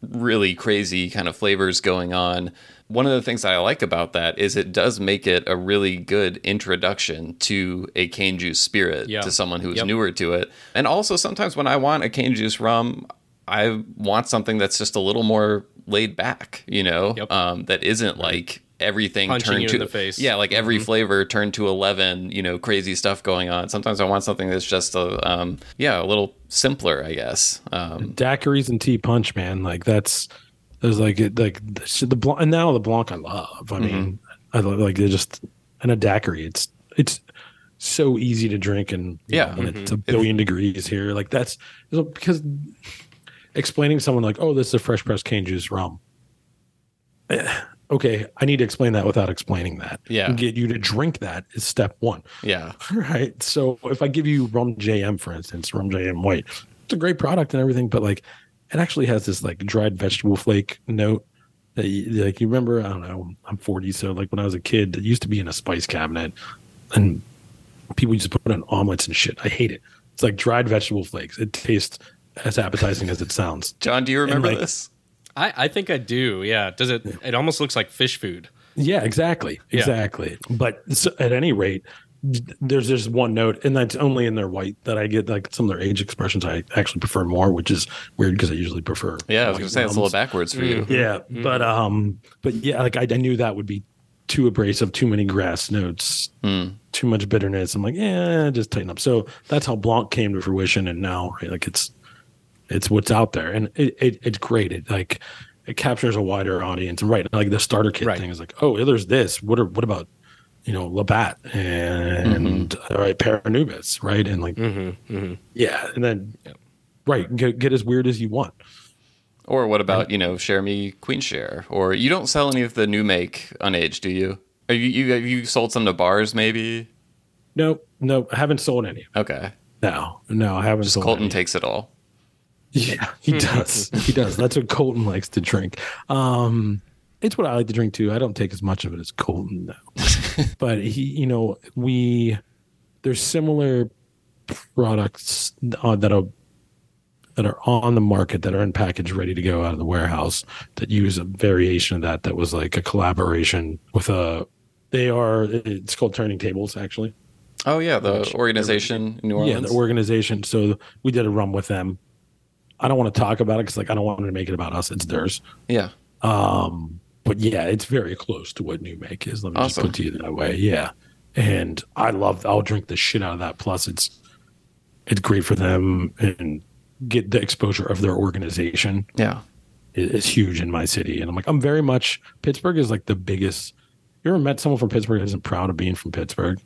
really crazy kind of flavors going on. One of the things that I like about that is it does make it a really good introduction to a cane juice spirit yeah. to someone who's yep. newer to it. And also sometimes when I want a cane juice rum, I want something that's just a little more laid back, you know, yep. um, that isn't like everything Punching turned to the face. Yeah, like every mm-hmm. flavor turned to eleven. You know, crazy stuff going on. Sometimes I want something that's just a um, yeah, a little simpler. I guess. Um, Daiquiris and tea punch, man. Like that's there's like it like the, the blanc and now the blanc I love. I mean, mm-hmm. I like it just and a daiquiri. It's it's so easy to drink and yeah, know, when mm-hmm. it's a 1000000000 degrees here. Like that's because explaining to someone like, oh, this is a fresh pressed cane juice rum. Okay, I need to explain that without explaining that. Yeah. And get you to drink that is step one. Yeah. Right. So if I give you rum JM, for instance, rum JM white, it's a great product and everything, but like it actually has this like dried vegetable flake note that you, like you remember, I don't know, I'm 40. So like when I was a kid, it used to be in a spice cabinet and people used to put it on omelets and shit. I hate it. It's like dried vegetable flakes. It tastes as appetizing as it sounds. John, do you remember like, this? I, I think I do. Yeah. Does it? It almost looks like fish food. Yeah, exactly, exactly. Yeah. But so at any rate, there's just one note, and that's only in their white that I get. Like some of their age expressions, I actually prefer more, which is weird because I usually prefer. Yeah, I was gonna say it's a little backwards for you. Yeah, mm-hmm. but um, but yeah, like I, I, knew that would be too abrasive, too many grass notes, mm. too much bitterness. I'm like, yeah, just tighten up. So that's how Blanc came to fruition, and now right, like it's it's what's out there, and it, it it's great. It like it captures a wider audience. Right, like the starter kit right. thing is like, oh, there's this. What are what about you know Labat and mm-hmm. all right Paranubes, right? And like, mm-hmm, mm-hmm. yeah, and then yeah. right, get get as weird as you want. Or what about you know Cheramie queen share? Or you don't sell any of the new make unaged, do you? Have you, you have you sold some to bars maybe? No, no, I haven't sold any. Okay. No, no, I haven't. Just Colton any. takes it all. Yeah, he does. he does. That's what Colton likes to drink. Um, it's what I like to drink too. I don't take as much of it as Colton though. but he, you know, we there's similar products uh, that are that are on the market that are in package ready to go out of the warehouse that use a variation of that that was like a collaboration with a they are it's called turning tables actually oh yeah the organization in new orleans yeah the organization so we did a rum with them I don't want to talk about it because like I don't want to make it about us. It's theirs. Yeah. Um, but yeah, it's very close to what New Make is. Let me awesome. just put to you that way. Yeah. And I love I'll drink the shit out of that. Plus it's it's great for them and get the exposure of their organization. Yeah. It's huge in my city. And I'm like, I'm very much Pittsburgh is like the biggest you ever met someone from Pittsburgh that isn't proud of being from Pittsburgh?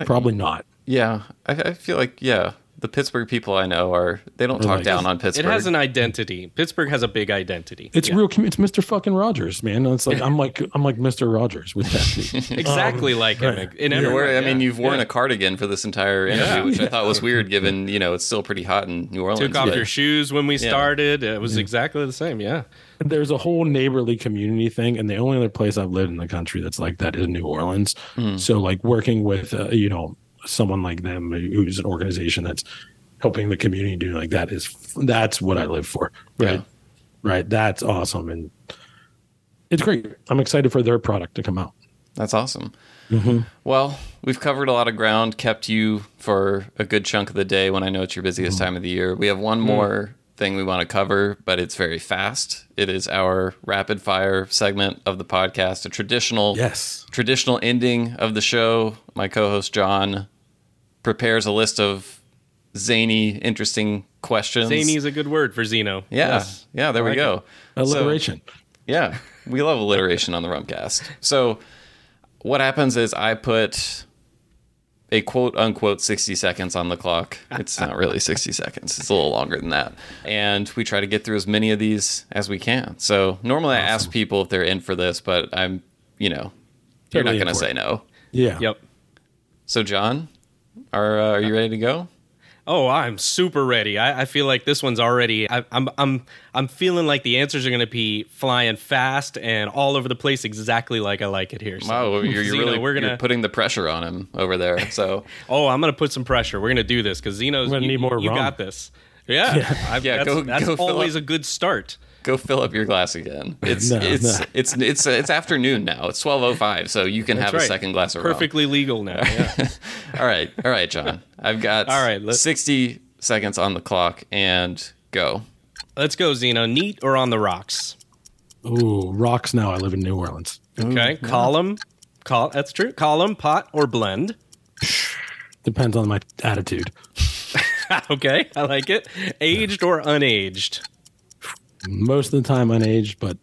Probably not. Yeah. I, I feel like yeah the Pittsburgh people I know are they don't talk like, down on Pittsburgh. It has an identity. Pittsburgh has a big identity. It's yeah. real. It's Mr. fucking Rogers, man. It's like I'm like I'm like Mr. Rogers with that. exactly um, like him right. in every yeah. I mean, you've worn yeah. a cardigan for this entire interview, which I thought was weird, given you know it's still pretty hot in New Orleans. Took off but, your shoes when we started. It was exactly the same. Yeah. There's a whole neighborly community thing, and the only other place I've lived in the country that's like that is New Orleans. Mm. So, like working with, uh, you know, someone like them who's an organization that's helping the community do like that is that's what I live for. Right. Yeah. Right. That's awesome. And it's great. I'm excited for their product to come out. That's awesome. Mm-hmm. Well, we've covered a lot of ground, kept you for a good chunk of the day when I know it's your busiest mm-hmm. time of the year. We have one mm-hmm. more thing we want to cover, but it's very fast. It is our rapid fire segment of the podcast, a traditional yes. traditional ending of the show. My co-host John prepares a list of zany, interesting questions. Zany is a good word for Zeno. Yeah, yes. yeah. There I we go. It. Alliteration. So, yeah, we love alliteration on the Rumcast. So, what happens is I put a quote unquote 60 seconds on the clock. It's not really 60 seconds, it's a little longer than that. And we try to get through as many of these as we can. So normally awesome. I ask people if they're in for this, but I'm, you know, you're not going to say no. Yeah. Yep. So, John, are, uh, are you ready to go? Oh, I'm super ready. I, I feel like this one's already. I, I'm I'm I'm feeling like the answers are going to be flying fast and all over the place, exactly like I like it here. So, wow, you're, you're Zeno, really we're gonna, you're putting the pressure on him over there. So, oh, I'm going to put some pressure. We're going to do this because Zeno's. We're going to need more. You rum. got this. Yeah, yeah. yeah that's, go, that's go always a good start go fill up your glass again. It's no, it's, no. it's, it's it's it's afternoon now. It's twelve oh five, so you can That's have right. a second glass of Perfectly rum. legal now. Yeah. all right, all right, John. I've got all right. Let's, sixty seconds on the clock and go. Let's go, Zeno. Neat or on the rocks? Ooh, rocks. Now I live in New Orleans. Okay, Ooh, column. Call that's true. Column, pot, or blend. Depends on my attitude. okay, I like it. Aged or unaged? Most of the time unaged, but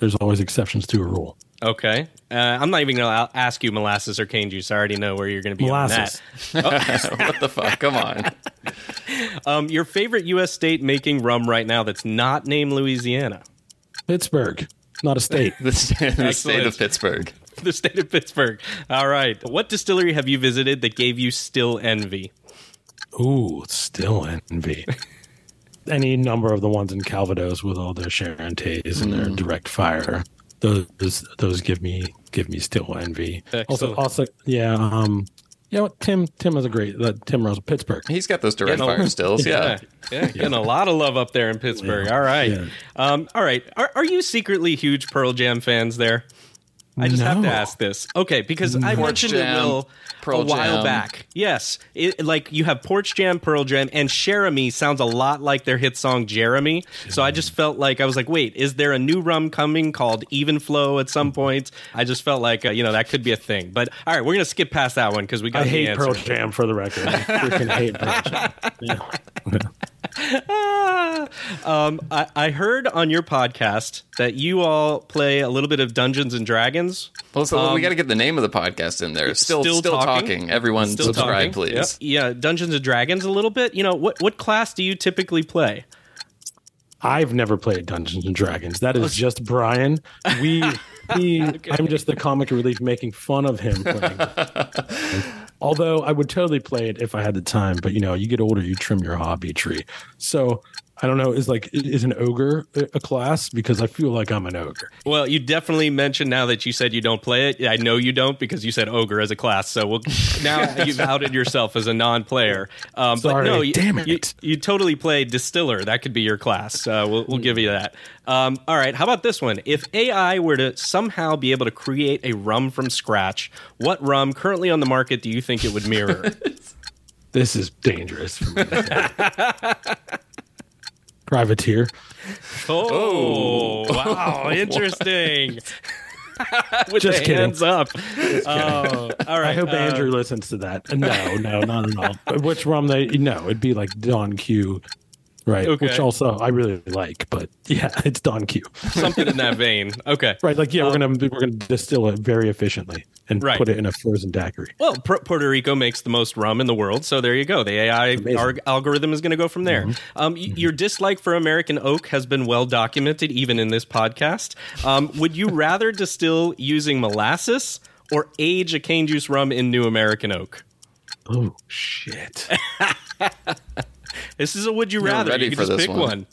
there's always exceptions to a rule. Okay. Uh, I'm not even going to ask you molasses or cane juice. I already know where you're going to be molasses. on that. Oh. what the fuck? Come on. Um, your favorite U.S. state making rum right now that's not named Louisiana? Pittsburgh. Not a state. the, st- the state of Pittsburgh. the state of Pittsburgh. All right. What distillery have you visited that gave you still envy? Ooh, still envy any number of the ones in Calvados with all their Charentais and their mm. direct fire. Those those give me give me still envy. Excellent. Also, also, yeah, um, you know, Tim Tim is a great uh, Tim Rose Pittsburgh. He's got those direct fire stills. Yeah, yeah, yeah, getting a lot of love up there in Pittsburgh. Yeah. All right, yeah. um, all right. Are, are you secretly huge Pearl Jam fans there? I just no. have to ask this. Okay, because I mentioned Jam, it will Pearl a while Jam. back. Yes, it, like you have Porch Jam, Pearl Jam, and Cheramie sounds a lot like their hit song Jeremy. So I just felt like I was like, wait, is there a new rum coming called Even Flow at some point? I just felt like uh, you know that could be a thing. But all right, we're gonna skip past that one because we got. I hate Pearl Jam for the record. I freaking hate Pearl Jam. Yeah. um, I, I, heard on your podcast that you all play a little bit of Dungeons and Dragons. Well, so um, we got to get the name of the podcast in there. Still, still, still talking. talking. Everyone, still subscribe, talking. please. Yep. Yeah, Dungeons and Dragons a little bit. You know, what what class do you typically play? I've never played Dungeons and Dragons. That is just Brian. We, he, okay. I'm just the comic relief making fun of him playing. Although I would totally play it if I had the time, but you know, you get older, you trim your hobby tree. So I don't know. Is like is an ogre a class? Because I feel like I'm an ogre. Well, you definitely mentioned now that you said you don't play it. I know you don't because you said ogre as a class. So we'll, now you've outed yourself as a non-player. Um, Sorry, but no, you, damn it. You, you, totally play distiller. That could be your class. Uh, we'll, we'll give you that. Um, all right. How about this one? If AI were to somehow be able to create a rum from scratch, what rum currently on the market do you think it would mirror? this is dangerous for me. privateer. Oh, oh. wow, interesting. With Just the kidding. hands up. Oh, all right. I hope uh, Andrew listens to that. No, no, not at all. Which rum they? No, it'd be like Don Q right? Okay. Which also I really like, but yeah, it's Don Q. Something in that vein. Okay. Right. Like yeah, um, we're gonna we're gonna distill it very efficiently and right. put it in a frozen daiquiri. Well, P- Puerto Rico makes the most rum in the world, so there you go. The AI ar- algorithm is going to go from there. Mm-hmm. Um, mm-hmm. Your dislike for American oak has been well documented, even in this podcast. Um, would you rather distill using molasses or age a cane juice rum in new American oak? Oh shit. This is a would you rather. You can just pick one. one.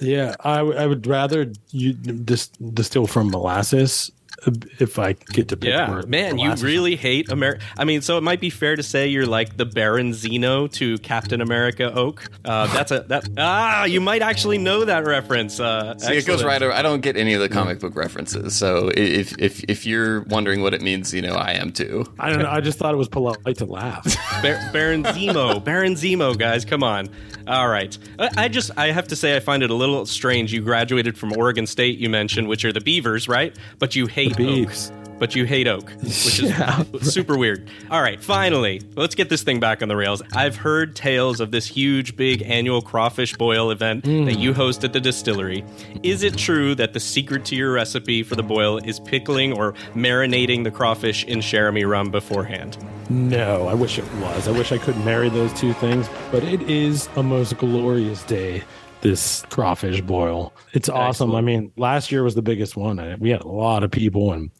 Yeah, I, w- I would rather you dis- distill from molasses if I get to pick. Yeah, man, you really hate America. I mean, so it might be fair to say you're like the Baron Zemo to Captain America Oak. Uh, that's a that ah, you might actually know that reference. Uh, See, it goes right over. I don't get any of the comic book references, so if if if you're wondering what it means, you know, I am too. I don't know. I just thought it was polite to laugh. Bar- Baron Zemo, Baron Zemo, guys, come on. All right, I, I just I have to say I find it a little strange. You graduated from Oregon State, you mentioned, which are the Beavers, right? But you hate hate oak, but you hate oak, which is yeah. super weird. All right, finally, let's get this thing back on the rails. I've heard tales of this huge, big annual crawfish boil event mm. that you host at the distillery. Is it true that the secret to your recipe for the boil is pickling or marinating the crawfish in Cheramie rum beforehand? No, I wish it was. I wish I could marry those two things, but it is a most glorious day. This crawfish boil. It's awesome. Excellent. I mean, last year was the biggest one. We had a lot of people, and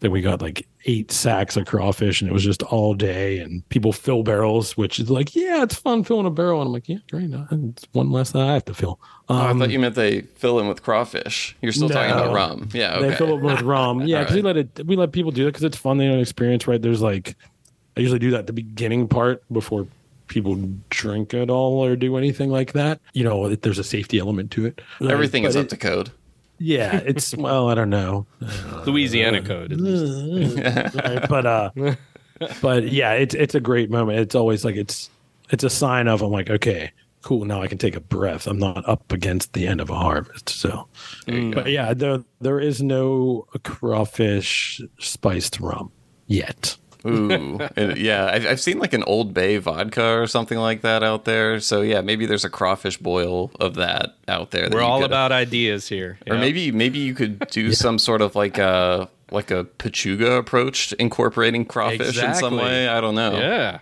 then we got like eight sacks of crawfish, and it was just all day. And people fill barrels, which is like, yeah, it's fun filling a barrel. And I'm like, yeah, great. It's one less that I have to fill. Oh, I Um, thought you meant they fill in with crawfish. You're still talking about rum. Yeah, okay. They fill it with rum. Yeah, because we let it. We let people do that because it's fun. They don't experience right. There's like, I usually do that at the beginning part before people drink it all or do anything like that. You know, it, there's a safety element to it. Everything But is up it- to code. Yeah, it's well, I don't know, Louisiana code. At least. Right, but uh, but yeah, it's it's a great moment. It's always like it's it's a sign of I'm like okay. Cool. Now I can take a breath. I'm not up against the end of a harvest. So, but yeah, there there is no crawfish spiced rum yet. Ooh, and, yeah. I've, I've seen like an Old Bay vodka or something like that out there. So yeah, maybe there's a crawfish boil of that out there. that We're all could- about ideas here. or Yep. maybe maybe you could do some sort of like a like a pechuga approach, to incorporating crawfish in some way. I don't know. Yeah.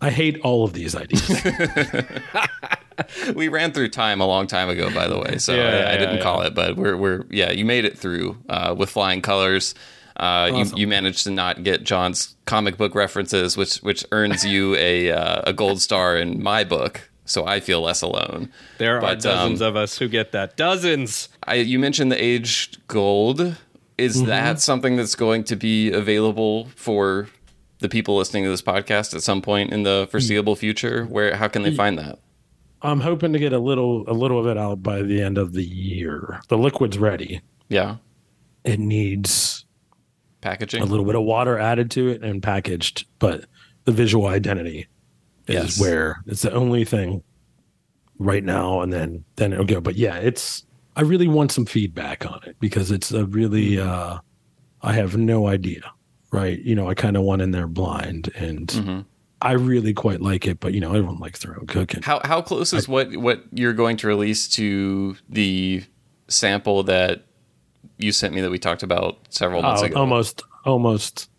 I hate all of these ideas. We ran through time a long time ago, by the way, so Yeah, I, I yeah, didn't yeah. call it, but we're we're yeah, you made it through uh, with flying colors. Uh, Awesome. you, you managed to not get John's comic book references, which which earns you a uh, a gold star in my book, so I feel less alone. There are But, dozens um, of us who get that. Dozens. I, you mentioned the aged gold. Is Mm-hmm. that something that's going to be available for the people listening to this podcast at some point in the foreseeable future? Where how can they find that? I'm hoping to get a little a little of it out by the end of the year. The liquid's ready. Yeah, It needs packaging. a little bit of water added to it and packaged, but the visual identity is Yes. where it's the only thing right now and then then it'll go. But yeah, it's I really want some feedback on it because it's a really uh I have no idea. Right. You know, I kind of went in there blind and Mm-hmm. I really quite like it, but you know, everyone likes their own cooking. How how close is what what you're going to release to the sample that you sent me that we talked about several months Oh, ago? almost almost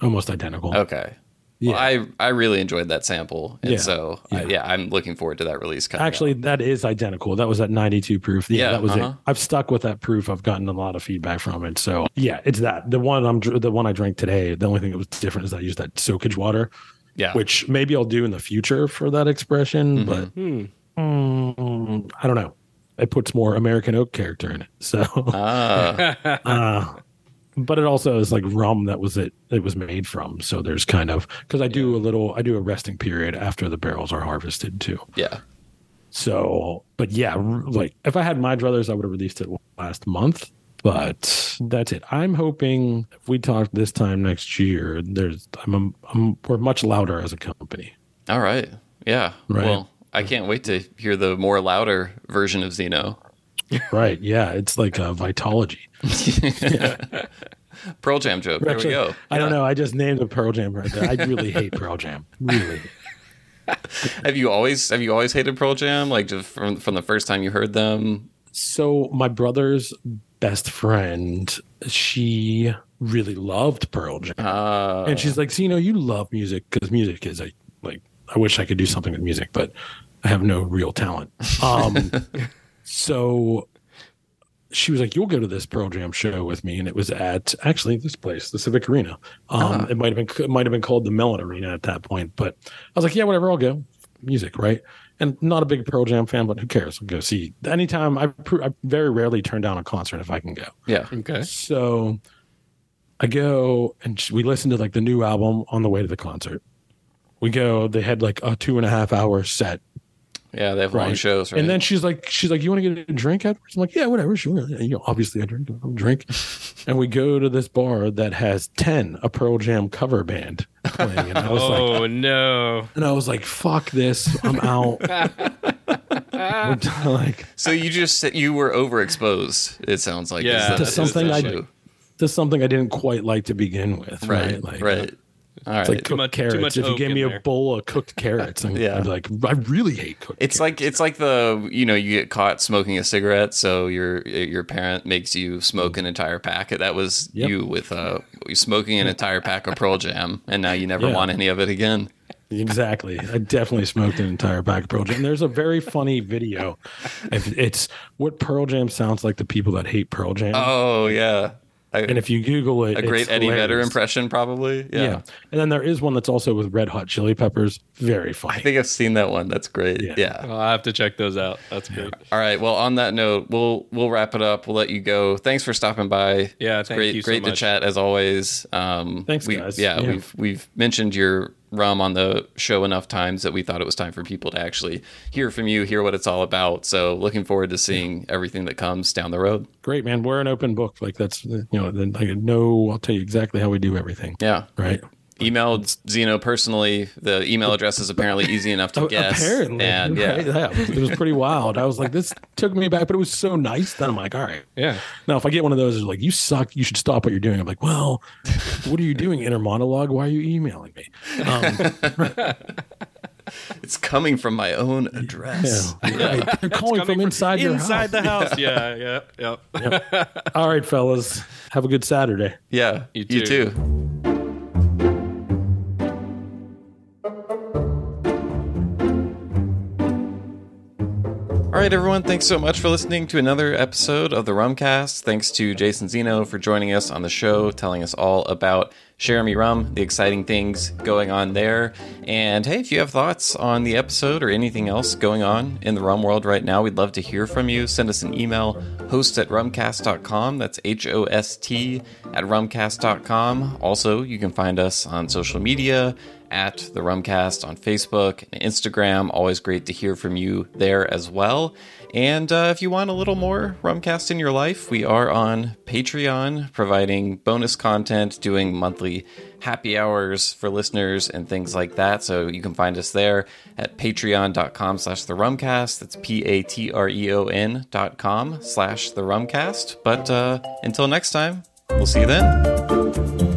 almost identical. Okay. Yeah. Well, I I really enjoyed that sample, and Yeah. so yeah. Yeah. yeah, I'm looking forward to that release. Coming Actually, out. that is identical. That was at 92 proof. Yeah, Yeah, that was uh-huh. it. I've stuck with that proof. I've gotten a lot of feedback from it. So yeah, it's that. The one I'm the one I drank today. The only thing that was different is I used that soakage water, yeah, which maybe I'll do in the future for that expression. But Hmm. mm, I don't know. It puts more American oak character in it. So, ah, uh, but it also is like rum that was it. It was made from. So there's kind of because I do a little. I do a resting period after the barrels are harvested too. yeah. So, but yeah, like if I had my druthers, I would have released it last month. But that's it. I'm hoping if we talk this time next year, there's I'm, I'm, I'm we're much louder as a company. All right. Yeah. Right. Well, I can't wait to hear the more louder version of Zeno. Right? Yeah, it's like a Vitalogy. Pearl Jam joke. There we go. I don't know. I just named a Pearl Jam right there. I really hate Pearl Jam. Really. Have you always have you always hated Pearl Jam? Like just from from the first time you heard them? So my brother's best friend, she really loved Pearl Jam. Uh, and she's like, so, you know, you love music because music is a, like, I wish I could do something with music, but I have no real talent. Um, so she was like, you'll go to this Pearl Jam show with me. And it was at actually this place, the Civic Arena. Um, It might have been, it might have been called the Mellon Arena at that point, but I was like, yeah, whatever, I'll go music. Right. And not a big Pearl Jam fan, but who cares? I'll go see anytime I, pr- I very rarely turn down a concert if I can go. yeah. Okay. So I go and we listen to like the new album on the way to the concert. We go, they had like a two and a half hour set. Yeah, they have long shows, right? And then she's like, she's like, you want to get a drink afterwards? I'm like, yeah, whatever, sure. You know, obviously I drink, I'll drink. and we go to this bar that has 10, a Pearl Jam cover band playing. And I was like, Oh no. and I was like, fuck this. I'm out. Like, so you just said you were overexposed. It sounds like Yeah. To something I do. is something I didn't quite like to begin with. Right, Right. right. Like, All right. It's like cooked much, carrots. if you gave me a there. bowl of cooked carrots, I'm, yeah. I'd be like, I really hate cooked. It's carrots. like it's like the you know you get caught smoking a cigarette, so your your parent makes you smoke an entire pack. That was yep. you with uh smoking an entire pack of Pearl Jam, and now you never yeah. want any of it again. Exactly. I definitely smoked an entire pack of Pearl Jam. There's a very funny video. It's what Pearl Jam sounds like to people that hate Pearl Jam. Oh yeah. I, and if you Google it, a great Eddie hilarious. Vedder impression, probably. Yeah. yeah. And then there is one that's also with Red Hot Chili Peppers. Very funny. I think I've seen that one. That's great. Yeah. yeah. Well, I have to check those out. That's great. All right. Well, on that note, we'll we'll wrap it up. We'll let you go. Thanks for stopping by. Yeah. It's great. great so to chat as always. Um, Thanks, we, guys. Yeah, yeah, We've we've mentioned your rum on the show enough times that we thought it was time for people to actually hear from you, hear what it's all about. So looking forward to seeing everything that comes down the road. Great, man. We're an open book. Like that's you know, then I know I'll tell you exactly how we do everything. Yeah. Right emailed Zeno personally. The email address is apparently easy enough to guess. Apparently, and yeah, right? yeah, it was pretty wild. I was like, this took me back, but it was so nice. that I'm like, all right, yeah. Now, if I get one of those, it's like you suck. You should stop what you're doing. I'm like, well, what are you doing? Inner monologue. Why are you emailing me? Um, it's coming from my own address. Yeah, right. They're calling from inside from inside the house. Yeah, yeah, yeah. yep. All right, fellas. Have a good Saturday. Yeah, you too. You too. All right, everyone. Thanks so much for listening to another episode of the Rumcast. Thanks to Jason Zeno for joining us on the show, telling us all about Cheramie Rum, the exciting things going on there. And hey, if you have thoughts on the episode or anything else going on in the rum world right now, we'd love to hear from you. Send us an email, host at rumcast.com. That's H O S T at rumcast.com. Also, you can find us on social media at the Rumcast on Facebook and Instagram. Always great to hear from you there as well. And uh, if you want a little more Rumcast in your life, we are on Patreon, providing bonus content, doing monthly happy hours for listeners and things like that. So you can find us there at patreon.com slash the rumcast. That's P-A-T-R-E-O-N dot com slash the rumcast. But uh, until next time, we'll see you then.